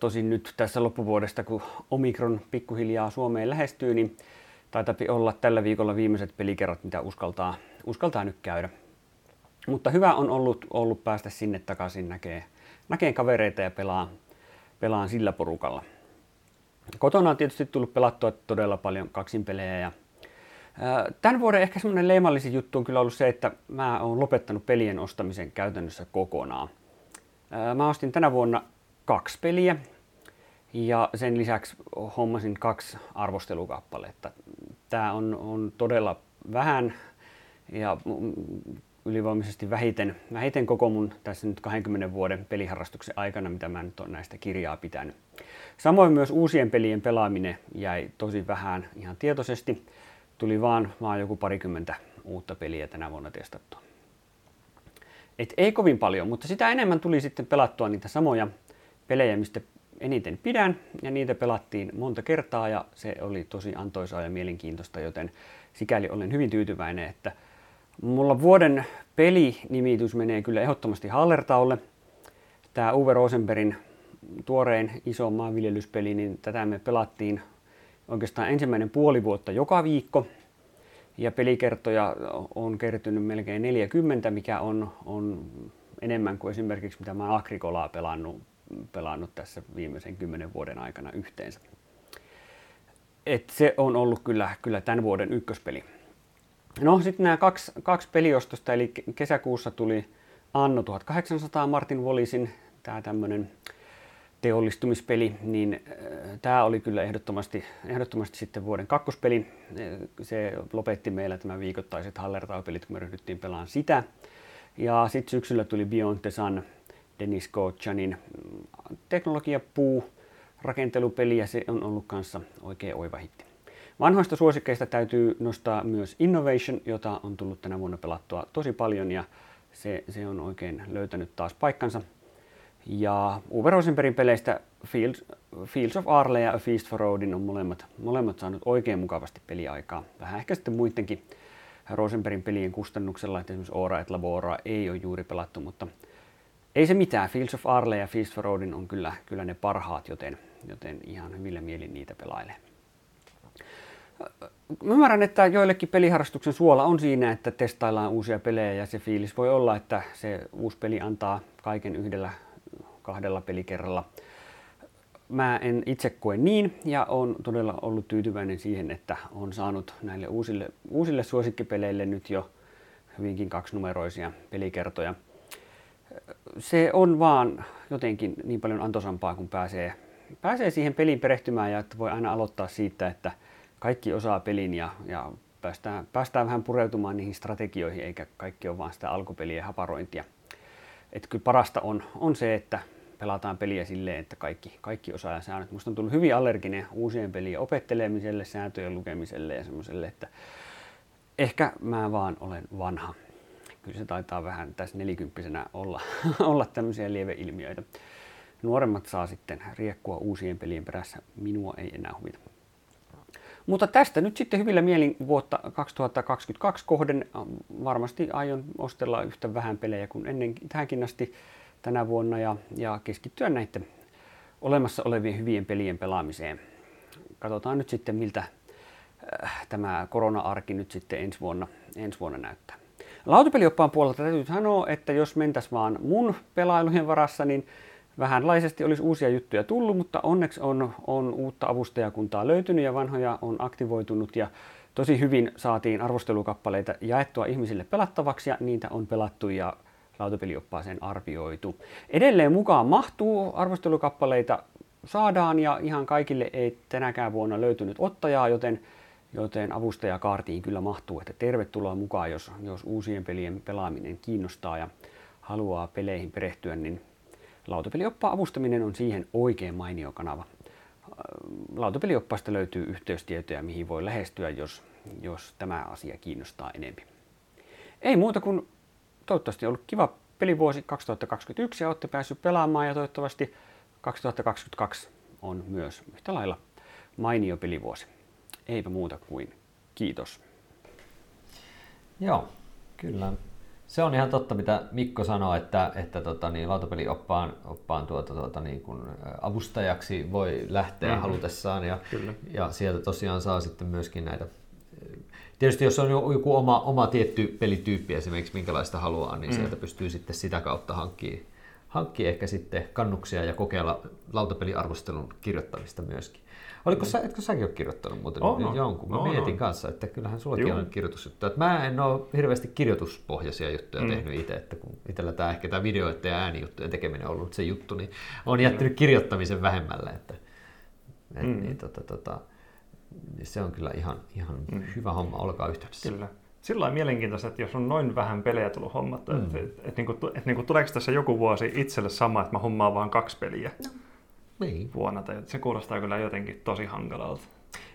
Tosin nyt tässä loppuvuodesta, kun Omikron pikkuhiljaa Suomeen lähestyy, niin taitaa olla tällä viikolla viimeiset pelikerrat, mitä uskaltaa, uskaltaa nyt käydä. Mutta hyvä on ollut, ollut päästä sinne takaisin näkee, näkee kavereita ja pelaa, pelaan sillä porukalla. Kotona on tietysti tullut pelattua todella paljon kaksinpelejä ja ää, Tämän vuoden ehkä semmoinen leimallisin juttu on kyllä ollut se, että mä oon lopettanut pelien ostamisen käytännössä kokonaan. Mä ostin tänä vuonna kaksi peliä ja sen lisäksi hommasin kaksi arvostelukappaletta. Tämä on, on todella vähän ja ylivoimaisesti vähiten, vähiten koko mun tässä nyt 20 vuoden peliharrastuksen aikana, mitä mä nyt olen näistä kirjaa pitänyt. Samoin myös uusien pelien pelaaminen jäi tosi vähän ihan tietoisesti. Tuli vaan, vaan joku parikymmentä uutta peliä tänä vuonna testattua. Et ei kovin paljon, mutta sitä enemmän tuli sitten pelattua niitä samoja pelejä, mistä eniten pidän, ja niitä pelattiin monta kertaa, ja se oli tosi antoisaa ja mielenkiintoista, joten sikäli olen hyvin tyytyväinen, että mulla vuoden pelinimitys menee kyllä ehdottomasti Hallertaulle. Tämä Uwe Rosenbergin tuorein iso maanviljelyspeli, niin tätä me pelattiin oikeastaan ensimmäinen puoli vuotta joka viikko. Ja pelikertoja on kertynyt melkein 40, mikä on, on enemmän kuin esimerkiksi mitä mä Agricolaa pelannut, pelannut tässä viimeisen kymmenen vuoden aikana yhteensä. Et se on ollut kyllä, kyllä tämän vuoden ykköspeli. No sitten nämä kaksi, kaksi peliostosta, eli kesäkuussa tuli Anno 1800 Martin Wallisin, tämä tämmöinen teollistumispeli, niin tämä oli kyllä ehdottomasti, ehdottomasti sitten vuoden kakkospeli. Se lopetti meillä tämä viikoittaiset Hallertau-pelit, kun me ryhdyttiin pelaamaan sitä. Ja sitten syksyllä tuli Beyond the Sun, Dennis Kochanin teknologiapuu, rakentelupeli ja se on ollut kanssa oikein oiva hitti. Vanhoista suosikkeista täytyy nostaa myös Innovation, jota on tullut tänä vuonna pelattua tosi paljon ja se, se on oikein löytänyt taas paikkansa. Ja Uwe Rosenbergin peleistä Fields, Fields of Arle ja A Feast for Odin on molemmat, molemmat saanut oikein mukavasti peliaikaa. Vähän ehkä sitten muidenkin Rosenbergin pelien kustannuksella, että esimerkiksi Ora et Labora ei ole juuri pelattu, mutta ei se mitään. Fields of Arle ja Feast for Odin on kyllä, kyllä ne parhaat, joten, joten ihan hyvillä mielin niitä pelailee. Mä ymmärrän, että joillekin peliharrastuksen suola on siinä, että testaillaan uusia pelejä ja se fiilis voi olla, että se uusi peli antaa kaiken yhdellä kahdella pelikerralla. Mä en itse koe niin ja on todella ollut tyytyväinen siihen, että on saanut näille uusille, uusille suosikkipeleille nyt jo hyvinkin kaksinumeroisia pelikertoja. Se on vaan jotenkin niin paljon antoisampaa, kun pääsee, pääsee siihen peliin perehtymään ja että voi aina aloittaa siitä, että kaikki osaa pelin ja, ja päästään, päästään vähän pureutumaan niihin strategioihin, eikä kaikki ole vaan sitä alkupelien haparointia. Et kyllä parasta on, on se, että pelataan peliä silleen, että kaikki, kaikki osaa säännöt. Musta on tullut hyvin allerginen uusien pelien opettelemiselle, sääntöjen lukemiselle ja semmoiselle, että ehkä mä vaan olen vanha. Kyllä se taitaa vähän tässä nelikymppisenä olla, *laughs* olla tämmöisiä lieveilmiöitä. Nuoremmat saa sitten riekkua uusien pelien perässä. Minua ei enää huvita. Mutta tästä nyt sitten hyvillä mielin vuotta 2022 kohden varmasti aion ostella yhtä vähän pelejä kuin ennen tähänkin asti tänä vuonna ja, ja keskittyä näiden olemassa olevien hyvien pelien pelaamiseen. Katsotaan nyt sitten, miltä äh, tämä korona-arki nyt sitten ensi vuonna, ensi vuonna näyttää. Lautapelioppaan puolelta täytyy sanoa, että jos mentäs vaan mun pelailujen varassa, niin vähänlaisesti olisi uusia juttuja tullut, mutta onneksi on, on uutta avustajakuntaa löytynyt ja vanhoja on aktivoitunut ja tosi hyvin saatiin arvostelukappaleita jaettua ihmisille pelattavaksi ja niitä on pelattu ja lautapelioppaaseen arvioitu. Edelleen mukaan mahtuu arvostelukappaleita saadaan ja ihan kaikille ei tänäkään vuonna löytynyt ottajaa, joten, joten avustajakaartiin kyllä mahtuu, että tervetuloa mukaan, jos, jos uusien pelien pelaaminen kiinnostaa ja haluaa peleihin perehtyä, niin lautapelioppaan avustaminen on siihen oikein mainio kanava. Lautapelioppaasta löytyy yhteystietoja, mihin voi lähestyä, jos, jos tämä asia kiinnostaa enemmän. Ei muuta kuin toivottavasti on ollut kiva pelivuosi 2021 ja olette päässyt pelaamaan ja toivottavasti 2022 on myös yhtä lailla mainio pelivuosi. Eipä muuta kuin kiitos. Joo, kyllä. Se on ihan totta, mitä Mikko sanoi, että, että tota, niin, lautapelioppaan oppaan tuota, tuota, niin, kun avustajaksi voi lähteä mm-hmm. halutessaan ja, Kyllä. ja sieltä tosiaan saa sitten myöskin näitä Tietysti jos on joku oma, oma tietty pelityyppi esimerkiksi, minkälaista haluaa, niin mm. sieltä pystyy sitten sitä kautta hankkimaan hankki ehkä sitten kannuksia ja kokeilla lautapeliarvostelun kirjoittamista myöskin. Oliko mm. sä, etkö säkin ole kirjoittanut muuten oh, no. jonkun? Mä no, mietin no. kanssa, että kyllähän sullakin Juu. on kirjoitusjuttuja. Mä en ole hirveästi kirjoituspohjaisia juttuja mm. tehnyt itse, että kun itsellä tämä ehkä tämä video- ja äänijuttujen tekeminen on ollut se juttu, niin on jättänyt kirjoittamisen vähemmälle. Että, et, mm. niin, tota, tota, se on kyllä ihan, ihan mm. hyvä homma, olkaa yhteydessä. Kyllä. Sillä on mielenkiintoista, että jos on noin vähän pelejä tullut hommattua, mm. että, että, että, että, että, että tuleeko tässä joku vuosi itselle sama, että mä hommaan vain kaksi peliä no. niin. vuonna, tai se kuulostaa kyllä jotenkin tosi hankalalta.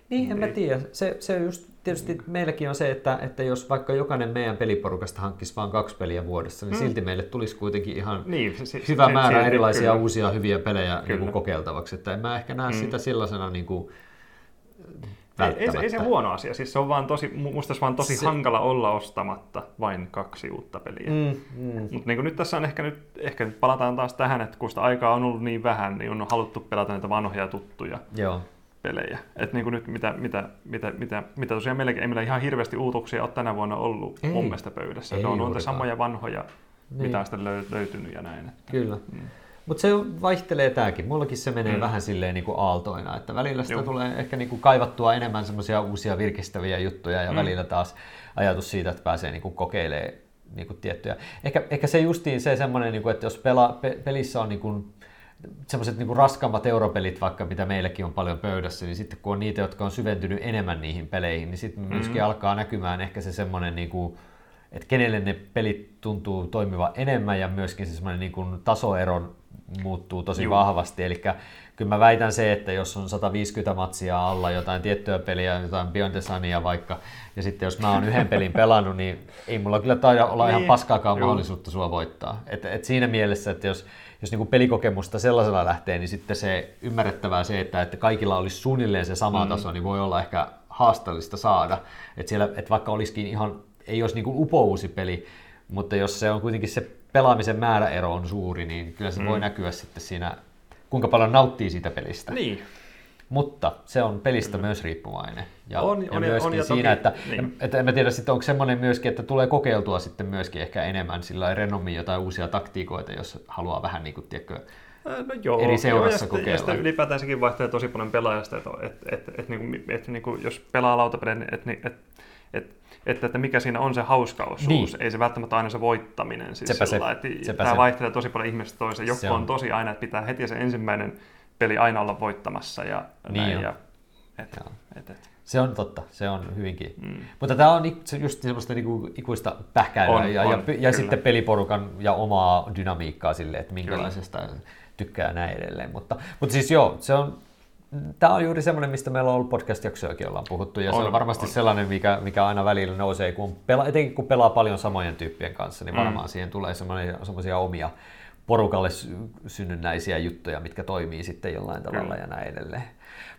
Niin, en mä niin. tiedä. Se, se just tietysti meilläkin on se, että, että jos vaikka jokainen meidän peliporukasta hankkisi vain kaksi peliä vuodessa, niin mm. silti meille tulisi kuitenkin ihan niin, se, hyvä se, määrä se, erilaisia kyllä. uusia hyviä pelejä niin kuin kokeiltavaksi. Että en mä ehkä näe mm. sitä sellaisena niin kuin, ei, ei, ei, se huono asia, siis se on vaan tosi, musta vaan tosi se... hankala olla ostamatta vain kaksi uutta peliä. Mm, mm. Mutta niin nyt tässä on ehkä nyt, ehkä nyt palataan taas tähän, että kun sitä aikaa on ollut niin vähän, niin on haluttu pelata näitä vanhoja tuttuja Joo. pelejä. Et niin nyt mitä, mitä, mitä, mitä, mitä tosiaan meillä, ei meillä ihan hirveästi uutuksia ole tänä vuonna ollut ei. mun mielestä pöydässä. Ei ne on noita samoja vanhoja, niin. mitä on sitten löytynyt ja näin. Että, Kyllä. Mm. Mutta se vaihtelee tämäkin. Mullakin se menee mm. vähän silleen niin kuin aaltoina, että välillä sitä Joo. tulee ehkä niin kuin kaivattua enemmän semmoisia uusia virkistäviä juttuja ja mm. välillä taas ajatus siitä, että pääsee niin kuin kokeilemaan niin kuin tiettyjä. Ehkä, ehkä se justiin se semmoinen, niin kuin, että jos pela, pe, pelissä on niin kuin semmoiset niin raskammat europelit, vaikka mitä meilläkin on paljon pöydässä, niin sitten kun on niitä, jotka on syventynyt enemmän niihin peleihin, niin sitten myöskin mm-hmm. alkaa näkymään ehkä se semmoinen, niin kuin, että kenelle ne pelit tuntuu toimiva enemmän ja myöskin se semmoinen niin kuin tasoero muuttuu tosi Juu. vahvasti. Eli kyllä mä väitän se, että jos on 150 matsia alla jotain tiettyä peliä, jotain Beyond the Sunia vaikka, ja sitten jos mä oon yhden pelin *laughs* pelannut, niin ei mulla kyllä taida olla niin. ihan paskaakaan Juu. mahdollisuutta sua voittaa. Et, et siinä mielessä, että jos, jos niinku pelikokemusta sellaisella lähtee, niin sitten se ymmärrettävää se, että, että kaikilla olisi suunnilleen se sama mm. taso, niin voi olla ehkä haasteellista saada. Että siellä, et vaikka olisikin ihan, ei olisi niinku upouusi peli, mutta jos se on kuitenkin se pelaamisen määräero on suuri, niin kyllä se mm. voi näkyä sitten siinä, kuinka paljon nauttii siitä pelistä. Niin. Mutta se on pelistä Kyllä. myös riippuvainen. Ja, on, ja on, myöskin on, ja siinä, toki, että, niin. että en mä tiedä sitten onko semmoinen myöskin, että tulee kokeiltua sitten myöskin ehkä enemmän sillä renommin jotain uusia taktiikoita, jos haluaa vähän niin kuin, tiedätkö, No joo, eri seurassa joo, ja kokeilla. Ja sitten ylipäätään sekin vaihtelee tosi paljon pelaajasta, että et, et, et, et, niin et, niin jos pelaa lautapelejä, niin et, et, et, että, että mikä siinä on se hauskaus. Niin. Ei se välttämättä aina se voittaminen. Siis sepä sillä, se, että sepä tämä se. vaihtelee tosi paljon ihmisestä toiseen. Joku on. on tosi aina, että pitää heti se ensimmäinen peli aina olla voittamassa. Ja, niin näin, ja, et, et, et. Se on totta, se on hyvinkin. Mm. Mutta tämä on just semmoista niinku ikuista pähkäilyä on, ja, on, ja, ja sitten peliporukan ja omaa dynamiikkaa sille, että minkälaisesta kyllä. tykkää näin edelleen. Mutta, mutta siis joo, se on Tämä on juuri semmoinen, mistä meillä on ollut podcast-jaksojakin ollaan puhuttu, ja on, se on varmasti on. sellainen, mikä, mikä aina välillä nousee, kun pelaa, etenkin kun pelaa paljon samojen tyyppien kanssa, niin mm. varmaan mm. siihen tulee semmoisia omia porukalle synnynnäisiä juttuja, mitkä toimii sitten jollain tavalla Kyllä. ja näin edelleen.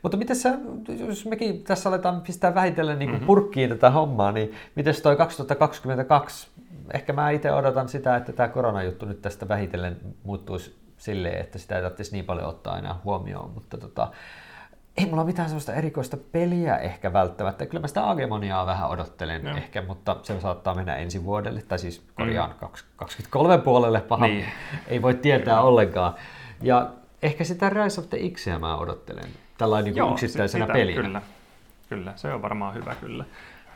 Mutta miten sä, jos mekin tässä aletaan pistää vähitellen niin mm-hmm. purkkiin tätä hommaa, niin miten toi 2022, ehkä mä itse odotan sitä, että tämä koronajuttu nyt tästä vähitellen muuttuisi silleen, että sitä ei tarvitsisi niin paljon ottaa enää huomioon, mutta tota, ei mulla mitään sellaista erikoista peliä ehkä välttämättä. Kyllä mä sitä Agemoniaa vähän odottelen no. ehkä, mutta se saattaa mennä ensi vuodelle, tai siis korjaan mm. 23 puolelle paha. Niin. Ei voi tietää ollenkaan. Ja ehkä sitä Rise of the Xia mä odottelen tällainen niin yksittäisenä sitä, pelinä. Kyllä. kyllä, se on varmaan hyvä kyllä.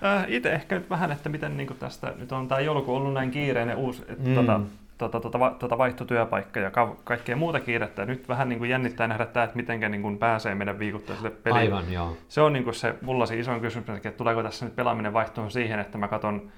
Äh, Itse ehkä nyt vähän, että miten niin tästä, nyt on tämä joulukuu ollut näin kiireinen uusi, että mm. tota, tota, tota, tota vaihtotyöpaikka ja ka- kaikkea muuta kiirettä. Nyt vähän niin kuin jännittää nähdä tämä, että miten niin kuin pääsee meidän viikoittaiselle pelille. Aivan, joo. Se on niin kuin se, mulla se iso kysymys, että tuleeko tässä nyt pelaaminen vaihtoon siihen, että mä katson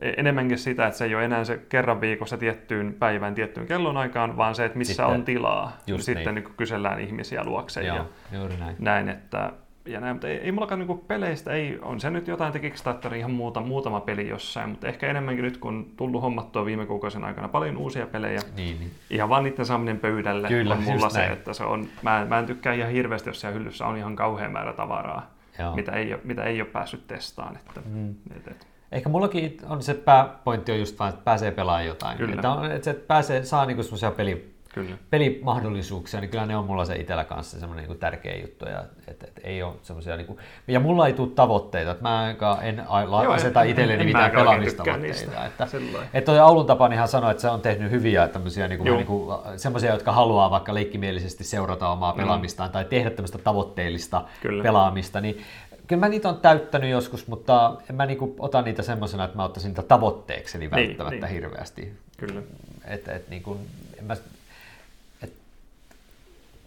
e- enemmänkin sitä, että se ei ole enää se kerran viikossa tiettyyn päivään, tiettyyn kellonaikaan, vaan se, että missä sitten, on tilaa. Sitten niin. Niin kysellään ihmisiä luokseen Joo, ja juuri näin. näin, että ja näin, mutta ei, ei mullakaan niinku peleistä, ei, on se nyt jotain, että Kickstarter ihan muuta, muutama peli jossain, mutta ehkä enemmänkin nyt kun on tullut hommattua viime kuukausien aikana paljon uusia pelejä, niin, niin. ihan vaan niiden saaminen pöydälle Kyllä, on mulla se, näin. että se on, mä, mä en tykkää ihan hirveästi, jos siellä hyllyssä on ihan kauhean määrä tavaraa, mitä ei, mitä ei ole päässyt testaan. Että, mm. et, et. Ehkä mullakin on se pääpointti on just vaan, että pääsee pelaamaan jotain. Kyllä. Että, on, että se pääsee, saa niinku semmoisia peli, Kyllä. pelimahdollisuuksia, niin kyllä ne on mulla se itsellä kanssa semmoinen niin tärkeä juttu. Ja, et, et, ei ole semmoisia, niin kuin, ja mulla ei tule tavoitteita, että mä enkä, en Joo, aseta itselleni mitään pelaamistavoitteita. Että, että toi Aulun ihan sanoi, että se on tehnyt hyviä tämmöisiä, niin kuin, niin kuin, semmoisia, jotka haluaa vaikka leikkimielisesti seurata omaa mm. pelaamistaan tai tehdä tämmöistä tavoitteellista kyllä. pelaamista, niin kyllä mä niitä on täyttänyt joskus, mutta en mä niinku ota niitä semmoisena, että mä ottaisin niitä tavoitteekseni niin, välttämättä niin, niin. hirveästi. Kyllä. Et, et, niinku, en mä,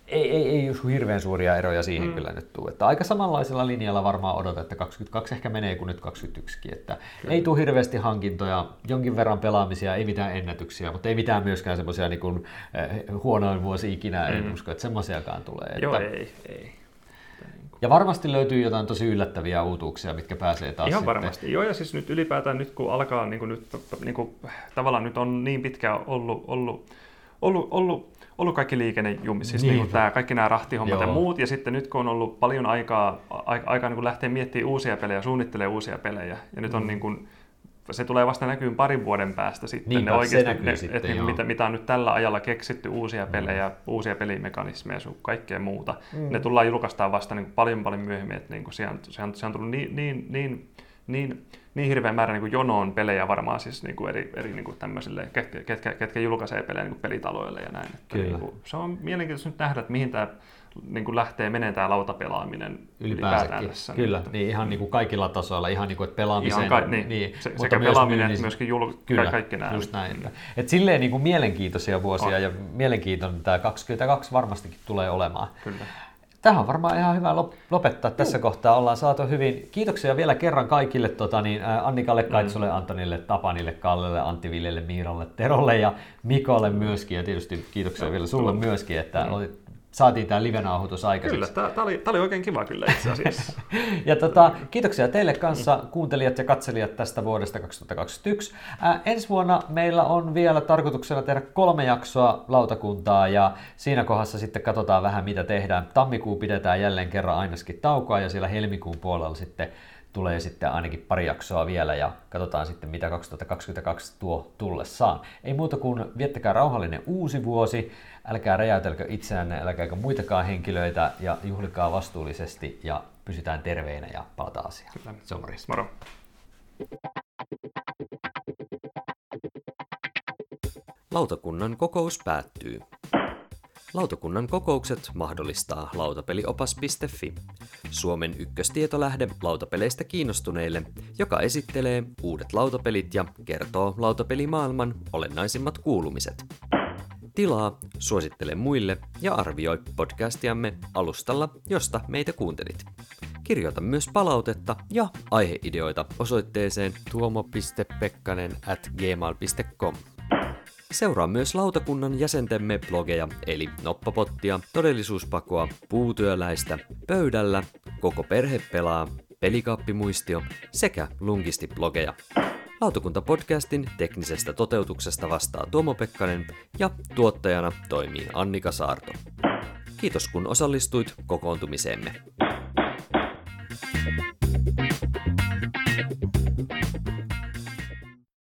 ei, ei, ei hirveän suuria eroja siihen mm. kyllä nyt tule. Että aika samanlaisella linjalla varmaan odotan, että 22 ehkä menee kuin nyt 21. Että kyllä. ei tule hirveästi hankintoja, jonkin verran pelaamisia, ei mitään ennätyksiä, mutta ei mitään myöskään semmoisia niin eh, huonoin vuosi ikinä, mm. en usko, että semmoisiakaan tulee. Joo, että, ei, ei. Ja varmasti löytyy jotain tosi yllättäviä uutuuksia, mitkä pääsee taas Ihan sitten. varmasti. Joo, ja siis nyt ylipäätään nyt kun alkaa, niin kuin nyt, niin kuin, tavallaan nyt on niin pitkään ollut, ollut, ollut, ollut ollut kaikki liikennejummi, siis niin. Niin tämä, kaikki nämä rahtihommat Joo. ja muut, ja sitten nyt kun on ollut paljon aikaa, aikaa niin lähteä miettimään uusia pelejä, suunnittelemaan uusia pelejä, ja nyt on mm. niin kuin, se tulee vasta näkyyn parin vuoden päästä sitten Niinpä, ne oikeasti, ne, sitten, että niin, mitä, mitä on nyt tällä ajalla keksitty, uusia mm. pelejä, uusia pelimekanismeja ja kaikkea muuta. Mm. Ne tullaan julkaistaan vasta niin paljon paljon myöhemmin, että niin kuin, se, on, se, on, se on tullut niin, niin, niin niin, niin hirveän määrä niin kuin jonoon pelejä varmaan siis niin kuin eri, eri niin kuin tämmöisille, ketkä, ketkä, ketkä julkaisee pelejä niin kuin pelitaloille ja näin. Että Kyllä. Niin kuin, se on mielenkiintoista nyt nähdä, että mihin tämä niin kuin lähtee menemään tämä lautapelaaminen Ylipäänsä. tässä. Kyllä, Niin, niin ihan niin kuin kaikilla tasoilla, ihan niin kuin, että pelaamisen... Ihan ka- niin. niin Se- mutta sekä myös pelaaminen että myynnissä. myöskin jul- Kyllä, kaikki nämä. just näin. Että, että silleen niin kuin mielenkiintoisia vuosia On. ja mielenkiintoinen tämä 22 varmastikin tulee olemaan. Kyllä. Tähän on varmaan ihan hyvä lop- lopettaa tässä kohtaa. Ollaan saatu hyvin. Kiitoksia vielä kerran kaikille tota, niin, Annikalle, Kaitsulle, Antonille, Tapanille, Kallelle, Antti Viljelle, Miiralle, Terolle ja Mikolle myöskin. Ja tietysti kiitoksia vielä sulle myöskin, että olit, saatiin tämä live-nauhoitus aikaiseksi. Kyllä, tämä oli, tää oli oikein kiva kyllä itse asiassa. *laughs* Ja tota, kiitoksia teille kanssa kuuntelijat ja katselijat tästä vuodesta 2021. Ää, ensi vuonna meillä on vielä tarkoituksena tehdä kolme jaksoa lautakuntaa ja siinä kohdassa sitten katsotaan vähän mitä tehdään. Tammikuu pidetään jälleen kerran ainakin taukoa ja siellä helmikuun puolella sitten tulee sitten ainakin pari jaksoa vielä ja katsotaan sitten mitä 2022 tuo tullessaan. Ei muuta kuin viettäkää rauhallinen uusi vuosi, älkää räjäytelkö itseänne, älkääkä muitakaan henkilöitä ja juhlikaa vastuullisesti ja pysytään terveinä ja palataan asiaan. Se on morjens. Moro. Lautakunnan kokous päättyy. Lautakunnan kokoukset mahdollistaa lautapeliopas.fi, Suomen ykköstietolähde lautapeleistä kiinnostuneille, joka esittelee uudet lautapelit ja kertoo lautapelimaailman olennaisimmat kuulumiset. Tilaa, suosittele muille ja arvioi podcastiamme alustalla, josta meitä kuuntelit. Kirjoita myös palautetta ja aiheideoita osoitteeseen tuomo.pekkanen at gmail.com. Seuraa myös lautakunnan jäsentemme blogeja, eli Noppapottia, Todellisuuspakoa, Puutyöläistä, Pöydällä, Koko perhe pelaa, Pelikaappimuistio sekä Lungisti-blogeja. Lautakunta-podcastin teknisestä toteutuksesta vastaa Tuomo Pekkanen ja tuottajana toimii Annika Saarto. Kiitos kun osallistuit kokoontumiseemme.